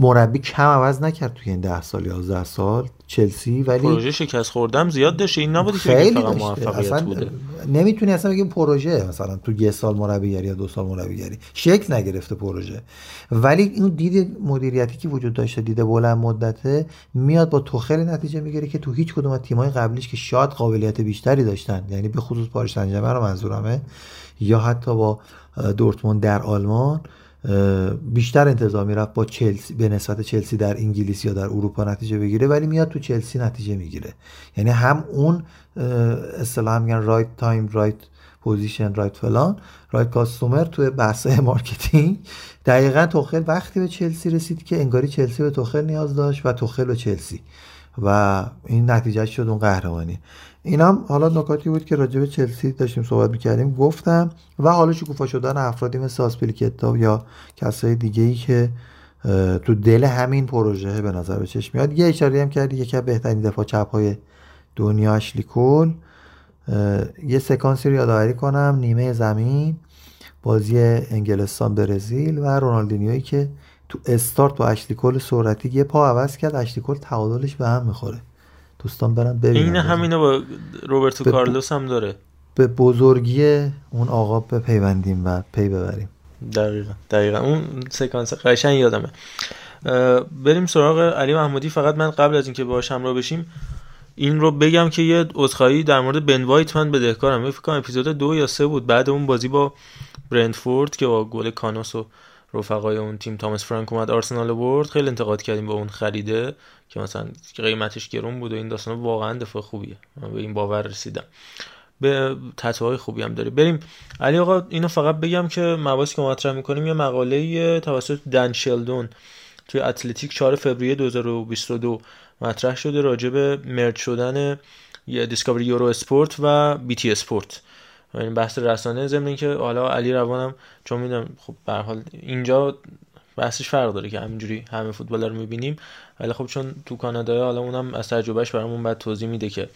مربی کم عوض نکرد توی این ده سال 11 سال چلسی ولی پروژه شکست خوردم زیاد داشته این نبودی که خیلی فقط. موفقیت اصلا بوده. نمی‌تونی اصلا بگیم پروژه مثلا تو یه سال مربیگری یا دو سال مربیگری شکل نگرفته پروژه. ولی این دید مدیریتی که وجود داشته دیده بلند مدته میاد با توخل نتیجه می‌گیره که تو هیچ کدوم از تیم‌های قبلیش که شاید قابلیت بیشتری داشتن یعنی به خصوص پاریس سن رو منظورمه یا حتی با دورتموند در آلمان بیشتر انتظار می‌رفت با چلسی به نسبت چلسی در انگلیس یا در اروپا نتیجه بگیره ولی میاد تو چلسی نتیجه می‌گیره. یعنی هم اون اصطلاحا میگن right time right position right فلان right customer توی بحث marketing. دقیقا توخل وقتی به چلسی رسید که انگاری چلسی به توخل نیاز داشت و توخل به چلسی. و این نتیجه شد اون قهرمانی. اینم حالا نکاتی بود که راجع به چلسی داشتیم صحبت می‌کردیم. گفتم و حالا شکوفا شدن افرادی مثل آسپیلیکوتا یا کسای دیگه ای که تو دل همین پروژه به نظر به چشم میاد یه اشاره هم کردی یکی از بهترین دفاع چپ های دنیا اشلی کول یه سکانسی رو یادآوری کنم نیمه زمین بازی انگلستان برزیل و رونالدینیویی که تو استارت با اشلی کول سرعتی یه پا عوض کرد اشلی کول تعادلش به هم می‌خوره. دوستان برن ببینن. این همینو با روبرتو به- کارلوس هم داره. به بزرگی اون آقا بپیوندیم و پی ببریم. دقیقا دقیقا. اون سکانس قشنگ یادمه. بریم سراغ علی محمودی. فقط من قبل از اینکه باهاش همراه بشیم این رو بگم که یه عذرخواهی در مورد بن وایت من بدهکارم فکر کنم اپیزود دو یا سه بود. بعد اون بازی با برنتفورد که با گل کانوس و رفقای اون تیم تامس فرانک اومد آرسنال برد خیلی انتقاد کردیم با اون خریده که مثلا قیمتش گرون بود و این داستان واقعا دفاع خوبیه. من به این باور رسیدم. به تتوهای خوبی هم داره بریم. علی آقا اینو فقط بگم که مباحثی که مطرح می‌کنیم یه مقاله توسط دن شلدون توی Athletic 4 فوریه 2022 مطرح شده راجع به merge شدن Discovery Eurosport و BT Sport این بحث رسانه ضمن اینکه حالا علی روانم چون می‌دونم خب به حال اینجا بحثش فرق داره که همینجوری همه فوتبال رو می‌بینیم ولی خب چون تو کانادا حالا اونم از تجربهش برامون بعد توضیح میده که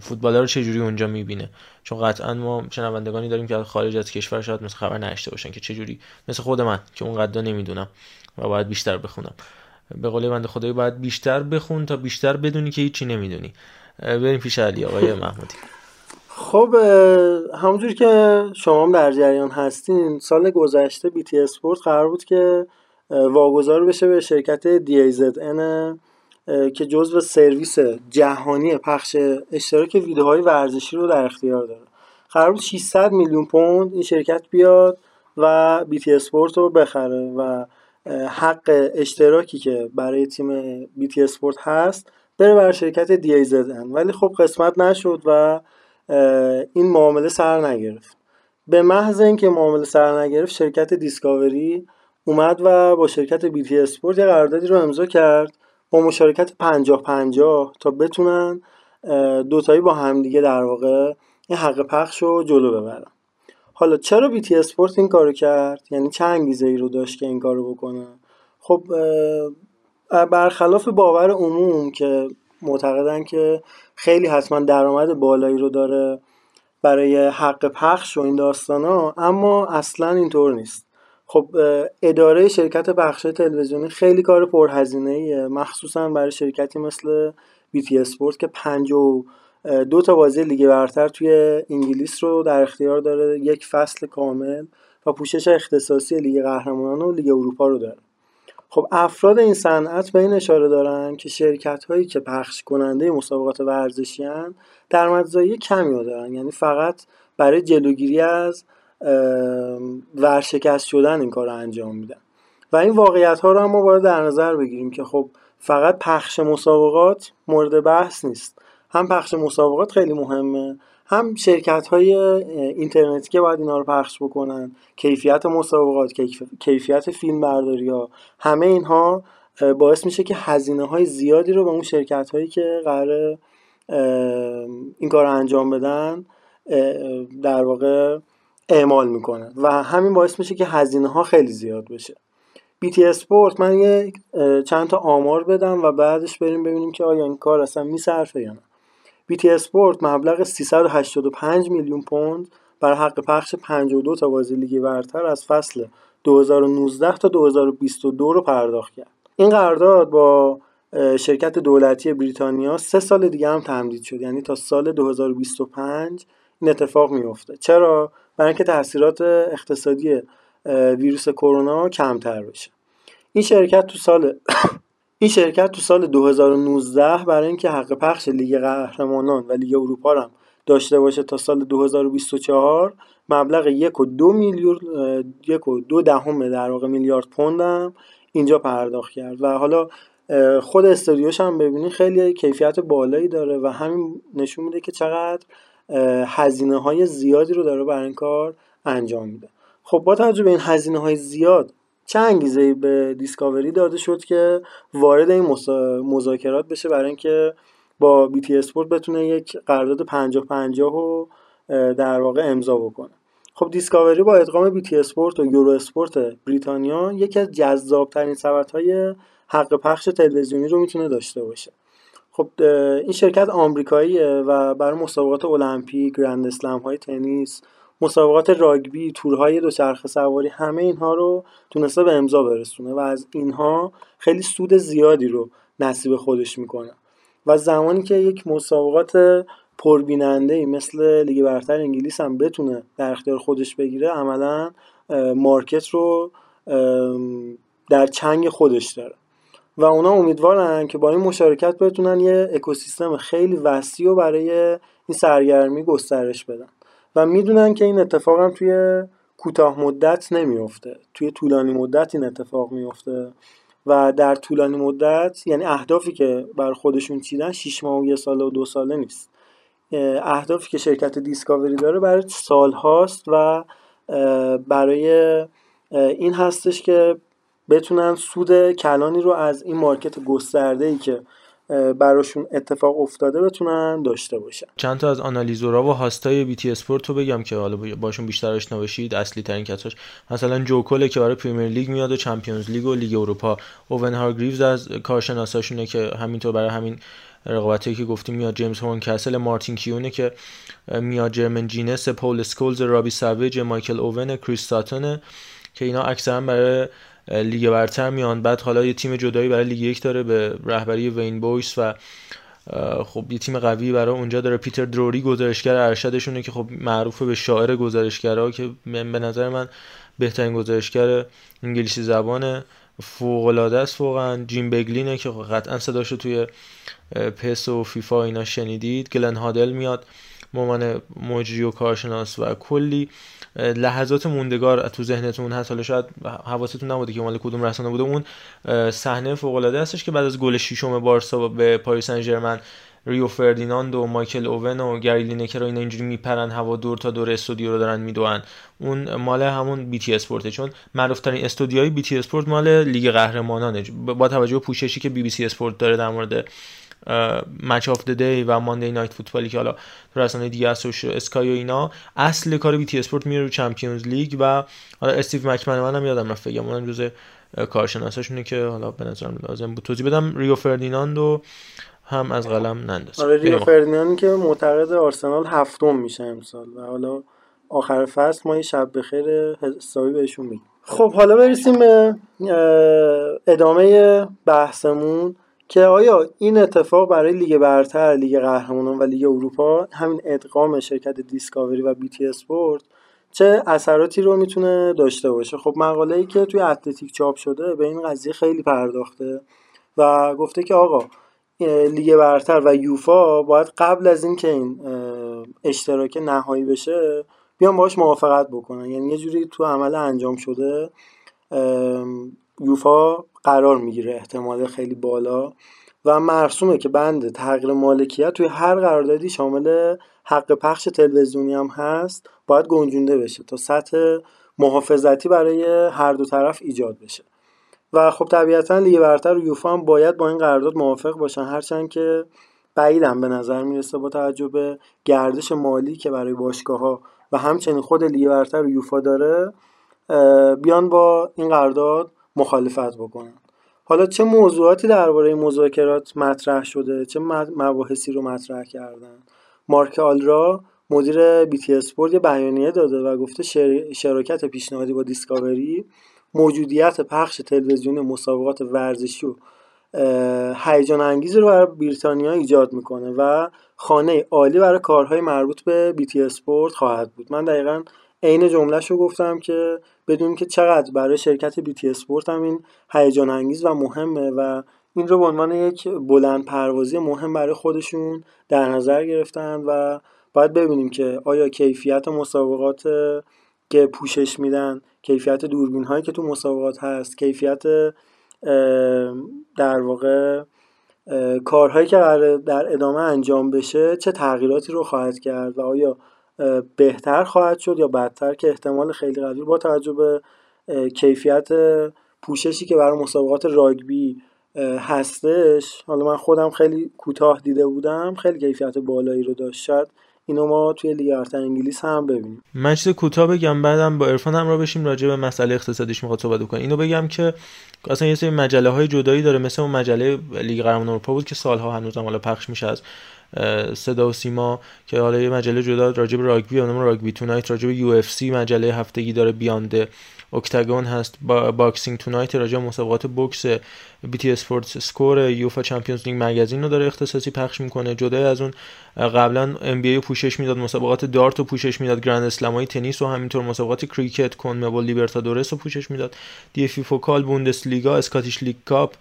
فوتبال رو چجوری اونجا می‌بینه. چون قطعا ما شنوندگانی داریم که خارج از کشور شاید مثل خبر نشته باشن که چجوری مثل خود من که اونقدر نمی‌دونم و باید بیشتر بخونم. به قول بنده خدایی باید بیشتر بخون تا بیشتر بدونی که هیچی نمی‌دونی. بریم پیش علی آقای محمودی. خب همونجور که شما هم در جریان هستین سال گذشته بی تی اسپورت قرار بود که واگذار بشه به شرکت DAZN اه، که جزو سرویس جهانی پخش اشتراک ویدیوهای ورزشی رو در اختیار داره. قرار بود 600 میلیون پوند این شرکت بیاد و BT Sport رو بخره و حق اشتراکی که برای تیم BT Sport هست بره بر شرکت DAZN ولی خب قسمت نشد و این معامله سر نگرفت. به محض اینکه معامله سر نگرفت شرکت Discovery اومد و با شرکت بی تی اسپورت یه قراردادی رو امضا کرد با مشارکت پنجاه پنجاه تا بتونن دوتایی با همدیگه در واقع این حق پخش رو جلو ببرن. حالا چرا بی تی اسپورت این کارو کرد؟ یعنی چه انگیزه ای رو داشت که این کارو بکنه؟ خب برخلاف باور عموم که معتقدن که خیلی حتما درآمد بالایی رو داره برای حق پخش و این داستان ها اما اصلا اینطور نیست. خب اداره شرکت پخش تلویزیونی خیلی کار پرهزینه ایه مخصوصا برای شرکتی مثل بی تی اسپورت که پنجاه و دو تا بازی لیگ برتر توی انگلیس رو در اختیار داره. یک فصل کامل و پوشش اختصاصی لیگ قهرمانان و لیگ اروپا رو داره. خب افراد این صنعت به این اشاره دارن که شرکت هایی که پخش کننده مسابقات ورزشی هن درآمدزایی کمی رو دارن. یعنی فقط برای جلوگیری از ورشکست شدن این کار رو انجام میدن. و این واقعیت ها رو هم ما باید در نظر بگیریم که خب فقط پخش مسابقات مورد بحث نیست. هم پخش مسابقات خیلی مهمه هم شرکت های اینترنتی که باید اینا رو پخش بکنن کیفیت مسابقات کیف- کیفیت فیلم برداری ها همه اینها باعث میشه که هزینه های زیادی رو به اون شرکت هایی که قرار این کار رو انجام بدن در واقع اعمال می‌کنه و همین باعث میشه که هزینه ها خیلی زیاد بشه. بیتی اسپورت من یه چند تا آمار بدم و بعدش بریم ببینیم که آیا این کار اصلا میصرفه یا نه. بیتی اسپورت مبلغ 385 میلیون پوند بر حق پخش 52 تا بازی لیگ برتر از فصل 2019 تا 2022 رو پرداخت کرد. این قرارداد با شرکت دولتی بریتانیا سه سال دیگه هم تمدید شد. یعنی تا سال 2025 این اتفاق میفته چرا؟ برای اینکه تاثیرات اقتصادی ویروس کرونا کمتر بشه. این شرکت تو سال این شرکت تو سال 2019 برای اینکه حق پخش لیگ قهرمانان و لیگ اروپا هم داشته باشه تا سال 2024 مبلغ یک و دو میلیون یک و دو دهم در واقع میلیارد پوند اینجا پرداخت کرد. و حالا خود استودیوش هم ببینید خیلی کیفیت بالایی داره و همین نشون میده که چقدر هزینه های زیادی رو داره برای این کار انجام میده. خب با توجه به این هزینه های زیاد چه انگیزه به دیسکاوری داده شد که وارد این مذاکرات بشه برای اینکه با بی تی اسپورت بتونه یک قرارداد 50 50 رو در واقع امضا بکنه؟ خب دیسکاوری با ادغام بی تی اسپورت و یورو اسپورت بریتانیا یکی از جذابترین های حق پخش تلویزیونی رو می‌تونه داشته باشه. خب این شرکت آمریکاییه و برای مسابقات المپیک گرند اسلم های تنیس مسابقات راگبی تورهای دوچرخه سواری همه اینها رو تونسته به امضا برسونه و از اینها خیلی سود زیادی رو نصیب خودش می‌کنه. و زمانی که یک مسابقات پربیننده ای مثل لیگ برتر انگلیس هم بتونه در اختیار خودش بگیره عملا مارکت رو در چنگ خودش داره. و اونا امیدوارن که با این مشارکت بتونن یه اکوسیستم خیلی وسیع و برای این سرگرمی گسترش بدن. و می‌دونن که این اتفاق هم توی کوتاه مدت نمیفته توی طولانی مدت این اتفاق میفته و در طولانی مدت یعنی اهدافی که بر خودشون چیدن 6 ماه و یه ساله و دو ساله نیست. اهدافی که شرکت دیسکاوری داره برای سال هاست و برای این هستش که بتونن سود کلانی رو از این مارکت گسترده ای که براشون اتفاق افتاده بتونن داشته باشن. چند تا از آنالیزورها و host ای بی تی اسپورت رو بگم که حالا باشون بیشتر آشنا باشید اصلی ترین کساش. مثلا جو کول که برای پریمیر لیگ میاد و چمپیونز لیگ و لیگ اروپا. اوون هارگریوز از کارشناساشونه که همینطور برای همین رقابتی که گفتیم میاد جیمز هورنکسل مارتین کیونه که میاد جرمین جیناس پل اسکولز رابی ساویج مایکل اوون کریس ساتن که اینا اکثرا برای لیگ برتر میان. بعد حالا یه تیم جدایی برای لیگ یک داره به رهبری وین بویس و خب یه تیم قوی برای اونجا داره. پیتر دروری گزارشگر ارشدشونه که خب معروف به شاعر گزارشگرها که به نظر من بهترین گزارشگر انگلیسی زبانه. فوق العاده است واقعا. جیم بگلینه که قطعا صداشو توی PES و فیفا اینا شنیدید. گلن هادل میاد. مامان مجری و کارشناس و کلی. لحظات موندگار تو ذهنتون هست. حالا شاید حواستون نبوده که مال کدوم رسانه بوده. اون صحنه فوق العاده هستش که بعد از گل ششم بارسا به پاریس سن ژرمن ریو فردیناند و مایکل اوون و گری لینیکر اینا اینجوری میپرن هوا دور تا دور استودیو رو دارن میدوئن. اون مال همون بی تی اسپورته. چون معروف ترین استودیوهای بی تی اسپورت مال لیگ قهرمانانه. با توجه به پوششی که بی بی سی اسپورت داره در مورد Match of the Day و Monday Night فوتبالی که حالا رسانه دیگه هست و اسکای و اینا. اصل کار بی تی اسپورت میره رو چمپیونز لیگ و حالا استیو مکمن هم یادم رفت بگم. اونم جزء کارشناساشونه که حالا به نظرم لازم بود توضیح بدم. ریو فردیناند و هم از قلم ننداز آره ریو فردیناند که معتقد آرسنال هفتم میشه امسال و حالا آخر فصل ما یه شب بخیر حسابی بهشون میگیم. خب حالا برسیم به ادامه بحثمون. که آیا این اتفاق برای لیگ برتر، لیگ قهرمانان و لیگ اروپا همین ادغام شرکت دیسکاوری و بی تی اسپورت چه اثراتی رو می‌تونه داشته باشه؟ خب مقاله ای که توی اتلتیک چاپ شده به این قضیه خیلی پرداخته و گفته که آقا لیگ برتر و یوفا باید قبل از اینکه این اشتراک نهایی بشه بیان باش موافقت بکنن. یعنی یه جوری تو عمل انجام شده یوفا قرار می‌گیره احتمال خیلی بالا. و مرسومه که بند تغییر مالکیت توی هر قراردادی شامل حق پخش تلویزیونی هم هست باید گنجونده بشه تا سطح محافظتی برای هر دو طرف ایجاد بشه. و خب طبیعتا لیگ برتر و یوفا هم باید با این قرارداد موافق باشن. هرچند که بعیدم به نظر می‌رسه با توجه به گردش مالی که برای باشگاه ها و همچنین خود لیگ برتر و یوفا داره بیان با این قرارداد مخالفت بکنن. حالا چه موضوعاتی درباره مذاکرات مطرح شده؟ چه مباحثی رو مطرح کردن؟ مارک آلرا مدیر بیتی اسپورت یه بیانیه داده و گفته شراکت پیشنهادی با دیسکاوری موجودیت پخش تلویزیونی مسابقات ورزشی و هیجان انگیزی رو برای بریتانیا ایجاد می‌کنه و خانه عالی برای کارهای مربوط به بیتی اسپورت خواهد بود. من دقیقا عین جملهش رو گفتم که بدون که چقدر برای شرکت بیتی اسپورت هم این هیجان انگیز و مهمه و این رو به عنوان یک بلند پروازی مهم برای خودشون در نظر گرفتن و باید ببینیم که آیا کیفیت مسابقات که پوشش میدن کیفیت دوربین هایی که تو مسابقات هست کیفیت در واقع کارهایی که قرار در ادامه انجام بشه چه تغییراتی رو خواهد کرد و آیا بهتر خواهد شد یا بدتر که احتمال خیلی قوی با توجه به کیفیت پوششی که برای مسابقات راگبی هستش؟ حالا من خودم خیلی کوتاه دیده بودم خیلی کیفیت بالایی رو داشت. شاید اینو ما توی لیگ برتر انگلیس هم ببینیم. من چیز کوتاه بگم بعدم با عرفان هم را بشیم راجع به مسئله اقتصادیش می‌خواد صحبت کنیم اینو بگم که اصلا یه سری مجله های جدایی داره مثل اون مجله لیگ قهرمانان اروپا بود که سالها هنوز هم حالا پخش میشه از صدا و سیما که حالا یه مجله جدا راجع به راگبی به راگبی تونایت راجع به یو اف سی مجله هفتگی داره بیانده. اکتاگون هست با باکسینگ تونایت راجع مسابقات بوکس تی اسپورتس سکور یوفا چمپیونز لیگ مگزین رو داره اختصاصی پخش می‌کنه. جدا از اون قبلا ام بی پوشش می‌داد مسابقات دارت رو پوشش می‌داد گرند اسلمای تنیس و همینطور مسابقات کریکت کن مبل لیبرتادورس رو پوشش می‌داد. دی اف بی پوکال بوندس لیگا Scottish League Cup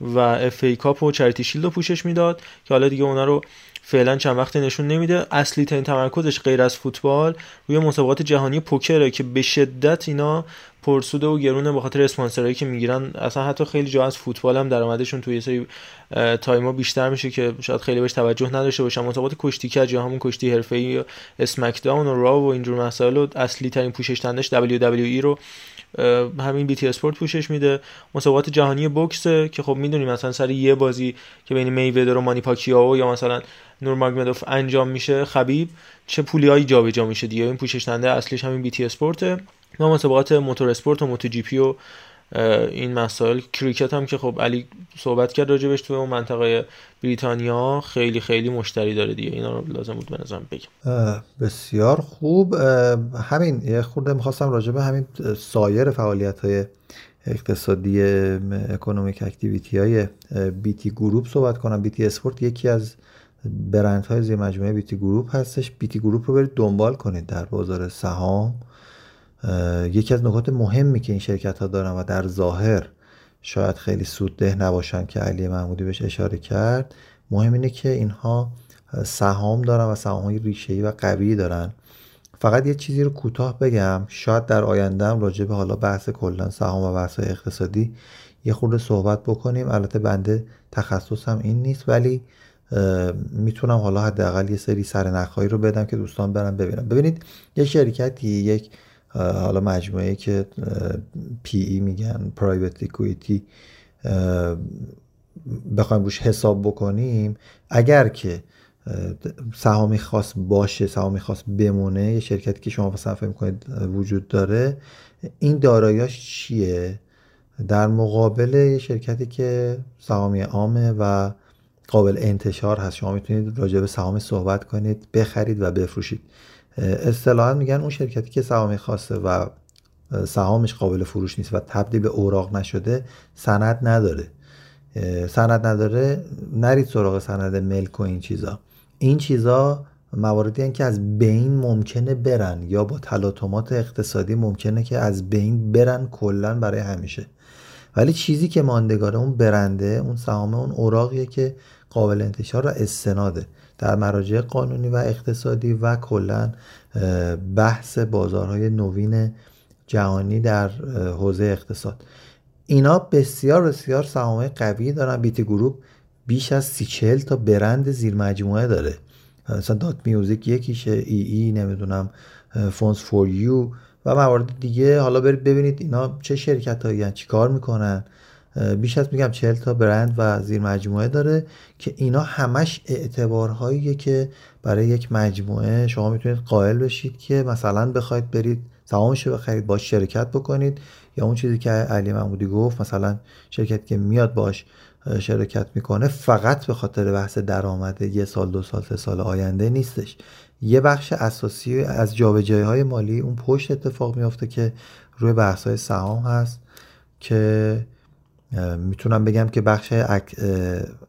و FA Cup و Charity Shield رو پوشش می‌داد که حالا دیگه اونا رو فعلا چند وقتی نشون نمیده. اصلی ترین تمرکزش غیر از فوتبال روی مسابقات جهانی پوکره که به شدت اینا پرسوده و گرونه به خاطر اسپانسرایی که می‌گیرن. اصلا حتی خیلی جا از فوتبال هم درآمدشون توی سری time ا بیشتر میشه که شاید خیلی بهش توجه نداشته باشن. مسابقات کشتی کج یا همون کشتی حرفه‌ای اسمک داون و راو و اینجور مسائل و اصلی ترین پوشش دندش WWE رو همین بی تی اسپورت پوشش میده. مسابقات جهانی بوکس که خب می‌دونیم مثلا سر یه بازی که بین می‌ودر و مانی پاکیاو یا مثلا نورماگمدوف انجام میشه خبیب چه پولیایی جابجا میشه دیگه. این پوشش اصلیش همین بی تی اسپورته. ما مسابقات motorsport و موتو جی پی و این مسائل. کریکت هم که خب علی صحبت کرد راجبش توی اون منطقه بریتانیا خیلی خیلی مشتری داره دیگه. اینا رو لازم بود به نظرم بگم. بسیار خوب. همین یه خورده می‌خواستم راجب همین سایر فعالیت های اقتصادی economic activity های بی تی گروپ صحبت کنم. بی تی اسپورت یکی از برند های زیر مجموعه بی تی گروپ هستش. بی تی گروپ رو برید دنبال کنید در بازار سهام. یکی از نکات مهمی که این شرکت ها دارن و در ظاهر شاید خیلی سودده نباشن که علی محمودی بهش اشاره کرد مهم اینه که اینها سهام دارن و سهام های ریشه‌ای و قوی دارن. فقط یه چیزی رو کوتاه بگم شاید در آینده هم راجع به حالا بحث کلا سهام و بحث اقتصادی یه خورده صحبت بکنیم. البته بنده تخصصم این نیست ولی می‌تونم حالا حداقل یه سری سرنخهایی رو بدم که دوستان برن ببینم ببینید یه شرکتی یک حالا مجموعه که پی ای میگن پرایوت لیکویتی بخوایم روش حساب بکنیم اگر که سهامی خاص باشه سهامی خاص بمونه یه شرکتی که شما مثلا فکر می‌کنید وجود داره این داراییاش چیه؟ در مقابل یه شرکتی که سهامی عامه و قابل انتشار هست شما می‌تونید راجع به سهام صحبت کنید بخرید و بفروشید. اصطلاحا میگن اون شرکتی که سهامی خواسته و سهامش قابل فروش نیست و تبدیل به اوراق نشده سند نداره. سند نداره نرید سراغ سند ملک و این چیزا. این چیزا مواردی که از بین ممکنه برن یا با تلاطمات اقتصادی ممکنه که از بین برن کلا برای همیشه. ولی چیزی که ماندگاره اون برنده اون سهام اون اوراقیه که قابل انتشار و استناده. در مراجع قانونی و اقتصادی و کلا بحث بازارهای نوین جهانی در حوزه اقتصاد. اینا بسیار بسیار سهام قوی دارن. بی تی گروپ بیش از سی چل تا برند زیر مجموعه داره. مثلا Dotmusic یکیشه EE نمی‌دونم Phones 4u و موارد دیگه. حالا برید ببینید اینا چه شرکت هایی چی کار می‌کنن. بیش از میگم چهل تا برند و زیر مجموعه داره که اینا همش اعتبارهاییه که برای یک مجموعه شما می‌تونید قائل بشید که مثلا بخواید برید رو بخرید باش شرکت بکنید یا اون چیزی که علی محمودی گفت مثلا شرکتی که میاد باش شرکت می‌کنه فقط به خاطر بحث درآمد یه سال دو سال سه سال آینده نیستش. یه بخش اساسی از جابجایی های مالی اون پشت اتفاق میافته که روی بحث های سهام هست که می‌تونم بگم که بخش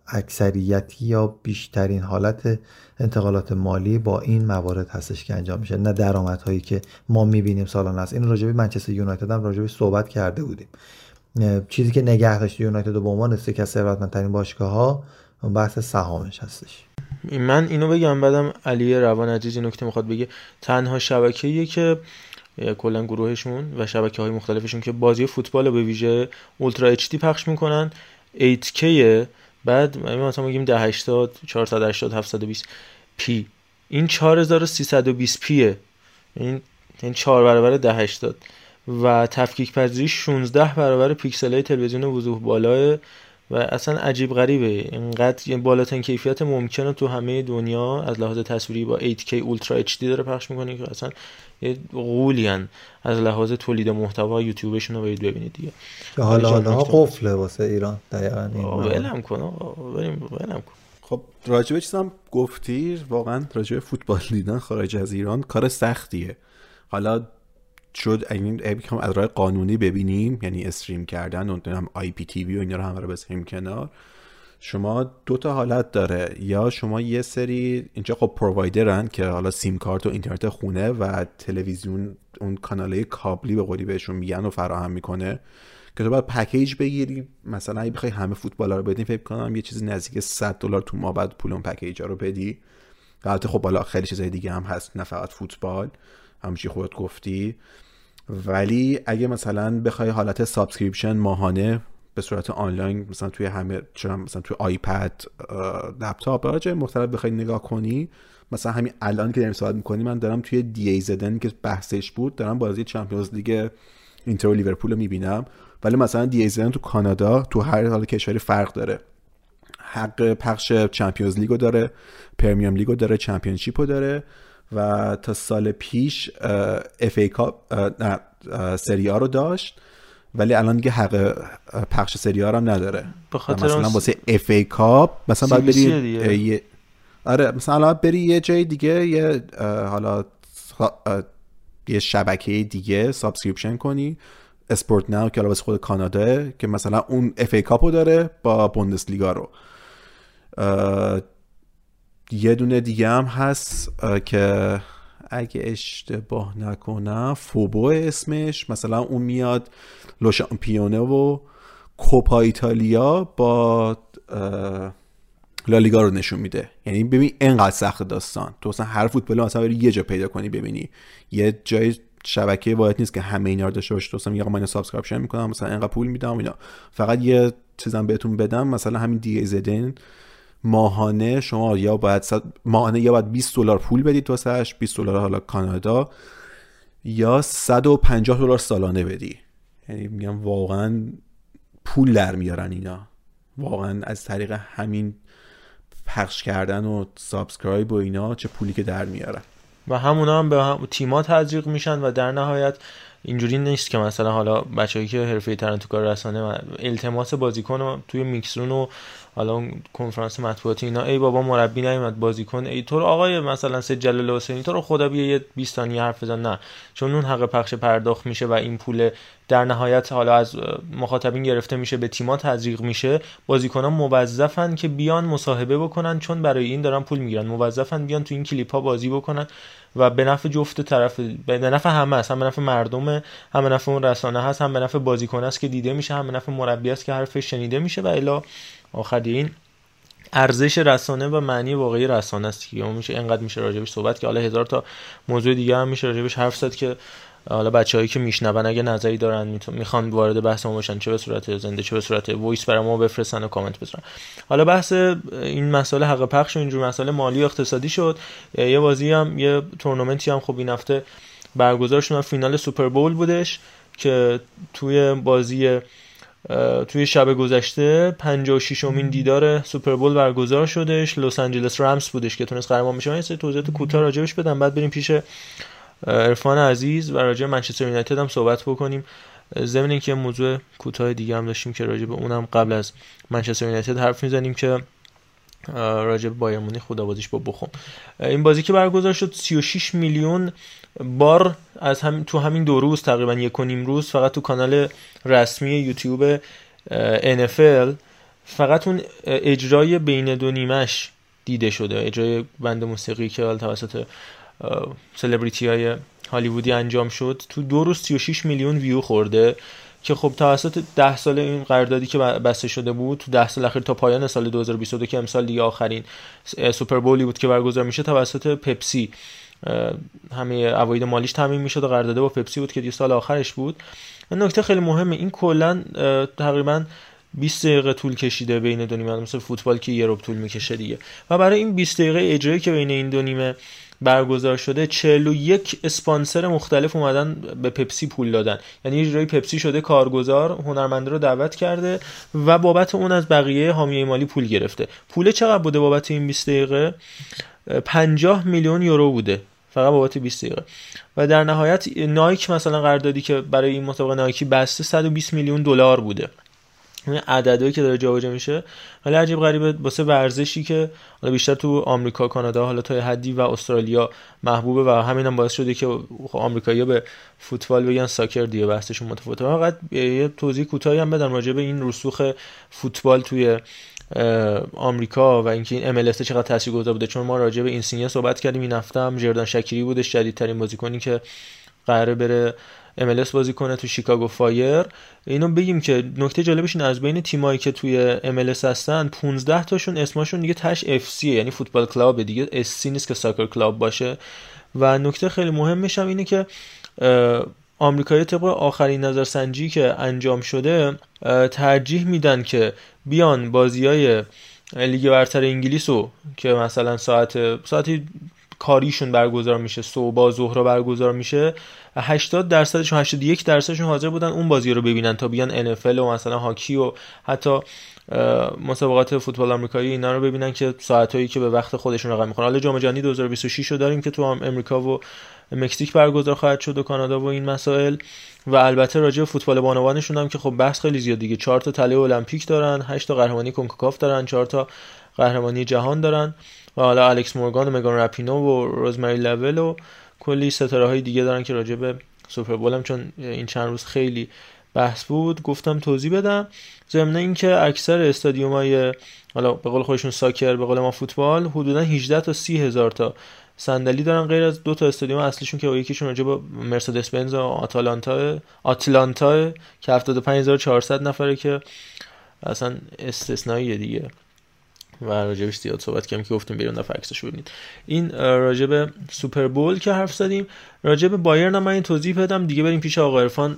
اکثریتی یا بیشترین حالت انتقالات مالی با این موارد هستش که انجام میشه نه درآمدهایی که ما می‌بینیم سالانه است. این راجبی منچستر یونایتد هم راجبی صحبت کرده بودیم. چیزی که نگه داشته یونایتد به عنوان یکی از ثروتمندترین باشگاه ها بحث سهامش هستش. من اینو بگم بعدم علی روان عزیز این نکته می‌خواد بگه. تنها شبکه‌ایه که کلا گروهشون و شبکه های مختلفشون که بازی فوتبال به ویژه اولترا اچ پخش می‌کنن. 8K بعد مثلا میگیم 1080 480 720 پی این 4320 پیه این این 4 برابر 1080 و تفکیک پذیری 16 برابر پیکسل های تلویزیون وضوح بالاه و اصلا عجیب غریبه. اینقدر بالاترین کیفیت ممکنه تو همه دنیا از لحاظ تصویری با 8K اولترا HD داره پخش می‌کنه که اصلا یه غولیان از لحاظ تولید محتوا یوتیوبشون رو برید ببینید دیگه. که حالا حالا قفله واسه ایران. دقیقاً ولم کن بریم ولم کن. خب راجبه چیزم گفتی واقعا راجبه فوتبال دیدن خارج از ایران کار سختیه. حالا شد این از راه قانونی ببینیم یعنی stream کردن و هم IPTV و اینا رو همه رو بذاریم کنار. شما دو تا حالت داره. یا شما یه سری اینجا خب provider ن که حالا سیم کارت و اینترنت خونه و تلویزیون اون کاناله کابلی به قولی بهشون میگن و فراهم می‌کنه که تو باید پکیج بگیری. مثلا اگه بخوای همه فوتبال رو ببینی فکر کنم یه چیزی نزدیک 100 دلار تو ماه باید پول اون پکیج رو بدی. البته خب بالا خیلی چیزای دیگه هم هست نه فقط فوتبال. همچی خودت گفتی. ولی اگه مثلا بخوای حالت subscription ماهانه به صورت آنلاین مثلا توی همه مثلا توی آیپد لپتاپ راجع مختلف بخوای نگاه کنی مثلا همین الان که داریم صحبت می‌کنیم من دارم توی DAZN که بحثش بود دارم بازی Champions League اینتر و لیورپول رو می‌بینم. ولی مثلا DAZN تو کانادا تو هر حال کشوری فرق داره. حق پخش Champions League و داره Premier League و داره Championship رو داره. و تا سال پیش FA Cup نه سری آ رو داشت ولی الان دیگه حق پخش سری آ هم نداره. به خاطر مثلا واسه FA Cup مثلا باید بری آره مثلا بری یه جای دیگه یه حالا یه شبکه دیگه subscription کنی Sport Now که واسه خود کانادا که مثلا اون FA Cup و داره با بوندس لیگا رو یه دونه دیگه هم هست که اگه اشتباه نکنم Fubo اسمش. مثلا اون میاد لوشامپیونا و کوپا ایتالیا با لالیگا رو نشون میده. یعنی ببین انقدر سخت داستان. تو مثلا هر فوتبال مثلا بری یه جا پیدا کنی ببینی. یه جای شبکه باید نیست که همه اینا رو داشته باشه مثلا میگم من subscription می‌کنم مثلا انقدر پول میدم اینا. فقط یه چیزم بهتون بگم. مثلا همین DAZN. ماهانه شما یا باید ماهانه یا باید 20 دلار پول بدید واسش 20 دلار حالا کانادا یا 150 دلار سالانه بدی. یعنی میگم واقعا پول در میارن اینا. واقعا از طریق همین پخش کردن و subscribe و اینا چه پولی که در میارن. و همونا هم به هم تیما تزریق میشن و در نهایت اینجوری نیست که مثلا حالا بچه‌ای که حرفه‌ای ترن تو کار رسانه التماس بازیکن توی mixed zone و حالا اون کنفرانس مطبوعاتی اینا ای بابا مربی نیومد بازیکن ای تو آقای مثلا سید جلال حسینی تو رو خدا بیا یه 20 ثانیه حرف بزن. نه. چون اون حق پخش پرداخت میشه و این پول در نهایت حالا از مخاطبین گرفته میشه به تیما تزریق میشه. بازیکنان موظفن که بیان مصاحبه بکنن چون برای این دارن پول می‌گیرن. موظفن بیان تو این کلیپ ها بازی بکنن و به نفع جفت طرف به نفع همه است. هم به نفع مردم هم به نفع اون رسانه هست هم به نفع بازیکن است که دیده میشه هم به نفع مربی است که حرفش شنیده میشه و الا آخر این ارزش رسانه و معنی واقعی رسانه است. که میشه اینقدر میشه راجبش صحبت که حالا هزار تا موضوع دیگه هم میشه راجبش حرف زد که حالا بچههایی که میشنون اگه نظری دارن می‌خوان وارد بحث ما باشن چه به صورت زنده چه به صورت وایس برای ما بفرستن و کامنت بذارن. حالا بحث این مسئله حق پخش و اینجور مسئله مالی و اقتصادی شد. یه بازی هم یه تورنمنتی هم خب این هفته برگزار شد. فینال سوپر بول بودش که توی بازی توی شب گذشته 56 امین دیدار سوپر بول برگزار شدش. لس آنجلس رامز بودش که تونست قهرمان بشه. من یه توضیحات کوتاه راجبش بدم بعد بریم پیش عرفان عزیز و راجع منچستر یونایتد هم صحبت بکنیم. ضمن اینکه موضوع کوتاه دیگه هم داشتیم که راجع به اونم قبل از منچستر یونایتد حرف می‌زنیم که راجع به بایر مونیخ خدابازیش با بخوم این بازی که برگزار شد 36 میلیون بار از هم تو همین دو روز تقریبا یک و نیم روز فقط تو کانال رسمی یوتیوب NFL فقط اون اجرای بین دو نیمش دیده شده. اجرای بند موسیقی که توسط سلبریتی های هالیوودی انجام شد. تو دو روز 36 میلیون ویو خورده. که خب توسط ده سال این قراردادی که بسته شده بود تو ده سال اخیر تا پایان سال 2022 که امسال دیگه آخرین سوپر بولی بود که برگزار میشه توسط پپسی همه اواید مالیش تامین می‌شد و قرارداد با پپسی بود که دی سال آخرش بود. نکته خیلی مهمه این کلا تقریبا 20 دقیقه طول کشیده بین دو نیمه مثل فوتبال که یه طول می‌کشه دیگه. و برای این 20 دقیقه اجرایی که بین این دو نیمه برگزار شده 41 اسپانسر مختلف اومدن به پپسی پول دادن. یعنی اجرای پپسی شده کارگزار هنرمنده رو دعوت کرده و بابت اون از بقیه حامیه مالی پول گرفته. پول چقدر بوده بابت این 20 دقیقه؟ 50 میلیون یورو بوده. فقط بابت 20 دقیقه. و در نهایت نایک مثلا قراردادی که برای این مسابقه نایکی بسته 120 میلیون دلار بوده. این عددهایی که داره جابجا میشه ولی عجیب غریبه واسه ورزشی که حالا بیشتر تو آمریکا کانادا حالا تا حدی و استرالیا محبوبه و همین هم باعث شده که خب آمریکایی‌ها به فوتبال بگن ساکر دیگه بحثشون متفاوته. فقط یه توضیح کوتاهی هم بدم راجع به این رسوخ فوتبال توی آمریکا و اینکه این MLS چقدر تاثیرگذار بوده. چون ما راجع به اینسینیا صحبت کردیم این هفته هم جردان شکری بودش جدیدترین بازیکنی که قراره بره MLS بازی کنه تو شیکاگو فایر. اینو بگیم که نکته جالبش این از بین تیمایی که توی MLS هستن 15 تاشون اسمشون دیگه تهش FC یعنی football club دیگه SC نیست که soccer club باشه. و نکته خیلی مهمش هم اینه که آمریکایی طبق آخرین نظرسنجی که انجام شده ترجیح میدن که بیان بازی های لیگ برتر انگلیس رو که مثلا ساعت ساعتی کاریشون برگزار میشه صبح ظهر برگزار میشه. 80 درصدشون 81 درصدشون حاضر بودن اون بازی رو ببینن تا بیان NFL و مثلا هاکی و حتی مسابقات فوتبال آمریکایی اینا رو ببینن که ساعتایی که به وقت خودشون رقم می‌خورن. حالا جام جهانی 2026 رو داریم که تو امریکا و مکزیک برگزار خواهد شد و کانادا و این مسائل. و البته راجع فوتبال بانوانشون هم که خب بحث خیلی زیاد دیگه. 4 تا طلای المپیک دارن 8 تا قهرمانی کنکاکاف دارن 4 تا قهرمانی جهان دارن. و حالا الکس مورگان و مگان رپینو و روزمری لول و کلی ستاره های دیگه دارن که راجع به سوپر هم چون این چند روز خیلی بحث بود. گفتم توضیح بدم. ضمن اینکه اکثر استادیوم های حالا به قول خودشون ساکر به قول ما فوتبال حدودا 18 تا 30 هزار تا صندلی دارن غیر از دو تا استادیوم اصلیشون که یکیشون راجع با مرسدس بنز و آتالانتا آتلانتا که 75400 نفره که اصلا استثنائیه دیگه. و راجبش زیاد صحبت کردیم که گفتیم بریم دفعه عکسشو ببینید این راجب سوپر بول که حرف زدیم راجب بایرن هم من این توضیح بدم دیگه بریم پیش آقا عرفان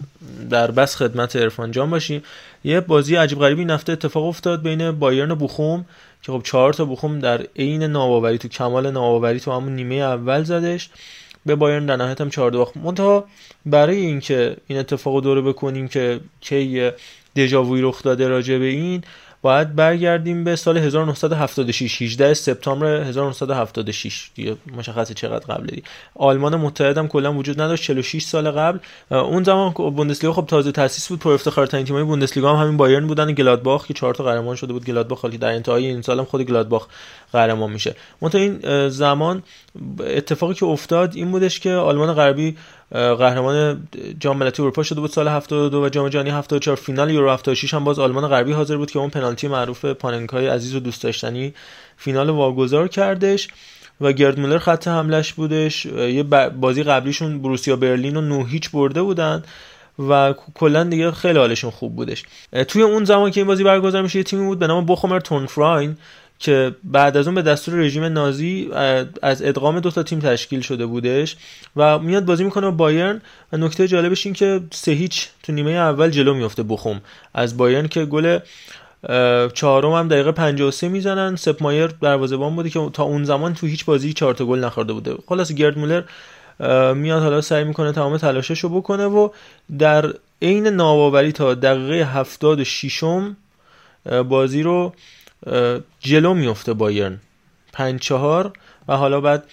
در بس خدمت عرفان جان باشیم. یه بازی عجیب غریبی نفته اتفاق افتاد بین بایرن و بوخوم که خب چهار تا بوخوم در عین ناباوری تو کمال ناباوری تو همون نیمه اول زدش. به بایرن در نهایت هم 4 باخت منتها برای اینکه این اتفاق دوره بکنیم که کی دژاووی رخ داده راجع به این باید برگردیم به سال 1976 18 سپتامبر 1976 دیگه مشخصه چقدر قبل دی آلمان متحد هم کلا وجود نداشت 46 سال قبل. اون زمان بوندسلیگا خب تازه تاسیس بود. پر افتخارترین تیمای بوندسلیگا هم همین بایرن بودن. و گلادباخ که چهار تا قهرمان شده بود. گلادباخ خالی در انتهای این سال هم خود گلادباخ قهرمان میشه. منتها این زمان اتفاقی که افتاد این بودش که آلمان غربی قهرمان جام ملتی اروپا شده بود سال 72 و جام جهانی 74 فینال یورو 76 هم باز آلمان غربی حاضر بود که اون پنالتی معروف پاننکای عزیز و دوست داشتنی فینال واگذار کردش و گرد مولر خط حملش بودش. یه بازی قبلیشون بروسیا برلین رو نو هیچ برده بودن و کلا دیگه خیلی حالشون خوب بودش. توی اون زمان که این بازی برگزار میشه یه تیمی بود به نام بوخومر تونفراین که بعد از اون به دستور رژیم نازی از ادغام دو تا تیم تشکیل شده بودش و میاد بازی می‌کنه با بایرن و نکته جالبش این که سه هیچ تو نیمه اول جلو میفته بخوم. از بایرن که گل چهارم هم دقیقه 53 می‌زنن. سپ مایر دروازه‌بان بوده که تا اون زمان تو هیچ بازی چهار تا گل نخورده بوده. خلاص گرد مولر میاد حالا سعی می‌کنه تمام تلاشش رو بکنه و در عین ناباوری تا دقیقه 76 بازی رو جلو میفته بایرن. پنج چهار و حالا بعد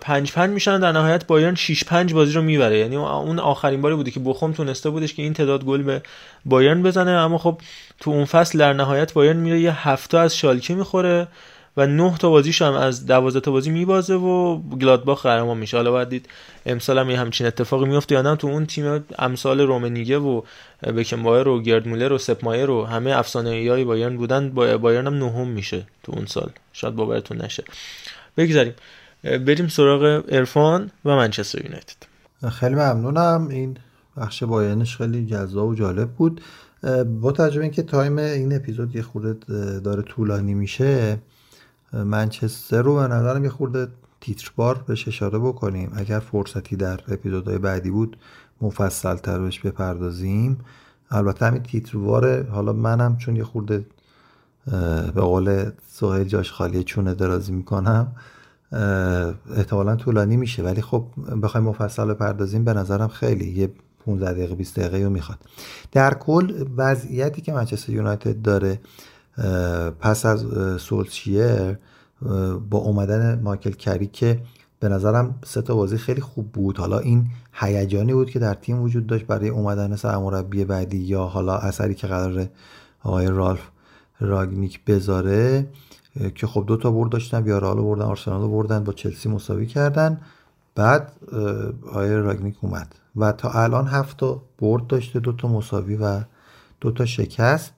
پنج پنج میشن در نهایت بایرن 6 پنج بازی رو می‌بره. یعنی اون آخرین باری بوده که بخوم تونسته بودش که این تعداد گل به بایرن بزنه. اما خب تو اون فصل در نهایت بایرن میره یه هفته از شالکه می‌خوره. و نه تا بازیش هم از 12 تا بازی میبازه و گلادباخ قهرمان میشه. حالا باید دید امسال هم یه همچین اتفاقی میفته یا نه. تو اون تیم امسال رومنیگه و بکنباوئر و گرد مولر و سپ مایر و همه افسانه ای بایرن بودن. با بایرن هم نهم میشه تو اون سال. شاید باورتون نشه. بگذاریم. بریم سراغ عرفان و منچستر یونایتد. خیلی ممنونم. این بخش بایرنش خیلی جذاب و جالب بود. با توجه به اینکه time این اپیزود یه خورده داره طولانی میشه منچستر رو به نظرم یه خورده تیتروار بهش اشاره بکنیم. اگر فرصتی در اپیزودهای بعدی بود مفصل تر بهش بپردازیم. البته همین تیتروار حالا منم چون یه خورده به قول سهیل جاش خالی چونه درازی می‌کنم احتمالا طولانی میشه. ولی خب بخوایم مفصل بپردازیم به نظرم خیلی یه 15 دقیقه 20 دقیقه رو می‌خواد. در کل وضعیتی که منچستر یونایتد داره پس از سولشیر با اومدن مایکل کری که به نظرم سه تا بازی خیلی خوب بود. حالا این هیجانی بود که در تیم وجود داشت برای اومدن سرمربی بعدی یا حالا اثری که قرار آقای رالف راگنیک بذاره که خب دو تا برد داشتن بیارال بردن آرسنال بردن با چلسی مساوی کردن. بعد آقای راگنیک اومد و تا الان هفت تا برد داشته دو تا مساوی و دو تا شکست.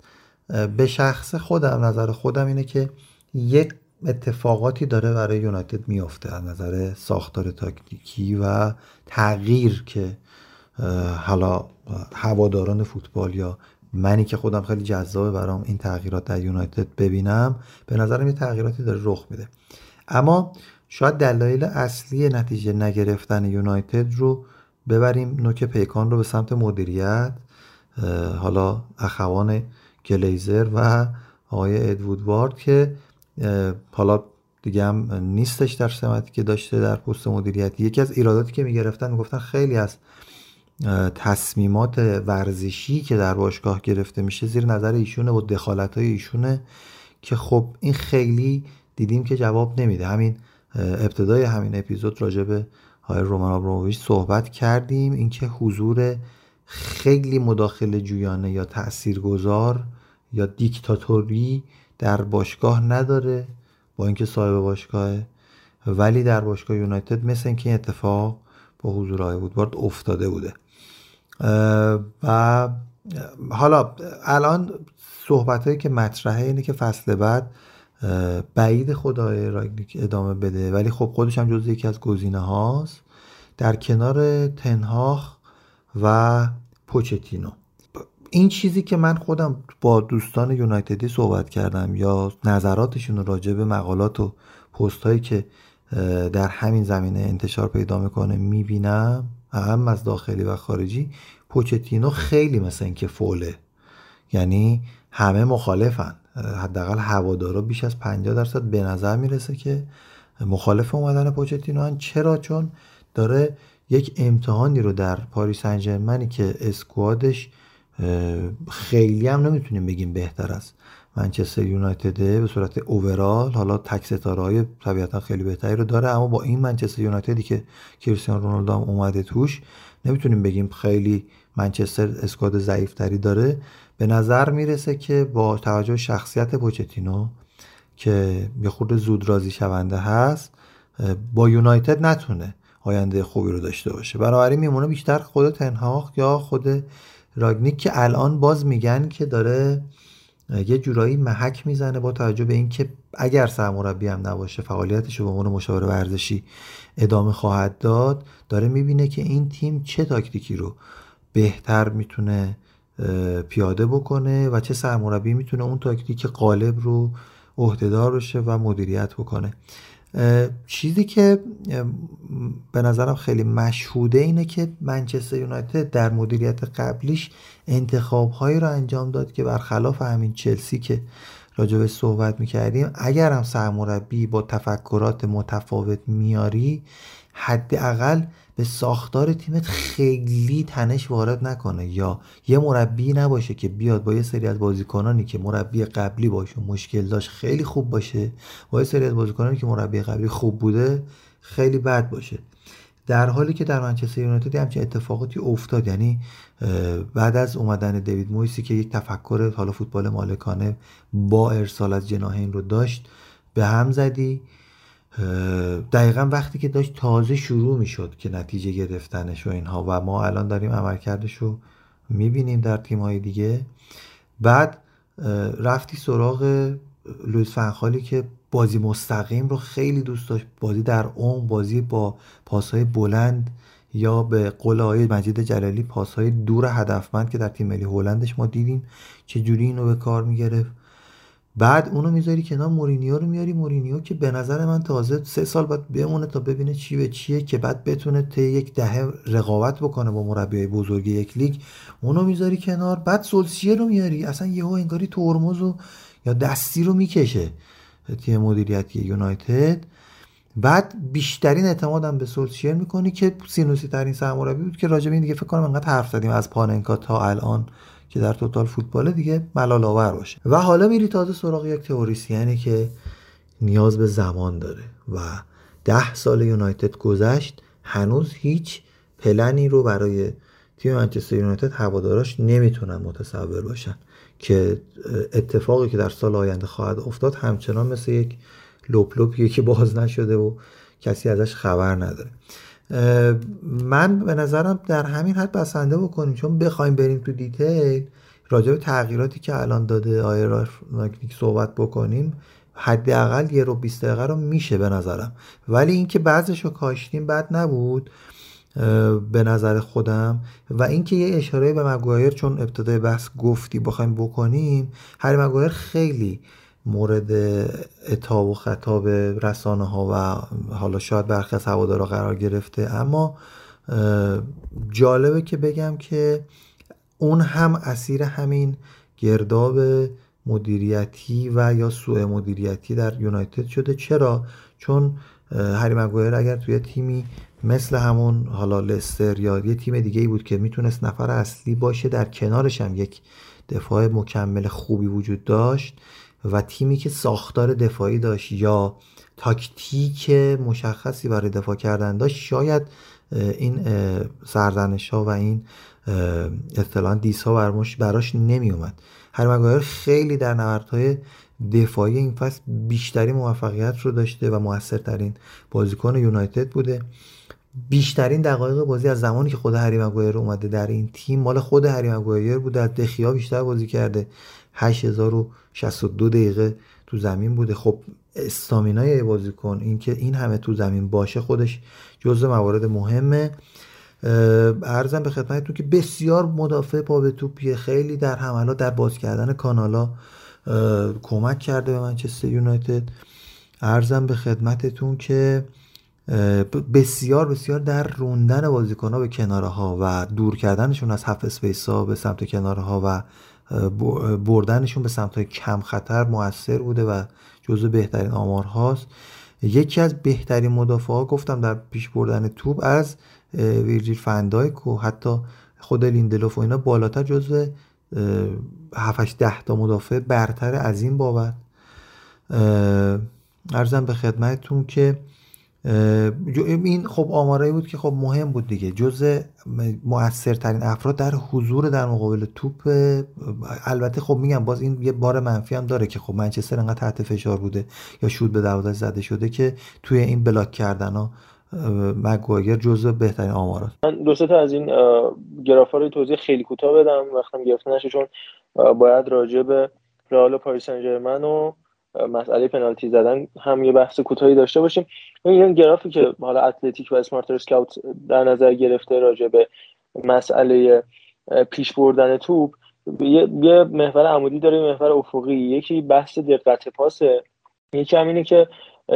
به شخص خودم نظر خودم اینه که یک اتفاقاتی داره برای یونایتد میفته از نظر ساختار تاکتیکی و تغییر که حالا هواداران فوتبال یا منی که خودم خیلی جذابه برام این تغییرات در یونایتد ببینم به نظرم یه تغییراتی داره رخ میده. اما شاید دلایل اصلی نتیجه نگرفتن یونایتد رو ببریم نوک پیکان رو به سمت مدیریت. حالا اخوان گلیزر و آقای ادوود که حالا دیگه هم نیستش در سمتی که داشته در پست مدیریتی یکی از ایراداتی که می‌گرفتن می‌گفتن خیلی از تصمیمات ورزشی که در باشگاه گرفته میشه زیر نظر ایشونه و دخالت های ایشونه که خب این خیلی دیدیم که جواب نمیده. همین ابتدای همین اپیزود راجع به های رومان آبراموویچ صحبت کردیم. اینکه حضور خیلی مداخله جویانه یا تاثیرگذار یا دیکتاتوری در باشگاه نداره با اینکه صاحب باشگاهه ولی در باشگاه یونایتد مثل اینکه این اتفاق با حضور آقای وودوارد افتاده بوده. و حالا الان صحبت هایی که مطرحه اینه که فصل بعد بعید خدای راگنیک ادامه بده. ولی خب خودش هم جز یکی از گزینه هاست. در کنار تنهاخ و پوچتینو. این چیزی که من خودم با دوستان یونایتدی صحبت کردم یا نظراتشون راجع به مقالات و پست هایی که در همین زمینه انتشار پیدا می‌کنه می‌بینم هم از داخلی و خارجی پوچتینو خیلی مثل اینکه فوله. یعنی همه مخالفن. حداقل هوادارا بیش از 50 درصد به نظر می‌رسه که مخالف اومدن پوچتینو هن. چرا؟ چون داره یک امتحانی رو در پاریس انجرمنی که اسکوادش خیلی هم نمی‌تونیم بگیم بهتر است. منچستر یونایتد به صورت اوورال حالا تک ستاره های طبیعتا خیلی بهتری رو داره اما با این منچستر یونایتدی که کریستیانو رونالدو هم اومده توش نمی‌تونیم بگیم خیلی منچستر اسکواد ضعیفتری داره. به نظر می‌رسه که با توجه شخصیت پوچتینو که یه خورده زود راضی شونده هست با یونایتد نتونه آینده خوبی رو داشته باشه. بنابراین میمونه بیشتر خود تنهاق یا خود راگنیک که الان باز میگن که داره یه جورایی محک می‌زنه با توجه به اینکه اگر سرمربی هم نباشه فعالیتش رو به عنوان مشاور ورزشی ادامه خواهد داد داره می‌بینه که این تیم چه تاکتیکی رو بهتر می‌تونه پیاده بکنه و چه سرمربی می‌تونه اون تاکتیک قالب رو عهدهدار بشه و مدیریت بکنه. چیزی که به نظرم خیلی مشهوده اینه که منچستر یونایتد در مدیریت قبلیش انتخاب هایی رو انجام داد که برخلاف همین چلسی که راجبه صحبت می‌کردیم اگر هم سرمربی با تفکرات متفاوت میاری حداقل به ساختار تیمت خیلی تنش وارد نکنه یا یه مربی نباشه که بیاد با یه سری از بازیکنانی که مربی قبلی باشه مشکل داشت خیلی خوب باشه با یه سری از بازیکنانی که مربی قبلی خوب بوده خیلی بد باشه. در حالی که در منچستر یونایتد همچین اتفاقاتی افتاد یعنی بعد از اومدن دیوید مویسی که یک تفکر حالا فوتبال مالکانه با ارسال از جناهین رو داشت به هم زدی. دقیقا وقتی که داشت تازه شروع می‌شد که نتیجه گرفتنش و اینها و ما الان داریم عملکردش رو می‌بینیم در تیم های دیگه. بعد رفتی سراغ لویس فنخالی که بازی مستقیم رو خیلی دوست داشت. بازی در اون بازی با پاسهای بلند یا به قول آقای مجید جلالی پاسهای دور هدفمند که در تیم ملی هلندش ما دیدیم چه جوری اینو به کار می‌گرفت. بعد اونو می‌ذاری کنار مورینیو رو میاری. مورینیو که به نظر من تازه سه سال باید بمونه تا ببینه چی به چیه که بعد بتونه تا یک دهه رقابت بکنه با مربیای بزرگ یک لیگ. اونو می‌ذاری کنار. بعد سولشر رو میاری. اصلا یهو انگاری ترمز و یا دستی رو می‌کشه تیم مدیریتی یونایتد. بعد بیشترین اعتمادم به سولشر می‌کنی که سینوسی ترین سرمربی بود که راجع به این دیگه فکر کنم انقدر حرف زدیم از پاننکا تا الان. که در توتال فوتبال دیگه ملال آور باشه. و حالا میری تازه سراغ یک تئوریسیانی که نیاز به زمان داره و ده سال یونایتد گذشت هنوز هیچ پلنی رو برای تیم منچستر یونایتد هواداراش نمی‌تونن متصور باشن که اتفاقی که در سال آینده خواهد افتاد همچنان مثل یک لپ که باز نشده و کسی ازش خبر نداره. من به نظرم در همین حد بسنده بکنیم چون بخوایم بریم تو دیتیل راجع به تغییراتی که الان داده آیراف صحبت بکنیم حداقل یه رو 20 دقیقه رو میشه به نظرم. ولی اینکه بعضش رو کاشتیم بد نبود به نظر خودم. و اینکه یه اشاره به مگوایر چون ابتدای بحث گفتی بخوایم بکنیم هری مگوایر خیلی مورد اتاب و خطاب رسانه ها و حالا شاید برخی از هوادارا قرار گرفته. اما جالبه که بگم که اون هم اسیر همین گرداب مدیریتی و یا سوء مدیریتی در یونایتد شده. چرا؟ چون هری مگوایر اگر توی تیمی مثل همون حالا لستر یا یه تیم دیگه ای بود که می‌تونست نفر اصلی باشه در کنارش هم یک دفاع مکمل خوبی وجود داشت. و تیمی که ساختار دفاعی داشت یا تاکتیک مشخصی برای دفاع کردن داشت شاید این سرزنش ها و این اصطلاحا دیس ها براش نمی اومد هر خیلی در نبردهای دفاعی این فصل بیشتری موفقیت رو داشته و موثرترین بازیکن یونایتد بوده. بیشترین دقایق بازی از زمانی که خود هری مگوایر اومده در این تیم مال خود هری مگوایر بوده دخیا بیشتر بازی کرده. 8062 دقیقه تو زمین بوده. خب استامینای بازیکن اینکه این همه تو زمین باشه خودش جزء موارد مهمه. ارزم به خدمتتون که بسیار مدافع پا به توپیه. خیلی در حملات در باز کردن کانالا کمک کرده به منچستر یونایتد. ارزم به خدمتتون که بسیار بسیار در روندن بازیکن ها به کناره ها و دور کردنشون از هفت اسپیس ها به سمت کناره ها و بردنشون به سمت های کم خطر موثر بوده و جزو بهترین آمار هاست یکی از بهترین مدافع ها گفتم در پیش بردن توپ از ویرجیل فندایک و حتی خود لیندلوف و اینا بالاتر جزو 7 ده تا مدافع برتر از این بابت. ارزم به خدمتتون که این خب آمارایی بود که خب مهم بود دیگه. جز موثرترین افراد در حضور در مقابل توپ البته خب میگم باز این یه بار منفی هم داره که خب منچستر انقدر تحت فشار بوده یا شود به دروازه زده شده که توی این بلاک کردن ها مگوایر جزو بهترین آمارات. من دو تا از این گرافا توضیح خیلی کوتاه بدم وقتم گرفته نشه چون باید راجع به رئال پاریس سن و مسئله پنالتی زدن هم یه بحث کوتاهی داشته باشیم. این گرافی که حالا اتلتیک و اسمارتر اسکاوت در نظر گرفته راجع به مسئله پیش بردن توپ. یه, یه محور عمودی داره یه محور افقی. یکی بحث دقت پاسه یکی هم اینه که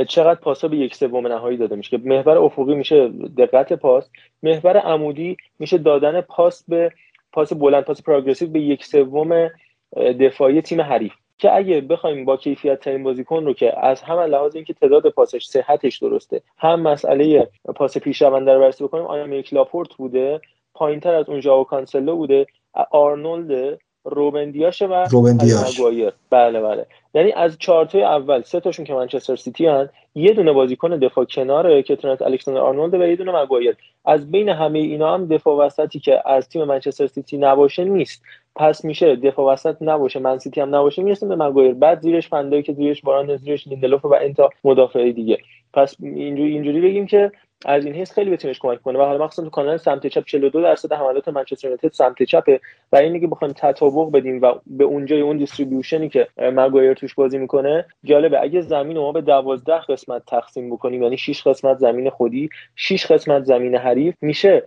چقدر پاسا به یک سوم نهایی داده میشه. که محور افقی میشه دقت پاس. محور عمودی میشه دادن پاس به پاس بلند پاس پروگرسیو به یک سوم دفاعی تیم حریف. که اگه بخوایم با کیفیت ترین بازیکن رو که از هم لحاظ اینکه تعداد پاسش صحتش درسته هم مسئله پاس پیشرونده رو بررسی بکنیم یک لاپورت بوده؟ پایینتر از اون ژائو کانسلو بوده؟ آرنولد روبن دیاشه و روبن هری دیاش. مگوایر. بله بله. یعنی از چهارتای اول سه تاشون که منچستر سیتی هن یه دونه بازیکن دفاع کناره که ترنت الکساندر آرنولد و یه دونه مگوایر از بین همه اینا هم دفاع وسطی که از تیم منچستر سیتی نباشه نیست. پس میشه دفاع وسط نباشه من سیتی هم نباشه می‌رسیم به مگوایر بعد زیرش فن دایک زیرش واران زیرش لیندلوف و انتا مدافع دیگه. پس اینجوری اینجوری بگیم که از این حیث خیلی بتونش کمک کنه. و حالا مخصوصا تو کانال سمت چپ 42 درصد حملات منچستر یونایتد سمت چپه. و اینی که بخوایم تطابق بدیم و به اونجای اون distribution ی که مگوایر توش بازی می‌کنه جالبه. اگه زمین رو ما به 12 قسمت تقسیم بکنیم یعنی 6 قسمت زمین خودی 6 قسمت زمین حریف میشه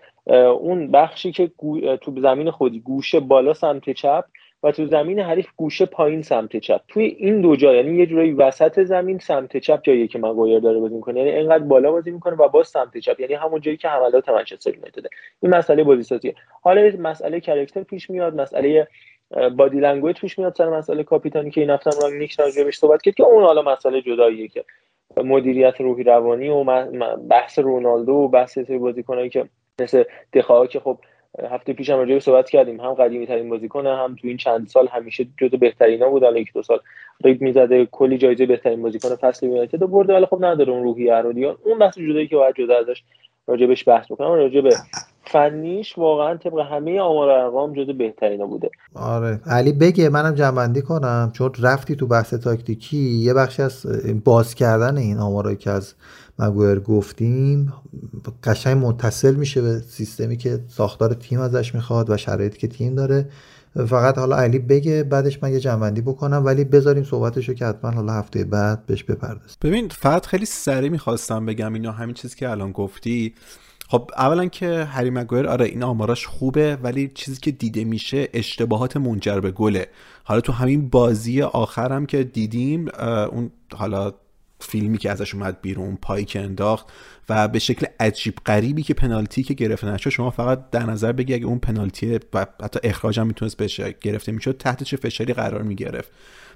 اون بخشی که تو زمین خودی گوشه بالا سمت چپ و تو زمین حریف گوشه پایین سمت چپ. توی این دو جا یعنی یه جورایی وسط زمین سمت چپ جایی که مگوایر داره بازی می‌کنه. یعنی اینقدر بالا بازی می‌کنه و باز سمت چپ. یعنی همون جایی که حملات منچستر یونایتد این مسئله بازی سازیه حالا مسئله character پیش میاد مسئله body language پیش میاد سر مسئله کاپیتانی که این هفته هم نیک راجعش صحبت کرد که اون حالا مسئله جداییه که مدیریت روحی روانی و بحث رونالدو و بحث بازیکنایی که مثل دخاها که خب هفته پیش هم راجع صحبت کردیم هم قدیمی ترین بازیکن هم تو این چند سال همیشه جزو بهترینا بود الان یک دو سال ریب می‌زده کلی جایزه بهترین بازیکن فصل یونایتد برده ولی خب نداره اون روحیه رو اون بحث جدایی که باید جدا ازش راجبش بحث بکنم راجع به فنیش واقعا طبق همه آمار و ارقام جزو بهترینا بوده. آره. علی بگه منم جنبندی کنم. چون رفتی تو بحث تاکتیکی یه بخشی از باز کردن این آمارایی که از مگویر گفتیم قشنگ متصل میشه به سیستمی که ساختار تیم ازش می‌خواد و شرایطی که تیم داره. فقط حالا علی بگه بعدش من یه جنبندی بکنم ولی بذاریم صحبتشو که حتما حالا هفته بعد بهش بپردازیم. ببین فقط خیلی سریع می‌خواستم بگم اینا همین چیزی که الان گفتی. خب اولا که هری مگویر آره این آماراش خوبه ولی چیزی که دیده میشه اشتباهات منجر به گله. حالا تو همین بازی آخرم که دیدیم اون حالا فیلمی که ازش اومد بیرون پایی که انداخت و به شکل عجیب غریبی که پنالتی که گرفته نشد شما فقط در نظر بگی اگه اون پنالتی و حتی اخراج هم می‌تونست بشه گرفته می‌شد تحت چه فشاری قرار می‌گرفت.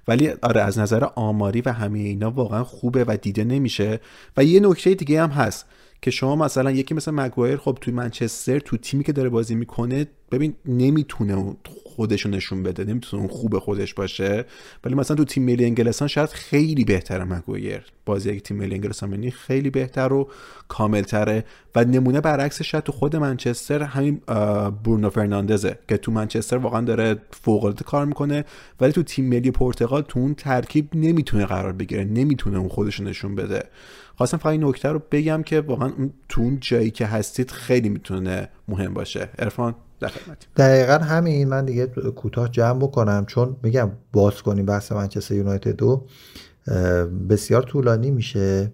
ولی آره از نظر آماری و همه اینا واقعا خوبه و دیده نمیشه. و یه نکته دیگه هم هست که شما مثلا یکی مثل مگوایر خب توی منچستر تو تیمی که داره بازی می‌کنه ببین نمی‌تونه خودشو نشون بده نمی‌تونه اون خوب خودش باشه. ولی مثلا تو تیم ملی انگلستان شاید خیلی بهتره مگویر. بازی اگه تیم ملی انگلستان خیلی بهتر و کاملتره. و نمونه برعکس شاید تو خود منچستر همین برونو فرناندزه که تو منچستر واقعا داره فوق کار می‌کنه. ولی تو تیم ملی پرتغال تو اون ترکیب نمی‌تونه قرار بگیره نمی‌تونه اون خودشو نشون بده. خواستم فقط این نکته رو بگم که واقعا تو اون جایی که هستید خیلی می‌تونه مهم باشه. ارفان دقیقا همین. من دیگه کوتاه جمع بکنم چون میگم باز کنیم بحث منچستر یونایتد دو بسیار طولانی میشه.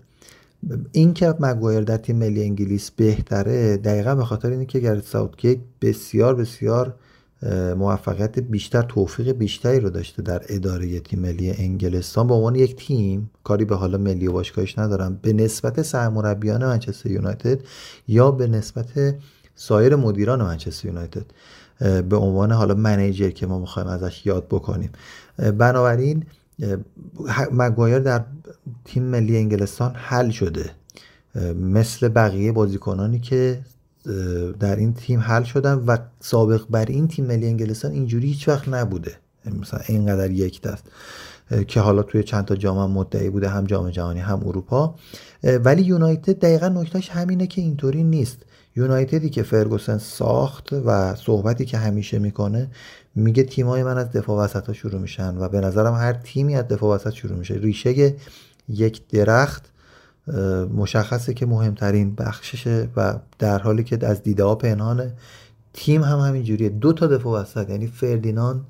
این که مگوایر در تیم ملی انگلیس بهتره دقیقا به خاطر اینه که گرت ساوتگیت بسیار بسیار موفقیت بیشتر توفیق بیشتری رو داشته در اداره تیم ملی انگلستان. به عنوان یک تیم کاری به حالا ملی و ندارم. به نسبت سرمربیان منچستر یونایتد یا به نسبت سایر مدیران منچستر یونایتد به عنوان حالا منیجر که ما می‌خوایم ازش یاد بکنیم. بنابراین مگوایر در تیم ملی انگلستان حل شده. مثل بقیه بازیکنانی که در این تیم حل شدن و سابق بر این تیم ملی انگلستان اینجوری هیچ وقت نبوده. مثلا اینقدر یک دست که حالا توی چند تا جام مدعی بوده هم جام جهانی هم اروپا. ولی یونایتد دقیقا نکتهش همینه که اینطوری نیست. یونایتدی که فرگوسن ساخت و صحبتی که همیشه می‌کنه میگه تیمای من از دفاع وسط ها شروع میشن و به نظرم هر تیمی از دفاع وسط شروع میشه. ریشه یک درخت مشخصه که مهمترین بخششه و در حالی که از دیده ها پنهانه تیم هم همینجوریه. دو تا دفاع وسط یعنی فردیناند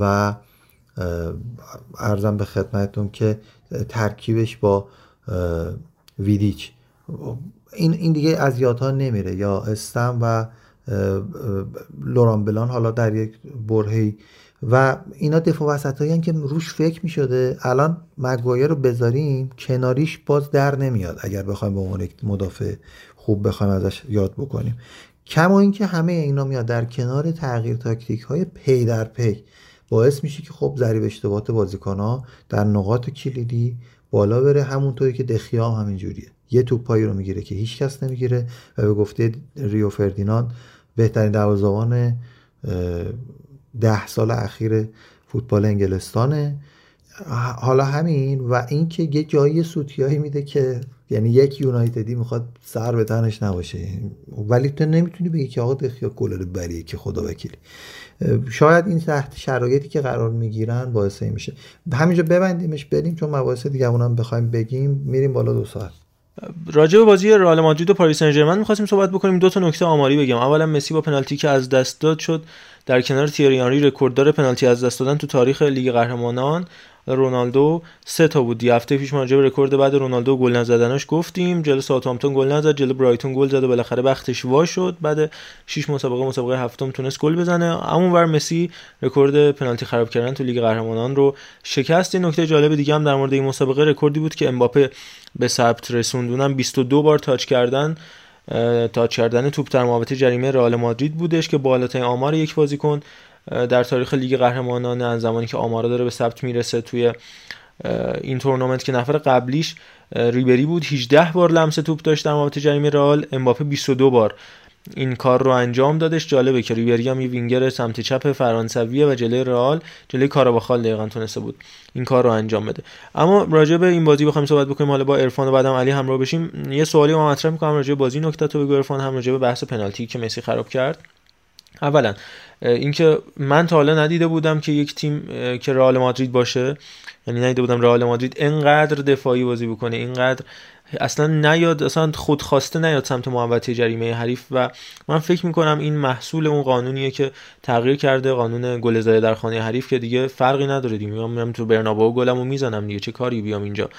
و عرضم به خدمتتون که ترکیبش با ویدیچ. این این دیگه از یادها نمیره. یا استام و لوران بلان حالا در یک برهه‌ای و اینا دفاع وسط هایی که روش فکر می شده الان مگوایر رو بذاریم کناریش باز در نمیاد. اگر بخوایم به عنوان مدافع خوب بخوایم ازش یاد بکنیم. کما اینکه همه اینا میاد در کنار تغییر تاکتیک های پی در پی. باعث میشه که خب ضریب اشتباهات بازیکن ها در نقاط کلیدی بالا بره. همونطوری که دخیا هم همینجوریه. یه توپایی رو می‌گیره که هیچ کس نمی‌گیره و به گفته ریو فردیناند بهترین دروازه‌بان ده سال اخیر فوتبال انگلستانه. حالا همین و اینکه یه جایی سوتیایی میده که یعنی یک یونایتدی می‌خواد سر به تنش نباشه. ولی تو نمی‌تونی بگی که آقا دخیا گلر بریه که خدا وکیلی. شاید این تحت شرایطی که قرار می‌گیرن باعث میشه. همینجا ببندیمش بریم چون مباحث دیگه هم بخوایم بگیم. میریم بالا دو ساعت. راجع به بازی رئال مادرید و پاریس سن ژرمن می‌خواستیم صحبت بکنیم. دو تا نکته آماری بگم. اولا مسی با پنالتی که از دست داد شد در کنار تیری آنری رکورددار پنالتی از دست دادن تو تاریخ لیگ قهرمانان. رونالدو سه تا بود. هفته پیش ما به رکورد بعد رونالدو گل نزدنش گفتیم. جلو ساوثهامپتون گل نزد جلو برایتون گل زد و بالاخره بختش وا شد. بعد 6 مسابقه مسابقه هفتم تونست گل بزنه. اما ور مسی رکورد پنالتی خراب کردن تو لیگ قهرمانان رو شکست. نکته جالب دیگه هم در مورد این مسابقه رکوردی بود که امباپه به ثبت رسوند اونم 22 بار touch کردن. touch کردن توپ در محوطه جریمه رئال مادرید بودش که بالاترین آمار یک بازیکن در تاریخ لیگ قهرمانان از زمانی که آمارا داره به ثبت می‌رسه توی این تورنمنت که نفر قبلیش ریبری بود. 18 بار لمس توپ داشت در محوطه جریمه رئال. امباپه 22 بار این کار رو انجام دادش. جالبه که ریبری هم یه وینگر سمت چپ فرانسویه و جلوی رئال جلوی کاراباخال دقیقا تونسته بود این کار رو انجام بده. اما راجع به این بازی بخوایم صحبت بکنیم. حالا با عرفان و بعدم علی همراه بشیم. یه سوالی ما مطرح می‌کنم راجع به بازی نکته تو بگو عرفان هم راجع به بحث پنالتی که مسی خراب کرد. اولا اینکه من تا حالا ندیده بودم که یک تیم که رئال مادرید باشه. یعنی ندیده بودم رئال مادرید اینقدر دفاعی بازی بکنه اینقدر اصلا نیاد اصلا خودخواسته نیاد سمت محوطه جریمه حریف. و من فکر می‌کنم این محصول اون قانونیه که تغییر کرده قانون گل زده در خانه حریف که دیگه فرقی نداره دیگه. میام تو برنابو گلمو می‌زنم دیگه چه کاری بیام اینجا؟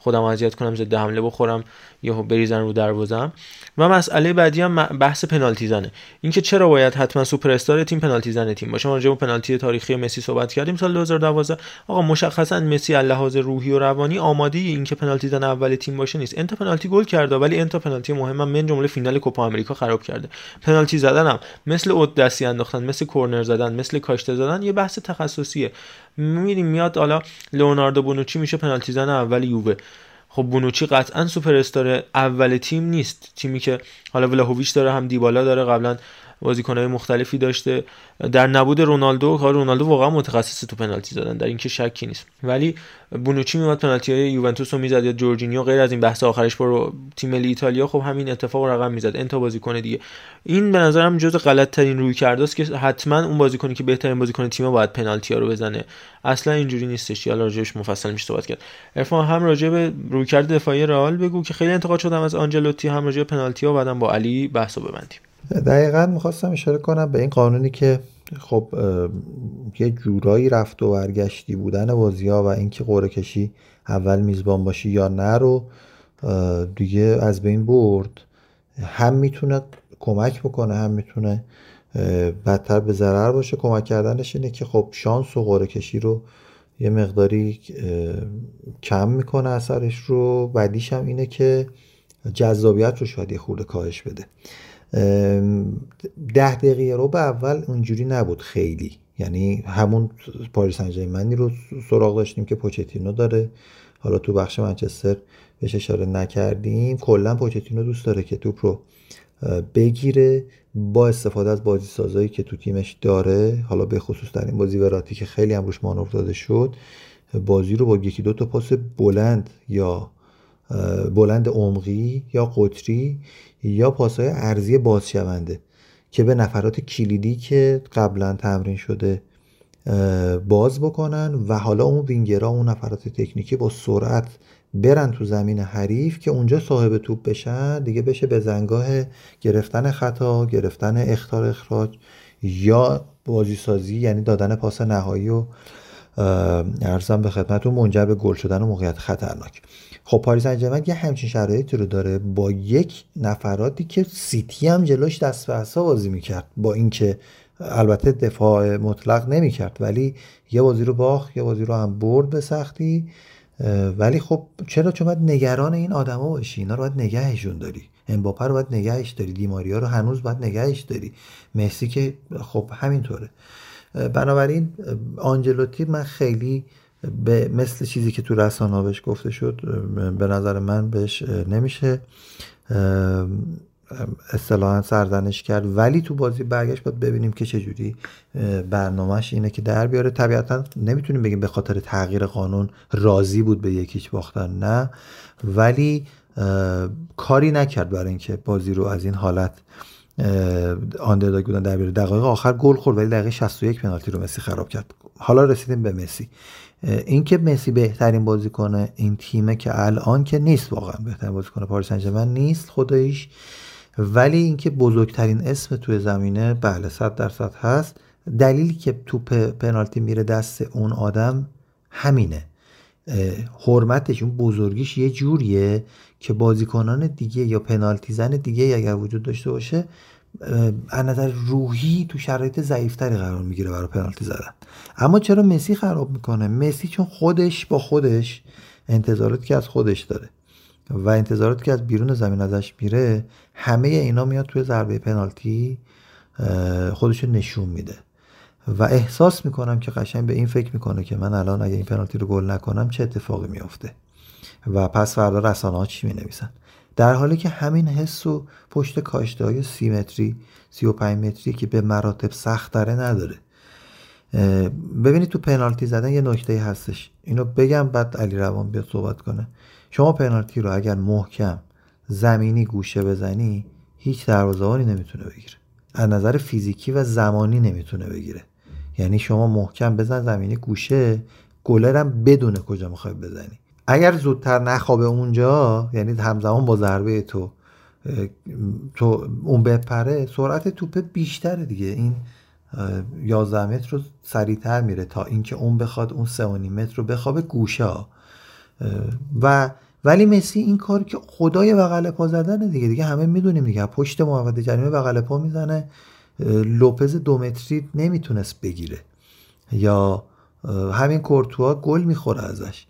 خودم اذیت کنم ضد حمله بخورم یهو بریزن رو دروازم. و مسئله بعدی هم بحث پنالتی زنه اینکه چرا باید حتما سوپر استار تیم پنالتی زنه تیم باشه. ما راجع به پنالتی تاریخی مسی صحبت کردیم سال 2012 آقا مشخصا مسی لحاظ روحی و روانی آماده اینکه پنالتی زن اول تیم باشه نیست. انت پنالتی گل کرده ولی انت پنالتی مهمم من جمله فینال کوپا آمریکا خراب کرده. پنالتی زدنم. مثل اود دستی انداختن مثل کرنر زدن مثل کاشته زدن یه بحث تخصصیه. میریم میاد حالا لئوناردو بونوچی میشه پنالتی زن اول یووه. خب بونوچی قطعا سوپر استار اول تیم نیست. تیمی که حالا ولاهویچ داره هم دیبالا داره قبلا بازیکنهای مختلفی داشته. در نبود رونالدو کار رونالدو واقعا متخصص تو پنالتی زدن در اینکه شکی نیست. ولی بونوچی میومد پنالتی های یوونتوس رو می‌زد یا جورجینیو غیر از این بحث آخرش برو تیم ملی ایتالیا خب همین اتفاق رقم می‌زد. انتا بازیکن دیگه. این به نظرم جز غلط ترین روی کرده است که حتما اون بازیکنی که بهترین بازیکن تیم باید پنالتی ها رو بزنه. اصلا اینجوری نیستش. یا راجعش مفصل میشه صحبت کرد. ارفان هم راجع به رویکرد دفاعی رئال بگو که خیلی انتقاد شدم از آنجلوتی هم راجع پنالتی ها بعدم با علی بحثو ببندیم. دقیقا می‌خواستم اشاره کنم به این قانونی که خب یه جورایی رفت و برگشتی بودن بازی و اینکه قرعه کشی اول میزبان باشی یا نه رو دیگه از بین برد. هم می‌تونه کمک بکنه هم می‌تونه بدتر به ضرر باشه. کمک کردنش اینه که خب شانس و قرعه کشی رو یه مقداری کم می‌کنه اثرش رو. بعدیش هم اینه که جذابیت رو شاید یه خورده کاهش بده. ده دقیقه رو به اول اونجوری نبود خیلی. یعنی همون پاریس منی رو سراغ داشتیم که پوچتینو داره. حالا تو بخش منچستر بهش اشاره نکردیم. کلا پوچتینو دوست داره که توپ رو بگیره. با استفاده از بازی سازایی که تو تیمش داره حالا به خصوص در این بازی وراتی که خیلی هم روش مانور داده شد بازی رو با یکی دو تا پاس بلند یا بلند عمقی یا قطری یا پاسهای ارزی بازشونده که به نفرات کلیدی که قبلا تمرین شده باز بکنن و حالا اون وینگرها اون نفرات تکنیکی با سرعت برن تو زمین حریف که اونجا صاحب توپ بشن دیگه بشه به زنگاه گرفتن خطا گرفتن اختار اخراج یا بازی سازی یعنی دادن پاس نهایی و ارزم به خدمتتون منجر به گل شدن و موقعیت خطرناک. خب پاریس انجمن یه همچین شرایطی رو داره با یک نفراتی که سیتی هم جلوش دست به بازی می‌کرد با اینکه البته دفاع مطلق نمی‌کرد ولی یه بازی رو باخت یه بازی رو هم برد به سختی. ولی خب چرا؟ چون باید نگران این آدما باشی اینا رو باید نگهشون داری. امباپه رو باید نگهش داری دیماریا رو هنوز باید نگهش داری. مسی که خب همینطوره. بنابراین آنجلوتی من خیلی به مثل چیزی که تو رسانه بهش گفته شد به نظر من بهش نمیشه. اصطلاحا سرزنش کرد. ولی تو بازی برگشت باید ببینیم که چجوری برنامهش اینه که در بیاره. طبیعتا نمی‌تونیم بگیم به خاطر تغییر قانون راضی بود به یکیچ باختن نه. ولی کاری نکرد برای اینکه بازی رو از این حالت آندرداگ بودن در بیاره. دقایق آخر گل خورد ولی دقیقه 61 پنالتی رو مسی خراب کرد. حالا رسیدیم به مسی. اینکه مسی بهترین بازیکن این تیمه که الان که نیست واقعا بهترین بازیکن پاریس سن نیست خداییش ولی اینکه بزرگترین اسم توی زمینه بله صد درصد هست. دلیلی که توپ پنالتی میره دست اون آدم همینه. حرمتش اون بزرگیش یه جوریه که بازیکنان دیگه یا پنالتی زن دیگه اگر وجود داشته باشه از نظر روحی تو شرایط ضعیفتری قرار می‌گیره برای پنالتی زدن. اما چرا مسی خراب می‌کنه؟ مسی چون خودش با خودش انتظارات که از خودش داره و انتظارات که از بیرون زمین ازش میره همه اینا میاد توی ضربه پنالتی خودش نشون میده. و احساس می‌کنم که قشنگ به این فکر می‌کنه که من الان اگه این پنالتی رو گل نکنم چه اتفاقی میافته. و پس فردا رسانه ها چی می‌نویسن؟ در حالی که همین حس و پشت کاشته های سی متری سی و پنج متری که به مراتب سخت داره نداره ببینید تو پنالتی زدن یه نکته هستش. اینو بگم بعد علی روان بیاد صحبت کنه. شما پنالتی رو اگر محکم زمینی گوشه بزنی هیچ دروازه‌بانی نمی‌تونه بگیره. از نظر فیزیکی و زمانی نمی‌تونه بگیره. یعنی شما محکم بزن زمینی گوشه گلرم بدون کجا می‌خوای بزنی. اگر زودتر نخوابه اونجا یعنی همزمان با ضربه تو تو اون بپره سرعت توپ بیشتره دیگه. این 11 متر رو سریعتر میره تا اینکه اون بخواد اون 3 متر رو بخوابه گوشه و ولی مسی این کار که خدای بغل پا زدن دیگه. دیگه همه می‌دونیم دیگه. پشت محمد جریمه بغل پا می‌زنه. لوپز دو متری نمی‌تونست بگیره. یا همین کورتوا گل می‌خوره ازش.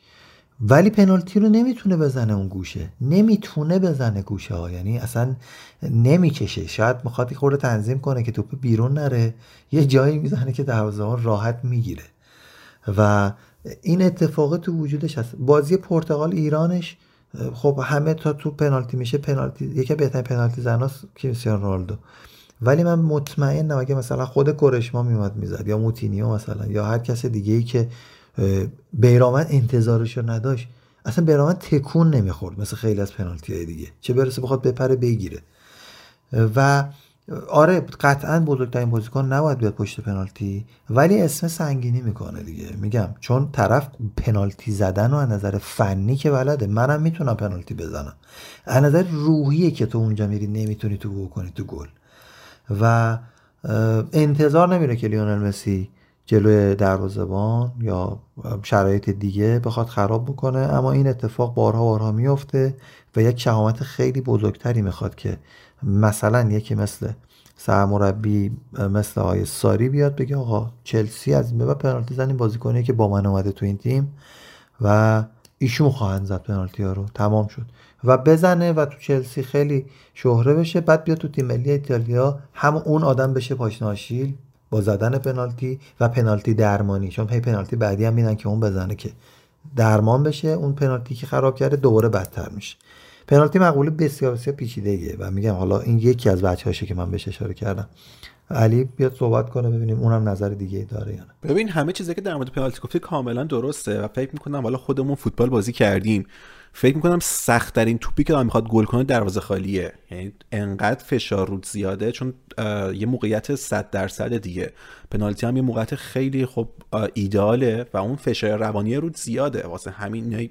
ولی پنالتی رو نمی‌تونه بزنه اون گوشه. نمی‌تونه بزنه گوشه ها. یعنی اصلا نمی‌کشه. شاید می‌خواد خورده تنظیم کنه که توپ بیرون نره. یه جایی می‌زنه که دروازه راحت می‌گیره. و این اتفاق تو وجودش هست. بازی پرتغال ایرانش خب همه تا تو پنالتی میشه. پنالتی یکی بهترین پنالتی زناست کریستیانو رونالدو. ولی من مطمئنم اگه مثلا خود کرشما میومد می‌زد یا موتینیو مثلا یا هر کس دیگه ای که بیرامن انتظارش رو نداشت. اصلا بیرامن تکون نمی‌خورد مثل خیلی از پنالتی های دیگه. چه برسه بخواد بپره بگیره. و آره قطعا بزرگترین بازیکن نباید بیاد پشت پنالتی ولی اسم سنگینی می‌کنه دیگه. میگم چون طرف پنالتی زدن و از نظر فنی که بلده. منم می‌تونم پنالتی بزنم. از نظر روحیه که تو اونجا میری نمی‌تونی تو بکنی تو گل. و انتظار نمیره که لیونل مسی جلوی دروازبان یا شرایط دیگه بخواد خراب بکنه. اما این اتفاق بارها بارها میفته و یک شهامت خیلی بزرگتری می‌خواد که مثلا یکی مثل سرمربی مثل آقای ساری بیاد بگه آقا چلسی از این به پنالتی زنی بازیکنی که با من اومده تو این تیم و ایشون خواهند زد پنالتی ها رو. تمام شد. و بزنه و تو چلسی خیلی شهره بشه بعد بیاد تو تیم ملی ایتالیا هم اون آدم بشه پاشناشیل با زدن پنالتی و پنالتی درمانی. چون پی پنالتی بعدی هم میدن که اون بزنه که درمان بشه اون پنالتی که خراب کرده دوباره بدتر میشه. پنالتی مقوله بسیار بسیار پیچیده و میگم حالا این یکی از بچه هاشه که من بهش اشاره کردم. علی بیاد صحبت کنه ببینیم اونم نظر دیگه داره یا نه. ببین همه چیزی که در مورد پنالتی گفتی کاملا درسته و فکر می‌کنم حالا خودمون فوتبال بازی کردیم. فکر می‌کنم سخت ترین توپی که می‌خواد گل کنه دروازه خالیه. یعنی انقدر فشار رود زیاده چون یه موقعیت 100 درصد دیگه. پنالتی هم یه موقعیت خیلی خب ایداله و اون فشار روانی رود زیاده. واسه همین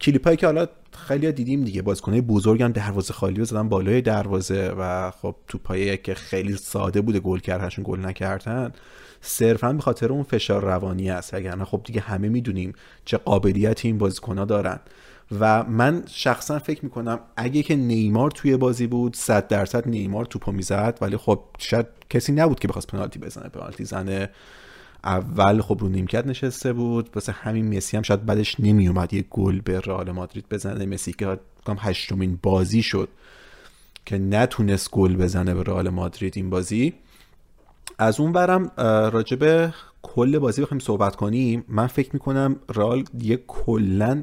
کلیپایی که حالا خیلی دیدیم دیگه. بازیکنای بزرگ هم دروازه خالی رو زدن بالای دروازه و خب توپایی که خیلی ساده بوده گل کردنشون گل نکردن صرفا به خاطر اون فشار روانی است. وگرنه خب دیگه همه می‌دونیم چه قابلیتی این بازیکنها دارن. و من شخصا فکر می‌کنم اگه که نیمار توی بازی بود صد درصد نیمار توپو می‌زد. ولی خب شاید کسی نبود که بخواست پنالتی بزنه. پنالتی زنه اول خب رو نیمکت نشسته بود. واسه همین مسی هم شاید بعدش نمیومد یه گل به رئال مادرید بزنه. مسی که هشتمین بازی شد که نتونست گل بزنه به رئال مادرید این بازی. از اون برم راجب کل بازی بخوایم صحبت کنیم. من فکر می‌کنم رئال یه کلا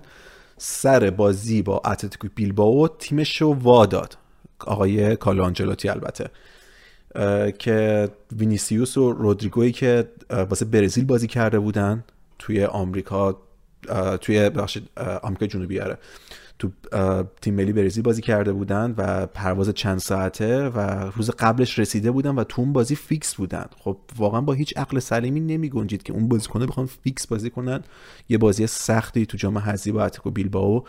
سر بازی با اتلتیکو بیلبائو تیمش رو واداد آقای کارلو آنچلوتی البته. که وینیسیوس و رودریگویی که واسه برزیل بازی کرده بودن توی آمریکا توی ببخشید آمریکا جنوبی آره. تو تیم ملی برزیل بازی کرده بودن و پرواز چند ساعته و روز قبلش رسیده بودن و تو اون بازی فیکس بودن. خب واقعا با هیچ عقل سلیمی نمی گنجید که اون بازیکنه بخوان فیکس بازی کنن. یه بازی سختی تو جام حذفی با اتلتیکو بیلبائو.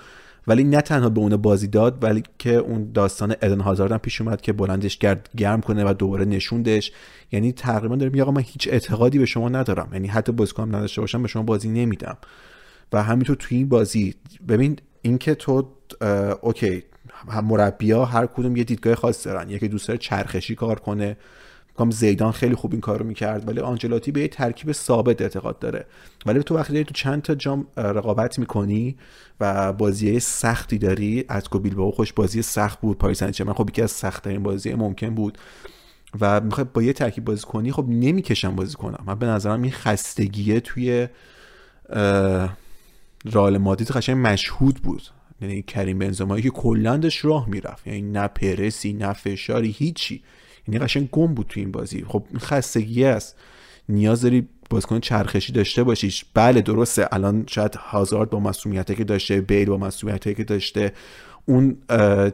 ولی نه تنها به اون بازی داد ولی که اون داستان ادن هازارد هم پیش اومد که بلندش کرد گرم کنه و دوباره نشوندش. یعنی تقریبا دارم آقا من هیچ اعتقادی به شما ندارم. یعنی حتی بازیکن نداشته باشم به شما بازی نمیدم. و همینطور توی این بازی ببین اینکه تو OK مربیا هر کدوم یه دیدگاه خاص دارن. یکی دوست داره چرخشی کار کنه. کام زیدان خیلی خوب این کارو می‌کرد ولی آنچلوتی به یه ترکیب ثابت اعتقاد داره. ولی تو وقتی داری تو چند تا جام رقابت می‌کنی و بازی سختی داری اتلتیکو بیلبائو خودش بازی سخت بود پاریس سن خب یکی از سخت بازی ممکن بود و می‌خوای با یه ترکیب بازی کنی خب نمی‌کشم بازی کنم. من به نظرم این خستگیه توی رئال مادرید قشنگ مشهود بود. یعنی کریم بنزمایی که کلا راه می‌رفت. یعنی نه پرسی نه فشاری هیچی. یعنی قشنگ گم بود تو این بازی. خب این خستگی است. نیاز داری بازیکن چرخشی داشته باشیش. بله درسته. الان شاید هازارد با مسئولیتی که داشته بیل با مسئولیتی که داشته. اون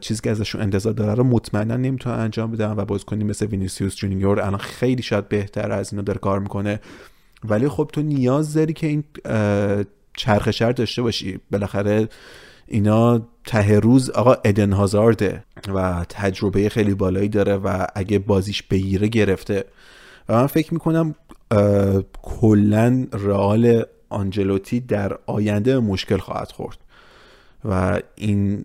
چیزی که ازشون انتظار داره رو مطمئنا نمی‌تونه انجام بدن و بازیکنی مثل وینیسیوس جونیور الان خیلی شاید بهتر از اینا داره کار می‌کنه. ولی خب تو نیاز داری که این چرخشر داشته باشی. بالاخره اینا ته روز آقا ادن هازارده و تجربه خیلی بالایی داره و اگه بازیش بگیره گرفته. و من فکر می‌کنم کلا رئال آنجلوتی در آینده مشکل خواهد خورد. و این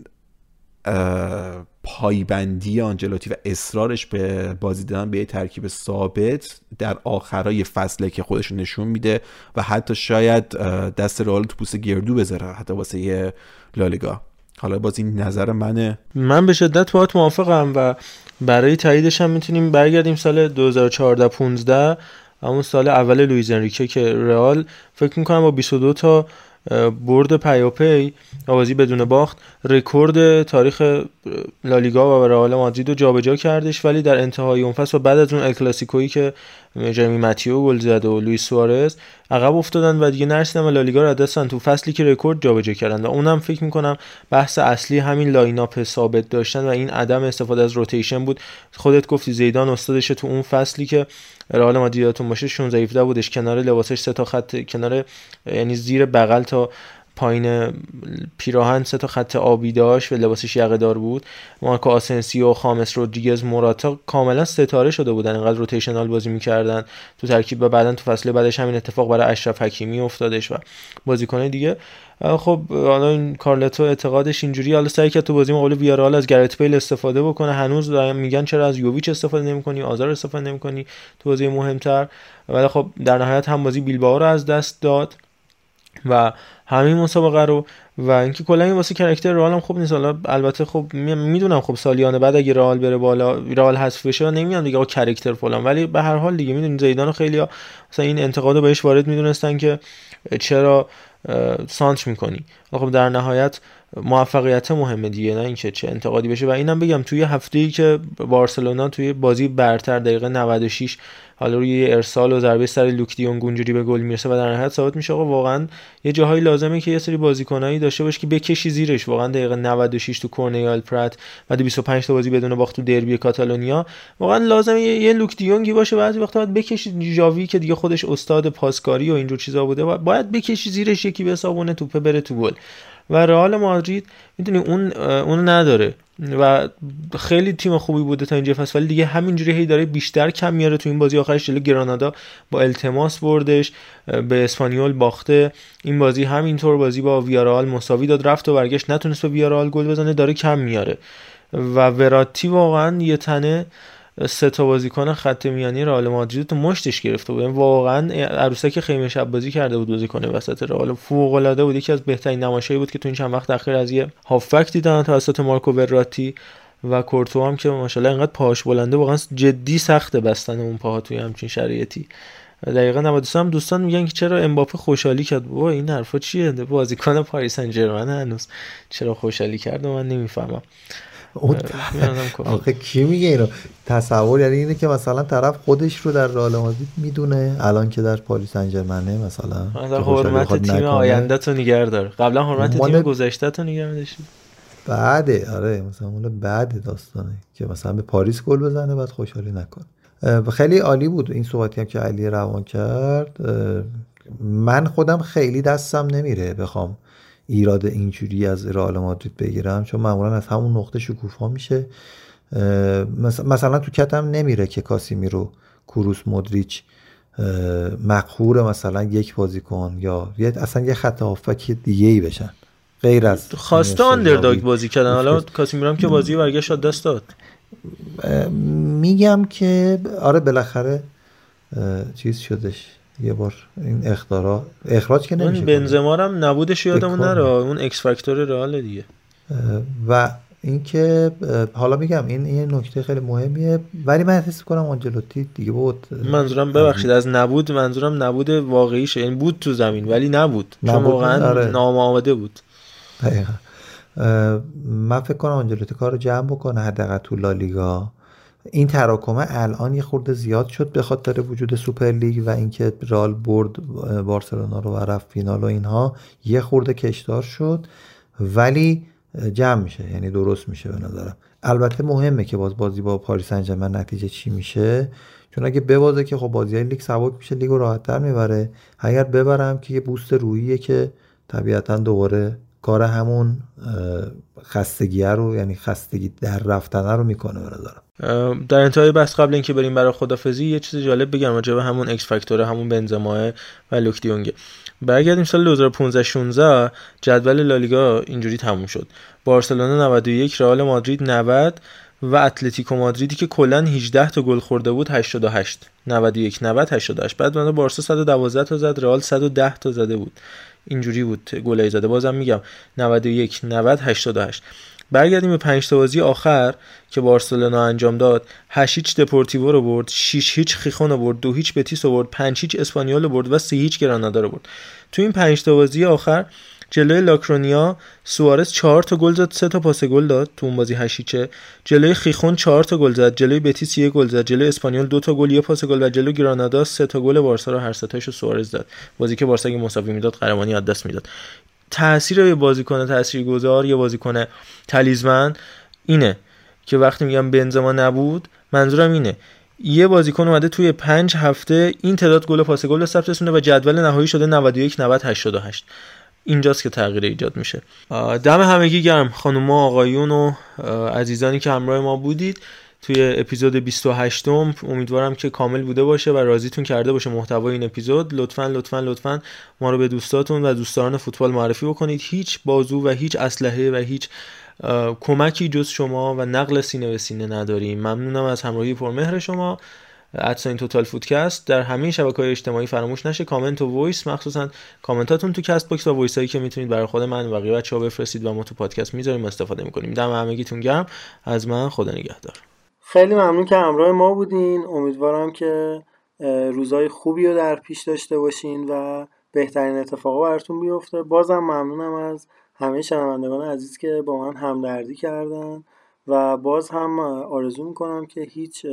پایبندی آنجلوتی و اصرارش به بازی دادن به یه ترکیب ثابت در آخرای فصله که خودش نشون میده و حتی شاید دست رئال تو پوست گردو بذاره حتی واسه یه لالیگا. حالا باز این نظر منه. من به شدت باهات موافقم و برای تاییدش هم می‌تونیم برگردیم سال 2014 15 همون سال اول لوئیز انریکه که رئال فکر می‌کنم با 22 تا برد پیاپی بازی بدون باخت رکورد تاریخ لالیگا و رئال مادرید رو جابجا کردش ولی در انتهای اون فصل و بعد از اون الکلاسیکویی که جرمی ماتیو گل زد و لوئیس سوارز عقب افتادن و دیگه نرسیدن و لالیگا رو دستن تو فصلی که رکورد جابجا کردن و اونم فکر می‌کنم بحث اصلی همین lineup ثابت داشتن و این عدم استفاده از rotation بود. خودت گفتی زیدان استادش تو اون فصلی که رئال مادرید باشه 16 17 بودش. کنار لباسش سه تا خط کنار یعنی زیر بغل تا پایین پیراهن سه تا خط آبی داشت و لباسش یقه دار بود. مارکو آسنسیو خامس رودریگز موراتا کاملا ستاره شده بودن. اینقدر rotational بازی می‌کردن. تو ترکیب و بعدا تو فصل بعدش همین اتفاق برای اشرف حکیمی افتادش و بازیکن دیگه خب حالا این کارلتو اعتقادش اینجوری حالا سعی کرد تو بازی مقابل ویارال از گرت بیل استفاده بکنه. هنوز میگن چرا از یوویچ استفاده نمی‌کنی آزار استفاده نمی‌کنی تو بازی مهمتر. ولی خب در نهایت هم بازی بیلبائو رو از دست داد و همین مسابقه رو. و اینکه کلا این واسه کرکتر رئال هم خوب نیست. حالا البته خب می‌دونم خب سالیانه بعد اگه رئال بره بالا رئال حذف بشه نمیان دیگه آقا کرکتر فلان. ولی به هر حال دیگه می‌دونید زیدان خیلی ها مثلا این انتقاد بهش وارد می‌دونستن که چرا سانتر می‌کنی. خب در نهایت موفقیت مهمه دیگه نه اینکه چه انتقادی بشه. و اینم بگم توی هفته ای که بارسلونا توی بازی برتر دقیقه 96 حالا روی ارسال و ضربه سر لوک دیونگ اونجوری به گل می‌رسه و در نهایت ثابت میشه آقا واقعا یه جاهایی لازمه که یه سری بازیکنایی داشته باشه که بکشی زیرش. واقعا دقیقه 96 تو کورنیال پرات بعد 25 تا بازی بدون باخت تو دربی کاتالونیا. واقعا لازمه یه, یه لوک دیونگی باشه بعضی وقتا باید بکشی جاوی که دیگه خودش استاد پاسکاری و اینجور چیزا بوده. باید بکشی زیرش یکی به حسابونه توپه بره تو گل. و رئال مادرید می‌دونی اون اون نداره. و خیلی تیم خوبی بوده تا اینجا فصل ولی دیگه همینجوری هی داره بیشتر کم میاره تو این بازی. آخرش جلو گرانادا با التماس بردش به اسپانیول باخته. این بازی همینطور بازی با ویارال مساوی داد رفت و برگشت. نتونست به ویارال گل بزنه داره کم میاره. و وراتی واقعا یه تنه سه تا بازیکن خط میانی رئال مادرید تو مشتش گرفته بود. یعنی واقعا عروسک خیمه شب بازی کرده بود بازیکن وسط رئال فوق العاده بود. یکی از بهترین نمایشایی بود که تو این چند وقت اخیر از یه هافک دیدن توسط مارکو وراتی و کورتو هم که ماشاءالله اینقدر پاش بلنده واقعا جدی سخته بستن اون پاها توی همچین شرایطی. دقیقا 93 هم دوستان میگن که چرا امباپه خوشحالی کرد. بابا این حرفا چیه؟ بازیکن پاریس سن هنوز. چرا خوشحالی کرد من نمی‌فهمم. اون آخه کی میگه اینو؟ تصور یعنی اینه که مثلا طرف خودش رو در رئال مادرید می‌دونه. الان که در پاریس سن ژرمنه مثلا حرمت تیم آینده تو نگه داره. قبلا حرمت تیم گذشته تو نگه بعده آره مثلا اون بعد داستانه که مثلا به پاریس گل بزنه بعد خوشحالی نکنه. خیلی عالی بود این صحبتی هم که علی روان کرد. من خودم خیلی دستم نمیره بخوام ایراد اینجوری از رئال مادرید بگیرم چون معمولا از همون نقطه شکوفا میشه. مثلا تو کتم نمیره که کاسیمی رو کروس مدریچ مقهور مثلا یک بازیکن یا اصلا یه خط هافک دیگه ای بشن. غیر از خواسته آندرداگ بازی کردن. حالا کاسیمیرو که بازی برگشت دست داد. میگم که آره بالاخره چیز شدش. یه بار این اختارا اخراج که نمیشه بنزما هم نبودش یادمون نره. اون اکس فاکتور رئال دیگه. و اینکه حالا میگم این این نکته خیلی مهمیه. ولی من حس کنم آنجلوتی دیگه بود. منظورم ببخشید از نبود منظورم نبود واقعیشه یعنی بود تو زمین ولی نبود, نبود چون واقعا آره. نامآمده بود. دقیقا. من فکر کنم آنجلوتی کار رو جمع بکنه حداقل تو لالیگا. این تراکمه الان یه خورده زیاد شد به خاطر وجود سوپر لیگ و اینکه رئال برد بارسلونا رو و رفت فینال و اینها یه خورده کشدار شد ولی جمع میشه یعنی درست میشه به نظرم. البته مهمه که باز بازی با پاریس سن نتیجه چی میشه؟ چون اگه ببازه که خب بازی های لیگ سبک میشه لیگ رو راحتتر می‌بره. اگر ببرم که یه boost روحیه که طبیعتا دوباره کار همون خستگیه رو یعنی خستگی در رفتنه رو می‌کنه به نظرم. در انتهای بحث قبل اینکه بریم برای خدافزی یه چیز جالب بگم راجع به همون اکس فاکتور همون بنزما و لوکدیونگه برگردیم سال 2015 16 جدول لالیگا اینجوری تموم شد. بارسلونا 91 رئال مادرید 90 و اتلتیکو مادریدی که کلا 18 تا گل خورده بود 88 91 90 88 بعد بعد بارسا 112 تا زد رئال 110 تا زده بود. اینجوری بود گلای زده. بازم میگم 91 90 88 برگردیم به پنج بازی آخر که بارسلونا انجام داد. 8 هیچ دپورتیو رو برد 6 هیچ خیخون رو برد 2 هیچ بتیس رو برد 5 هیچ اسپانیول رو برد و 3 هیچ گرانادا رو برد. تو این پنج بازی آخر جلوی لاکرونیا سوارز 4 تا گل زد 3 تا پاس گل داد تو اون بازی هشت هیچه جلوی خیخون 4 تا گل زد جلوی بتیس 1 گل زد جلوی اسپانیول 2 تا گل 1 پاس گل و جلوی گرانادا 3 تا گل بارسا رو هر سه تاشو سوارز داد بازی که بارسا اگه مساوی می‌داد قهرمانی از دست می‌داد. تاثیر یه بازیکن تاثیرگذار یه بازیکن تلیزمن اینه که وقتی میگم بنزما نبود منظورم اینه. یه بازیکن اومده توی پنج هفته این تعداد گل پاس گل ثبت و جدول نهایی شده 91 90 88 اینجاست که تغییر ایجاد میشه. دم همگی گرم. خانم آقایون و عزیزانی که همراه ما بودید. توی اپیزود 28 م امیدوارم که کامل بوده باشه و راضیتون کرده باشه محتوای این اپیزود. لطفا لطفا لطفا ما رو به دوستاتون و دوستداران فوتبال معرفی بکنید. هیچ بازو و هیچ اسلحه و هیچ کمکی جز شما و نقل سینه به سینه نداریم. ممنونم از همراهی پرمهر شما. این توتال فوتکست. در همه شبکه های اجتماعی فراموش نشه کامنت و voice مخصوصا کامنتاتون تو Castbox و voice هایی که می‌تونید برای خود من و بقیه بچه‌ها بفرستید و ما تو پادکست می‌ذاریم استفاده می‌کنیم. دم همگیتون گرم. از من خدا نگهدار. خیلی ممنون که همراه ما بودین. امیدوارم که روزای خوبی رو در پیش داشته باشین و بهترین اتفاقا براتون بیفته. بازم ممنونم از همه شنوندگان عزیز که با من همدردی کردن و باز هم آرزو می‌کنم که هیچ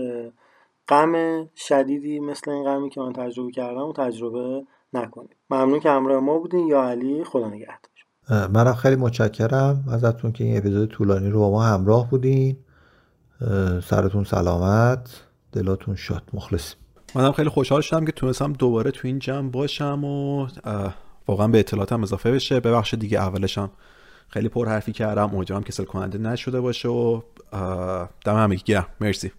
غم شدیدی مثل این غمی که من تجربه کردم و تجربه نکنید. ممنون که همراه ما بودین. یا علی خدا نگهدار. منم خیلی متشکرم ازتون که این اپیزود طولانی رو با ما همراه بودین. سرتون سلامت دلاتون شاد. مخلصیم. منم خیلی خوشحال شدم که تونستم دوباره تو این جمع باشم و واقعا به اطلاعاتم اضافه بشه. ببخشید دیگه اولشم خیلی پر حرفی کردم. امیدوارم کسل کننده نشده باشه و دم همگی گرم. مرسی.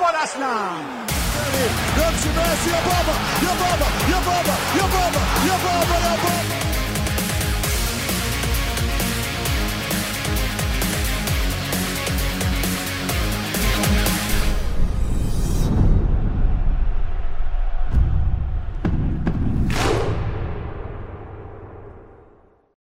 for us now.